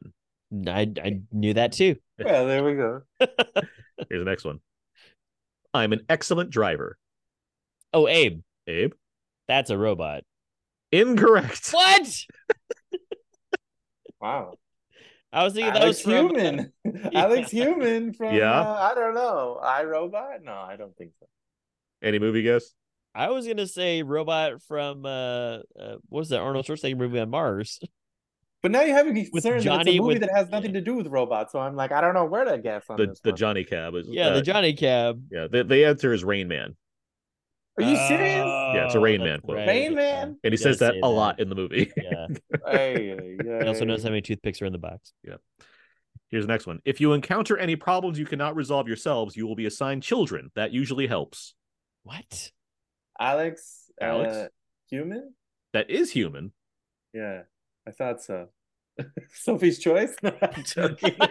I I knew that too. [laughs] Yeah, there we go. [laughs] Here's the next one. I'm an excellent driver. Oh, Abe. Abe. That's a robot. Incorrect. [laughs] What? Wow. I was thinking that Alex was from, uh, Human. Alex Human from Yeah. uh, I don't know. I Robot? No, I don't think so. Any movie guess? I was gonna say robot from uh, uh what was that Arnold Schwarzenegger movie on Mars? [laughs] But now you have me With concerned that it's a movie with- that has nothing to do with robots. So I'm like, I don't know where to guess on The this the one. Johnny Cab is Yeah, uh, the Johnny Cab. Yeah, the, the answer is Rain Man. Are you serious? Yeah, it's a Oh, Rain Man quote. right. Rain Man? And he says that say a lot in the movie. Yeah. [laughs] Hey, He also knows how many toothpicks are in the box. Yeah. Here's the next one. If you encounter any problems you cannot resolve yourselves, you will be assigned children. That usually helps. What? Alex. Alex? Uh, human? That is human. Yeah, I thought so. [laughs] Sophie's Choice? No, [laughs] I'm joking. [laughs]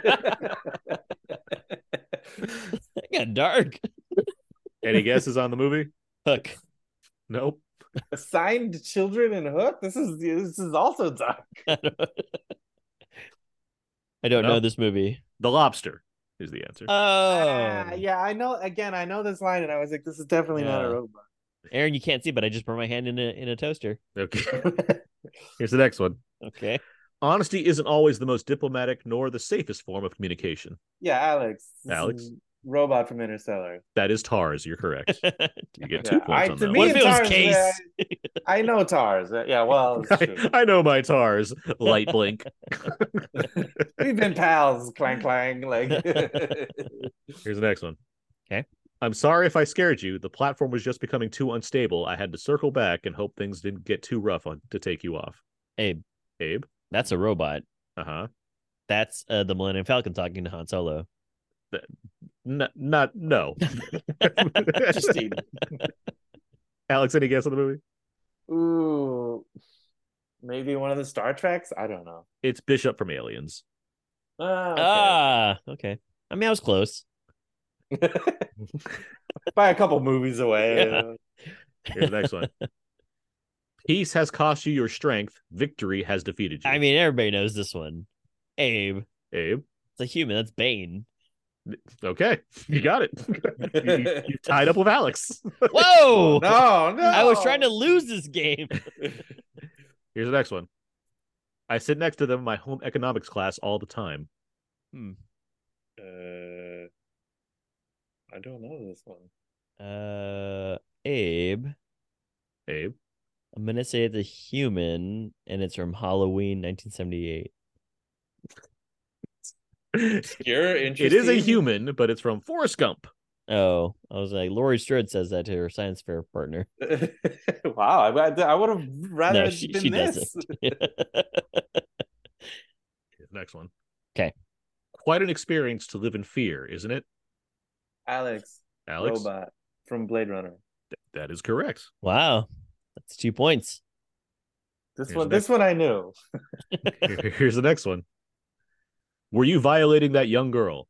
That got dark. Any guesses on the movie? Hook. Nope. Assigned children in Hook. This is this is also dark. I don't, I don't No. know this movie. The Lobster is the answer. Oh, Ah, yeah, I know. Again, I know this line, and I was like, "This is definitely not a robot." Aaron, you can't see, but I just burned my hand in a in a toaster. okay. [laughs] Here's the next one. Okay. Honesty isn't always the most diplomatic nor the safest form of communication. yeah, Alex. Alex? robot from Interstellar. That is Tars. You're correct. [laughs] You get two Yeah, points I, on to that me, one. What if it was Tars, Case? uh, I know Tars. Uh, Yeah, well, [laughs] true. I, I know my Tars. Light blink. we've been pals. Clang clang. Like, Here's the next one. Okay. I'm sorry if I scared you. The platform was just becoming too unstable. I had to circle back and hope things didn't get too rough on to take you off. Abe, Abe. that's a robot. Uh huh. That's uh, the Millennium Falcon talking to Han Solo. N- not no. [laughs] [laughs] Interesting. Alex, any guess on the movie? Ooh, maybe one of the Star Treks. I don't know. It's Bishop from Aliens. Ah, okay. Ah, okay. I mean, I was close. [laughs] by a couple movies away. [laughs] Yeah. Here's the next one. [laughs] Peace has cost you your strength. Victory has defeated you. I mean, everybody knows this one. Abe, Abe. it's a human. That's Bane. Okay, you got it. you, you tied up with Alex. Whoa! No, no. I was trying to lose this game. Here's the next one. I sit next to them in my home economics class all the time. Hmm. Uh, I don't know this one. Uh, Abe. Abe. I'm gonna say it's a human, and it's from Halloween, 1978. [laughs] Obscure, It is a human, but it's from Forrest Gump. Oh, I was like, Laurie Strode says that to her science fair partner. [laughs] wow, I, I would have rather No, she, been she this. [laughs] doesn't. Here's the next one. 'Kay. Quite an experience to live in fear, isn't it, Alex, Alex? robot from Blade Runner. That is correct. wow, that's two points. This Here's one, the this one I knew. Here- [laughs] Here's the next one. Were you violating that young girl?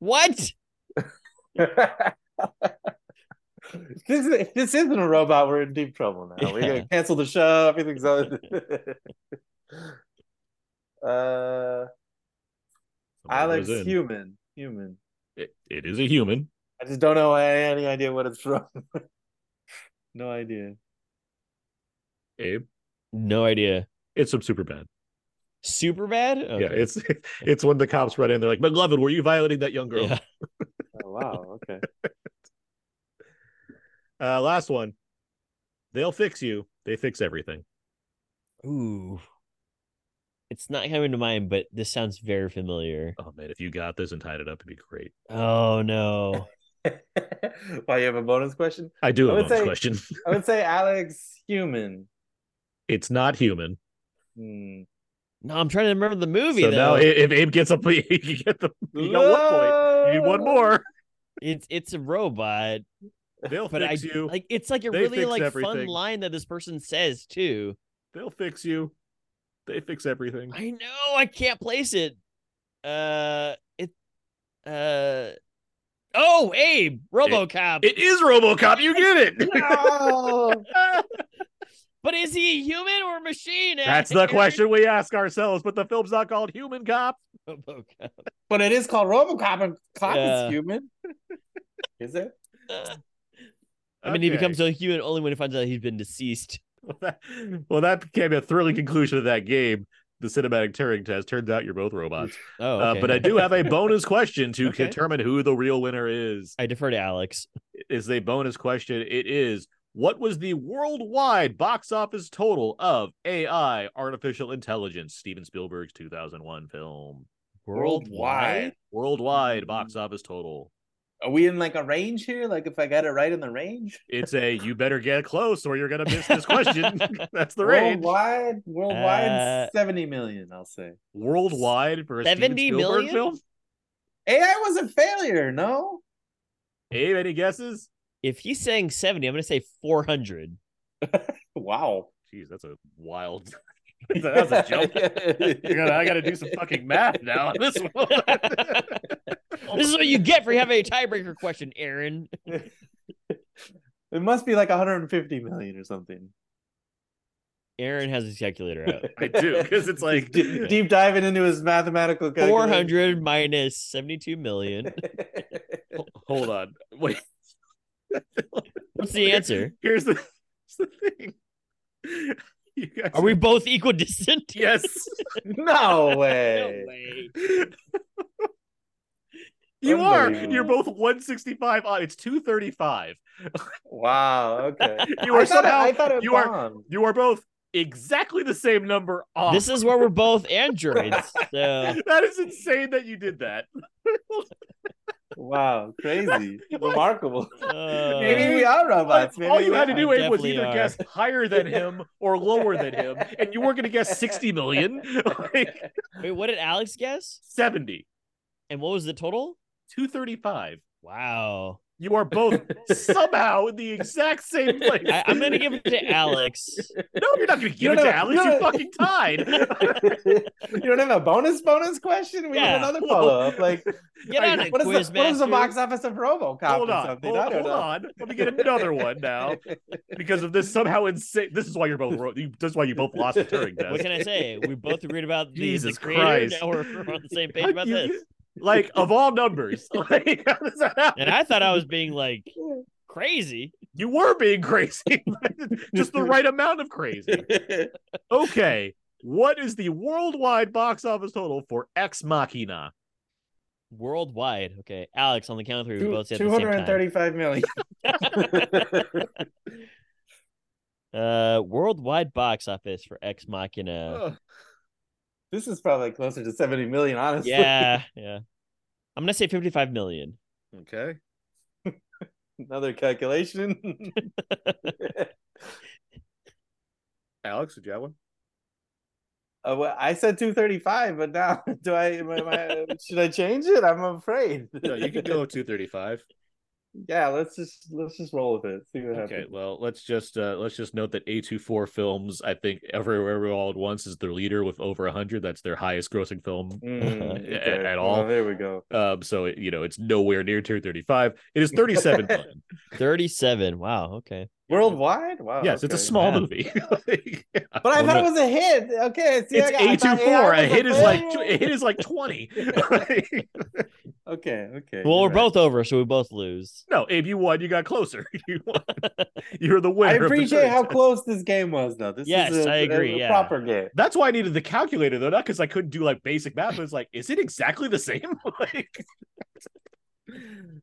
What? [laughs] this is, if this isn't a robot. We're in deep trouble now. We're Yeah. gonna cancel the show. Everything's on. [laughs] uh, Somebody Alex, in. human, human. It, it is a human. I just don't know any idea what it's from. [laughs] no idea. Abe. No idea. It's from Superbad. Super bad? Yeah, it's it's when the cops run in. They're like, "McLovin, were you violating that young girl?" Yeah. [laughs] Oh wow. Okay. Uh, last one. They'll fix you. They fix everything. Ooh. It's not coming to mind, but this sounds very familiar. Oh man, if you got this and tied it up, it'd be great. Oh no. [laughs] Why you have a bonus question? I do I have a would bonus say- question. [laughs] I would say Alex, human. It's not human. Hmm. No, I'm trying to remember the movie so though. now, if Abe gets up, [laughs] you get the you got one point. You need one more. it's it's a robot, They'll but I fix you. like it's like a They really fix like fun line that this person says too. They'll fix you. They fix everything. I know I can't place it. Uh, it. Uh. Oh, Abe, RoboCop. It is RoboCop. You get it. No. [laughs] [laughs] but is he a human or a machine? [laughs] That's the question we ask ourselves. But the film's not called Human Cop. RoboCop. But it is called RoboCop, and Cop Yeah. is human. is it? I mean, he becomes a human only when he finds out he's been deceased. Well, that became a thrilling conclusion of that game. The cinematic Turing test turns out you're both robots. [laughs] Oh, Uh, but I do have a [laughs] bonus question to Okay. determine who the real winner is. I defer to Alex. Is a bonus question. It is what was the worldwide box office total of AI, artificial intelligence, Steven Spielberg's 2001 film? Worldwide. Worldwide box office total. Are we in like a range here? Like if I got it right in the range? It's a you better get close or you're gonna miss this question. [laughs] That's the range. Worldwide, worldwide, Uh, seventy million. I'll say. Worldwide for a Steven Spielberg film. AI was a failure. No. Abe, any guesses? If he's saying 70, I'm going to say 400. [laughs] Wow. Jeez, that's a wild. [laughs] that's a jump. I gotta, I gotta do some fucking math now on this one. This is what you get for having a tiebreaker question, Aaron. [laughs] it must be like 150 million or something. Aaron has his calculator out. [laughs] I do because it's like deep, deep diving into his mathematical calculation. 400 minus 72 million. [laughs] Hold on, wait. What's the answer? Here's the, here's the thing. You guys Are we both equidistant? Yes. No way. No way. Way. You are. You're both 165 on. It's 235. Wow. Okay. [laughs] You are I thought it- somehow. I thought it you are. You are both exactly the same number off. This is where we're both androids. [laughs] So that is insane that you did that. Wow. Crazy. [laughs] Remarkable. uh, Maybe we are robots. Maybe All you had to do I Abe, was either are. guess higher than him or lower than him, and you weren't going to guess 60 million. like wait, what did Alex guess? 70, And what was the total? 235. Wow. You are both [laughs] somehow in the exact same [laughs] place. I, I'm gonna give it to Alex. No, you're not going to give You it to don't- Alex. you You don't- fucking [laughs] tied. you don't have a bonus bonus question? We Yeah. have another follow up. Like, Get I- on it, what is, the, quiz what is the box office of RoboCop hold on, hold, hold on. Let me get another one now because of this somehow insane. This is why you're both. this is why you both lost the Turing test. What can I say? We both agreed about the, the Jesus creator. Christ. Now we're, we're on the same page about You- this. Like of all numbers, [laughs] like, [laughs] how does that happen? And I thought I was being like crazy. You were being crazy, [laughs] just the right amount of crazy. Okay, what is the worldwide box office total for Ex Machina? Worldwide. Okay. Alex, on the count of three, we Two both say at the 235 million. Uh worldwide box office for Ex Machina. Ugh. This is probably closer to 70 million, honestly. yeah, [laughs] yeah. I'm gonna say 55 million. Okay, [laughs] Another calculation. [laughs] Alex, did you have one? Uh, well, I said 235, but now do I, am I, should I change it? I'm afraid. No, you can go two thirty five. Yeah, let's just let's just roll with it. See what Okay, happens. well, let's just uh let's just note that A24 Films, I think Everywhere All at Once is their leader with over 100. That's their highest grossing film. [laughs] Mm, At- okay. at Well, all. there we go. Um, so it, you know, it's nowhere near tier 35 it is 37 [laughs] 37 Wow, okay. Worldwide? Wow. yes, it's a small Yeah. movie. [laughs] Like, yeah. But I Well, thought no- it was a hit. Okay, see, I it's got- I thought A24. AI A hit is like a hit is like 20. [laughs] [laughs] Okay, okay. Well, we're right. both over, so we both lose. no, Abe, you won. You got closer. You won. You're the winner. I appreciate how close this game was, though. This Yes, is a, I agree, a- a yeah. proper game. That's why I needed the calculator though, not because I couldn't do like basic math. But it's like, is it exactly the same? like, so, yeah.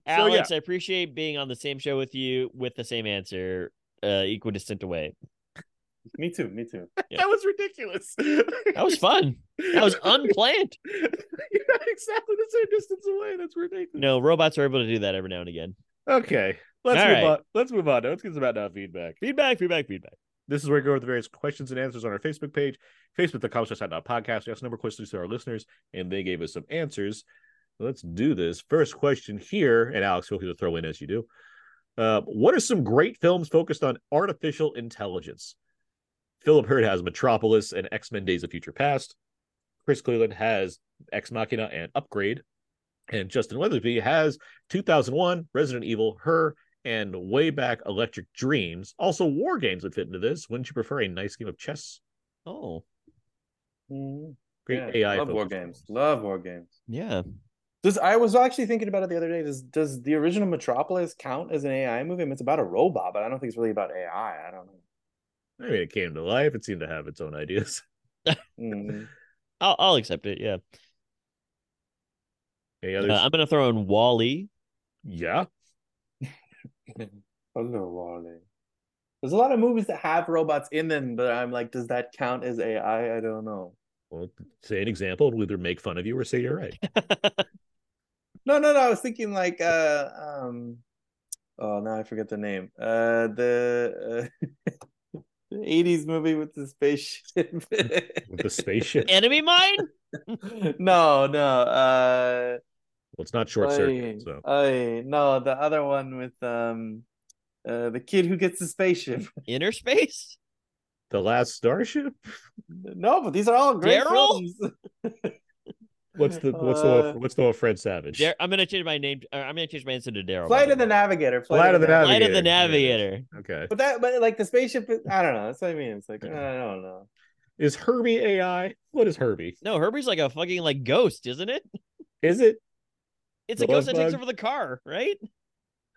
Alex, I appreciate being on the same show with you with the same answer, uh, equidistant away. Me too. Me too. [laughs] Yeah. that was ridiculous. That was fun. That was unplanned. [laughs] You're not exactly the same distance away. That's ridiculous. No, robots are able to do that every now and again. Okay, let's All move right. on. Let's move on. Now. Let's get some about now feedback. Feedback, feedback, feedback. This is where we go over the various questions and answers on our Facebook page, facebook.com slash Hot Dog podcast. We asked a number of questions to our listeners, and they gave us some answers. Let's do this. First question here, and Alex, feel free to throw in as you do. Uh, what are some great films focused on artificial intelligence? Philip Hurd has Metropolis and X Men Days of Future Past. Chris Cleveland has Ex Machina and Upgrade. And Justin Weatherby has 2001, Resident Evil, Her, and way back Electric Dreams. Also, War Games would fit into this. Wouldn't you prefer a nice game of chess? Oh, Great Yeah, AI. Love war games. Love war games. yeah. Does I was actually thinking about it the other day. Does does the original Metropolis count as an AI movie? I mean, it's about a robot, but I don't think it's really about AI. I don't know. I mean, it came to life. It seemed to have its own ideas. [laughs] Mm. I'll, I'll accept it. Yeah. Any Uh, others? I'm gonna throw in WALL-E. yeah. [laughs] Hello, WALL-E. There's a lot of movies that have robots in them, but I'm like, does that count as AI? I don't know. Well, say an example. We'll either make fun of you or say you're right. [laughs] No, no, no. I was thinking like, uh, um, oh, now I forget the name. Uh, the uh, [laughs] the '80s movie with the spaceship. With the spaceship. Enemy mine. [laughs] no, no. Uh, Well, it's not short circuit. Oy, So oy, no, the other one with um, uh, the kid who gets the spaceship. [laughs] Inner space. the last starship. No, but these are all great Daryl? films. What's the what's Uh, the what's the of Fred Savage? Dar- I'm gonna change my name. or I'm gonna change my answer to Daryl. Flight of the. Navigator. Flight of the Navigator. Flight of the Navigator. Navigator. Okay. But that, but like the spaceship, is, I don't know. That's what I mean. It's like I don't know. Is Herbie AI? What is Herbie? No, Herbie's like a fucking like ghost, isn't it? Is it? It's The a ghost love that takes over the car, right?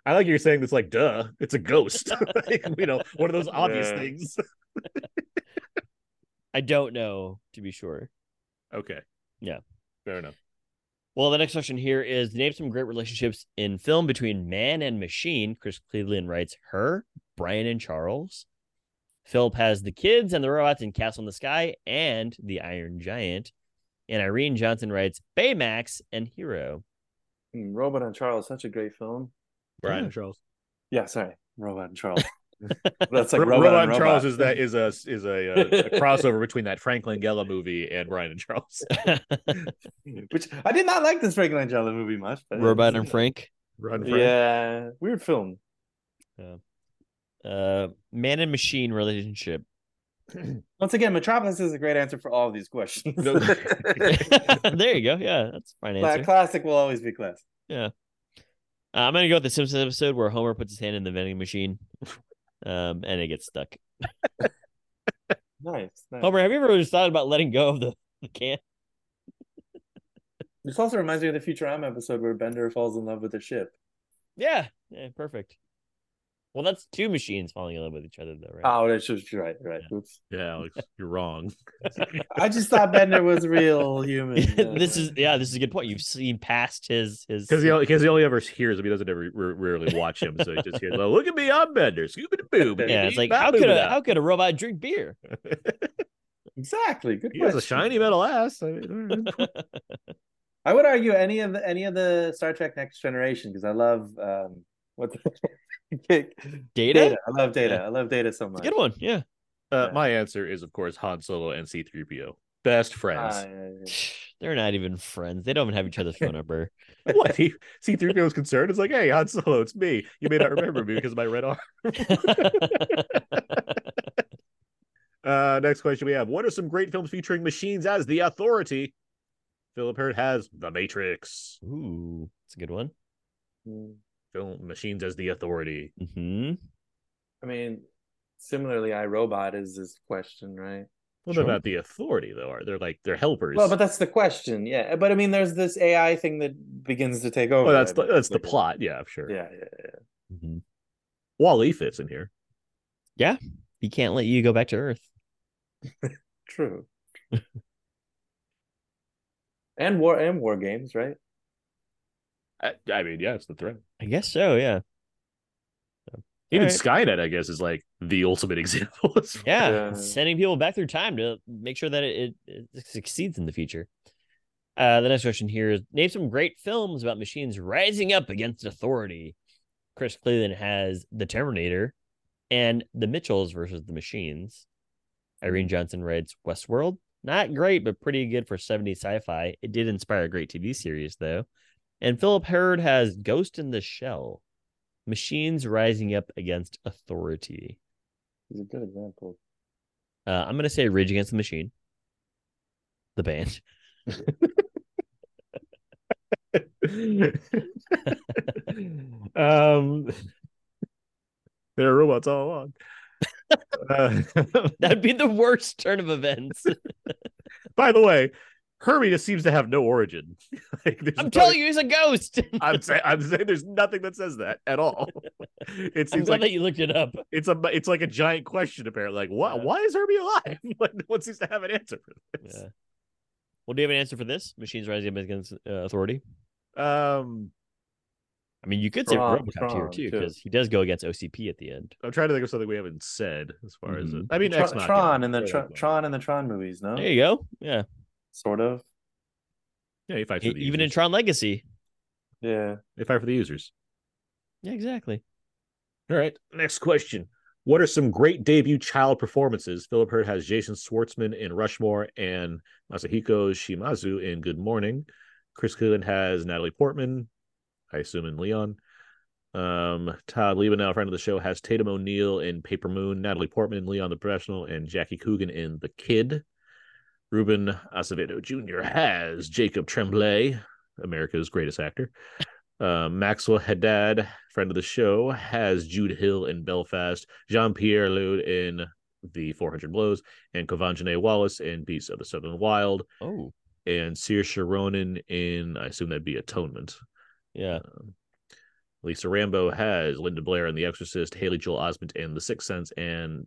I like you're saying this like, duh, it's a ghost. like, [laughs] [laughs] you know, one of those obvious Yeah. things. [laughs] I don't know to be sure. Okay. Yeah. Fair enough. Well, the next question here is name some great relationships in film between man and machine. Chris Cleveland writes her, Brian and Charles. Philip has the kids and the robots in Castle in the Sky and the Iron Giant. And Irene Johnson writes Baymax and Hero. Hmm, Robot and Charles, such a great film. Brian and Charles. Yeah, sorry, Robot and Charles. [laughs] That's like Ro- Robot, Robot and and Charles Robot. is that is a is a, uh, a [laughs] crossover between that Franklin Langella movie and Brian and Charles. [laughs] Which I did not like this Frank Langella movie much. But Robot and Frank. Run Frank. Yeah, weird film. Yeah. Uh, man and machine relationship. [clears throat] Once again, Metropolis is a great answer for all of these questions. There you go. Yeah, that's a fine Cla- answer. classic will always be classic. Uh, I'm gonna go with the Simpsons episode where Homer puts his hand in the vending machine, um, and it gets stuck. Nice. nice. Homer, have you ever just thought about letting go of the, the can? This also reminds me of the Futurama episode where Bender falls in love with the ship. Yeah, yeah, perfect. Well, that's two machines falling in love with each other, though, right? Oh, that's just right, right. Oops. Yeah, Alex, you're wrong. [laughs] I just thought Bender was real human. this is yeah, this is a good point. You've seen past his his Because he, only- 'cause he only ever hears him. He doesn't ever r- rarely watch him. So he just hears, well, look at me, I'm Bender. Scooby Doo. yeah. It's like how could a how could a robot drink beer? [laughs] exactly good. He has a shiny metal ass. I mean, [laughs] I would argue any of the any of the Star Trek Next Generation because I love um what the [laughs] Data? I love Data. Yeah. I love Data so much. good one. Yeah. uh, Yeah. my answer is, of course, Han Solo and C3PO. Best friends. Ah, yeah. [sighs] They're not even friends. They don't even have each other's phone number. [laughs] what? He, C3PO is concerned. It's like, hey, Han Solo, it's me. You may not remember me because of my red arm. [laughs] Uh, next question we have What are some great films featuring machines as the authority? Philip Hurt has The Matrix. Ooh, it's a good one. Mm. Film machines as the authority. hmm I mean, similarly, iRobot is this question, right? Well, Sure. they're not the authority, though. Are they're like they're helpers? Well, but that's the question, yeah. But I mean, there's this AI thing that begins to take over. Well, that's the, mean, that's the plot. Yeah, sure. Yeah, yeah, yeah. hmm WALL-E fits in here. Yeah, he can't let you go back to Earth. [laughs] True. [laughs] and war and war games, right? I, I mean, yeah, it's the threat. I guess so. Yeah. Even Alright. Skynet, I guess, is like the ultimate [laughs] example. Yeah, Yeah. sending people back through time to make sure that it, it, it succeeds in the future. Uh, the next question here is name some great films about machines rising up against authority. Chris Cleveland has The Terminator and The Mitchells versus the Machines. Irene Johnson writes Westworld. Not great, but pretty good for 70s sci-fi. It did inspire a great TV series, though. And Philip Hurd has Ghost in the Shell. Machines rising up against authority. It's a good example. Uh, I'm gonna say Rage Against the Machine, the band. [laughs] um, there are robots all along. Uh, [laughs] That'd be the worst turn of events. [laughs] by the way, Herbie just seems to have no origin. [laughs] like, I'm no- telling you, he's a ghost. [laughs] I'm saying I'm saying there's nothing that says that at all. [laughs] It I'm seems glad like that you looked it up. it's a it's like a giant question apparently. Like what Yeah. why is Herbie alive? Like, no one seems to have an answer for this. Yeah. Well, do you have an answer for this? Machines rising up against uh, authority. Um I mean, you could say Tron- RoboCop here Tron, too, too. because he does go against OCP at the end. I'm trying to think of something we haven't said as far as it. Mhm. I mean, Ex Tron, Machina. Tron and the Yeah, Tron. Tron and the Tron movies, no? There you go. Yeah, Sort of. Yeah, you fight for the even in. Tron Legacy. Yeah. They fight for the users. Yeah, exactly. All right. Next question. What are some great debut child performances? Philip Hurd has Jason Schwartzman in Rushmore and Masahiko Shimazu in Good Morning. Chris Cleveland has Natalie Portman, I assume in Leon. Um, Todd Liebenau, friend of the show, has Tatum O'Neal in Paper Moon, Natalie Portman in Leon the Professional, and Jackie Coogan in The Kid. Ruben Acevedo Jr. has Jacob Tremblay, America's greatest actor. Uh, Maxwell Haddad, friend of the show, has Jude Hill in Belfast, Jean Pierre Lude in The 400 Blows, and Quvenzhané Wallis in Beasts of the Southern Wild, Oh, and Saoirse Ronan in, I assume that'd be Atonement. yeah. Um, Lisa Rambo has Linda Blair in The Exorcist, Haley Joel Osment in The Sixth Sense, and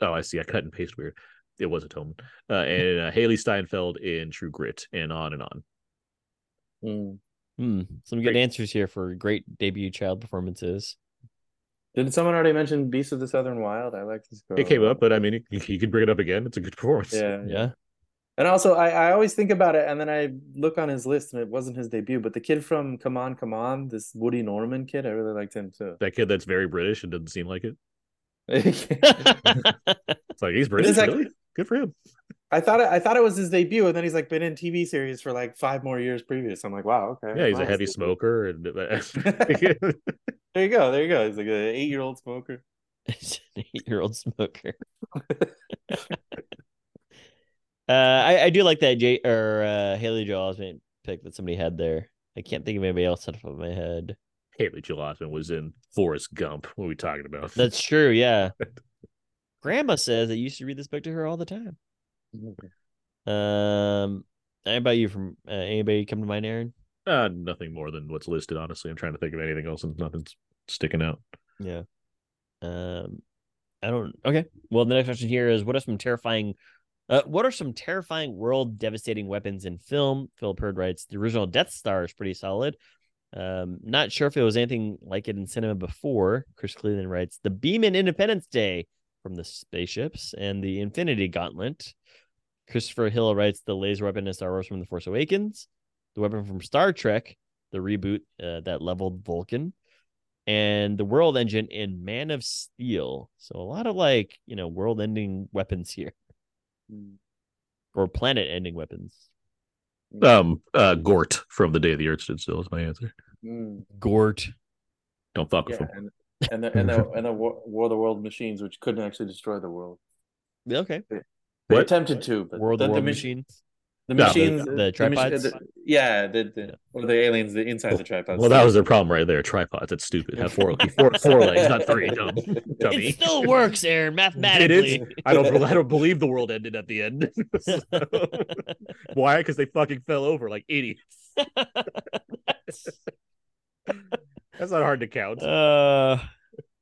oh, I see, I cut and paste weird. It was Atonement, uh, and uh, Hailee Steinfeld in True Grit, and on and on. Mm. Hmm. Some good answers here for great debut child performances. Didn't someone already mention Beast of the Southern Wild? I like this. It came up, but I mean, you, you could bring it up again. It's a good performance. Yeah. Yeah. And also, I, I always think about it, and then I look on his list, and it wasn't his debut, but the kid from Come On, Come On, this Woody Norman kid, I really liked him too. That kid that's very British and doesn't seem like it. [laughs] It's like he's British. like- really? Good for him. I thought it, I thought it was his debut, and then he's like been in TV series for like five more years previous. I'm like, wow, okay. Yeah, he's a heavy smoker. And [laughs] There you go, there you go. He's like an eight year old smoker. [laughs] It's an eight-year-old smoker. [laughs] uh, I, I do like that Jay or uh, Haley Joel Osment pick that somebody had there. I can't think of anybody else off of my head. Haley Joel Osment was in Forrest Gump. What are we talking about? That's true. Yeah. Grandma says I used to read this book to her all the time. Um, how about you? From uh, anybody come to mind, Aaron? uh, nothing more than what's listed. Honestly, I'm trying to think of anything else, and nothing's sticking out. Yeah. Um, I don't. Okay. Well, the next question here is: What are some terrifying? Uh, what are some terrifying world devastating weapons in film? Philip Hurd writes: The original Death Star is pretty solid. Um, not sure if it was anything like it in cinema before. Chris Cleveland writes: The Beam in Independence Day from the spaceships and the Infinity Gauntlet. Christopher Hill writes: The laser weapon in Star Wars from the Force Awakens. The weapon from Star Trek, the reboot uh, that leveled Vulcan and the world engine in Man of Steel. So a lot of like, you know, world ending weapons here or planet ending weapons. Um, uh, Gort from The Day of the Earth Stood Still is my answer. Mm, Gort. Don't fuck yeah, with him. And, and the and the [laughs] and the War War of the World machines, which couldn't actually destroy the world. Okay. They What? attempted to, but World the, of the World mach- machines. The No, the- machines, the tripods? the- yeah, the, the Yeah. or the aliens, the inside the tripods. Well, that was their problem right there. Tripods. That's stupid. Have four, [laughs] four, four legs, not three. Dumb, [laughs] dummy. It still works, Aaron, mathematically. it? I don't. I don't believe the world ended at the end. So- why? Because they fucking fell over like idiots. That's not hard to count. uh,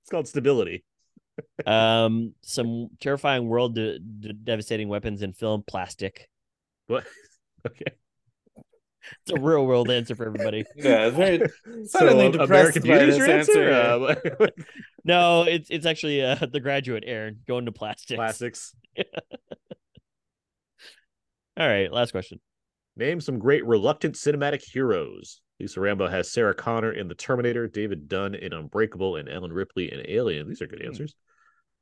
It's called stability. [laughs] um, some terrifying world de- de- devastating weapons in film. Plastic. What? [laughs] Okay. It's a real world answer for everybody. [laughs] yeah, it's very So suddenly um, depressed American by Beauty's this answer? answer, Uh, No, it's it's actually uh, the graduate, Aaron, going to plastics. classics. All right, last question. Name some great reluctant cinematic heroes. Lisa Rambo has Sarah Connor in The Terminator, David Dunn in Unbreakable, and Ellen Ripley in Alien. These are good answers.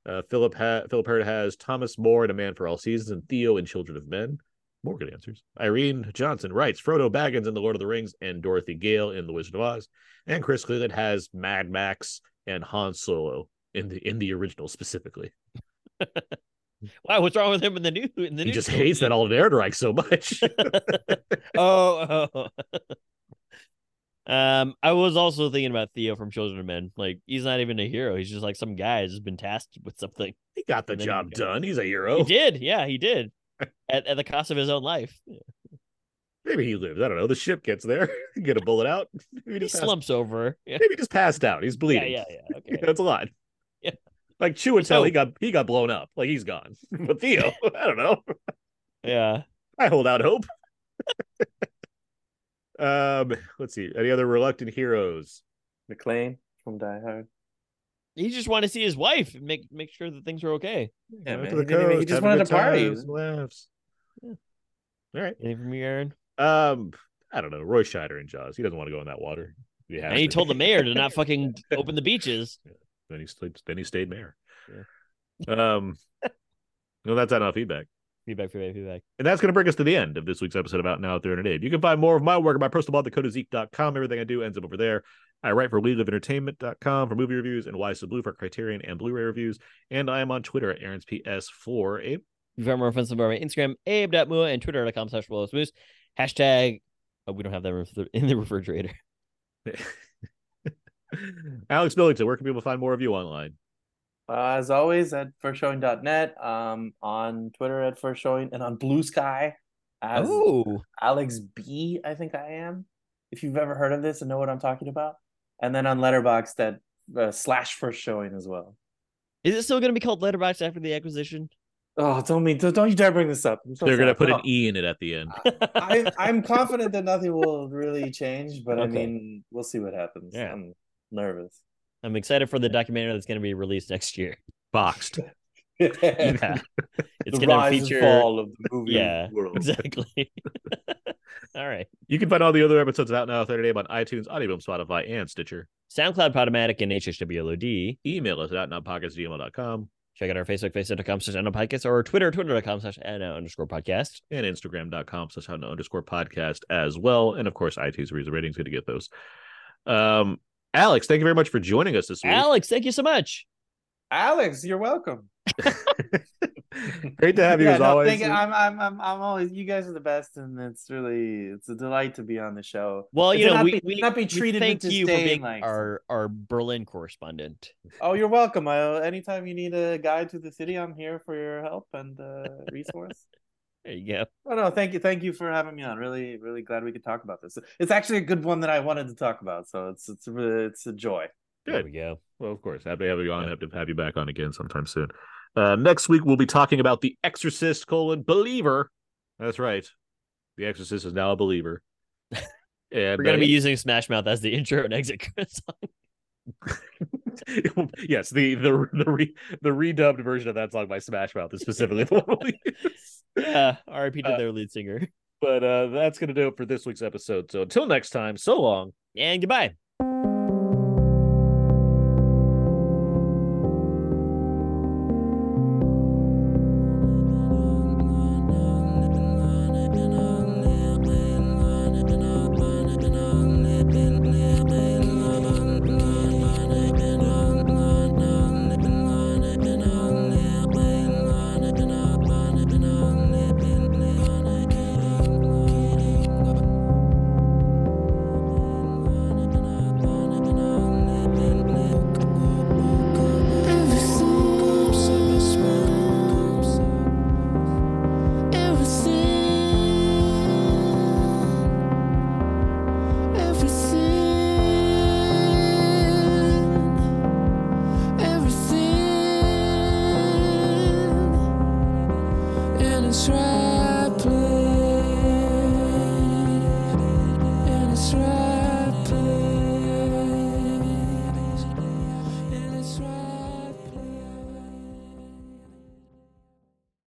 Uh, Philip ha- Philip Hurd has Thomas More in A Man for All Seasons and Theo in Children of Men. More good answers. Irene Johnson writes Frodo Baggins in The Lord of the Rings and Dorothy Gale in The Wizard of Oz. And Chris Cleveland has Mad Max and Han Solo in the in the original specifically. [laughs] Wow, what's wrong with him in the new? In the He new just trilogy? hates that Alden Ehrenreich so much. [laughs] oh, oh. Um, I was also thinking about Theo from Children of Men. Like, he's not even a hero. He's just like some guy who's been tasked with something. he got the job he done. He's a hero. He did, yeah, he did. [laughs] at, at the cost of his own life. Maybe he lives. I don't know. The ship gets there, [laughs] get a bullet out. [laughs] Maybe He just passed, slumps over. Yeah, maybe just passed out. He's bleeding. yeah. yeah. Okay. That's a lot. Yeah. Like Chew and Tell, he got he got blown up. Like he's gone. But Theo, I don't know. Yeah. I hold out hope. Um, let's see. Any other reluctant heroes? McClane from Die Hard. He just wanted to see his wife and make make sure that things are okay. Yeah, man. He, the didn't even- he just have wanted to party. laughs. Yeah. All right. Anything from you, Aaron? Um, I don't know. Roy Scheider and Jaws. He doesn't want to go in that water. He has And he to. told the mayor to not [laughs] fucking open the beaches. then he stayed. Then he stayed mayor. Um, [laughs] no, that's not enough feedback. Feedback, feedback, feedback. And that's going to bring us to the end of this week's episode of Out Now at 308. You can find more of my work at my personal blog, thecodeiszeek.com. Everything I do ends up over there. I write for WeLiveEntertainment.com for movie reviews and Why So Blu for Criterion and Blu-ray reviews. And I am on Twitter at Aaron's PS4. Abe? You find more offensive on my Instagram, abe.mua, and twitter.com slash Moose. Hashtag, oh, we don't have that in the- in the refrigerator. [laughs] Alex Billington, where can people find more of you online? Uh, as always, at firstshowing.net, um, on Twitter at first showing, and on Bluesky as Oh, Alex B. I think I am. If you've ever heard of this and know what I'm talking about, and then on Letterboxd at uh, slash first showing as well. is it still going to be called Letterbox after the acquisition? Oh, don't me, don't, don't you dare bring this up. So They're going to put No, an E in it at the end. [laughs] I, I'm confident that nothing will really change, but I mean, we'll see what happens. Yeah. I'm nervous. I'm excited for the documentary that's going to be released next year. Boxed. [laughs] Yeah. the It's going to feature. all of the movie Yeah, world. exactly. [laughs] All right. You can find all the other episodes of Out Now 30 Day on iTunes, Audioboom, Spotify, and Stitcher. SoundCloud, Podomatic, and HHWLOD. Email us at outnowpodcast@gmail.com Check out our Facebook, facebook.com slash podcast, or Twitter, twitter.com slash underscore podcast. and Instagram.com slash underscore podcast as well. And of course, iTunes Reason Ratings going to get those. Um, Alex, thank you very much for joining us this week. Alex, thank you so much. Alex, you're welcome. [laughs] Great to have you Yeah, as no, always. thank you. I'm, I'm, I'm, I'm always. You guys are the best, and it's really, it's a delight to be on the show. Well, you to know, not we, be, we, not be we treated thank you for being like. our, our Berlin correspondent. Oh, you're welcome. I, anytime you need a guide to the city, I'm here for your help and uh, resource. There you go. Oh no, thank you, thank you for having me on. Really, really glad we could talk about this. It's actually a good one that I wanted to talk about, so it's it's really- it's a joy. There we go. Well, of course. Happy to have you on. Happy to have you back on again sometime soon. Uh, next week, we'll be talking about The Exorcist, colon, believer. That's right. The Exorcist is now a believer. [laughs] And We're going to uh, be using Smash Mouth as the intro and exit song. [laughs] [laughs] yes, the the the re, the redubbed version of that song by Smash Mouth is specifically the one we'll use. [laughs] Yeah, RIP to Uh, their lead singer. But uh, that's gonna do it for this week's episode. So until next time, so long. And goodbye.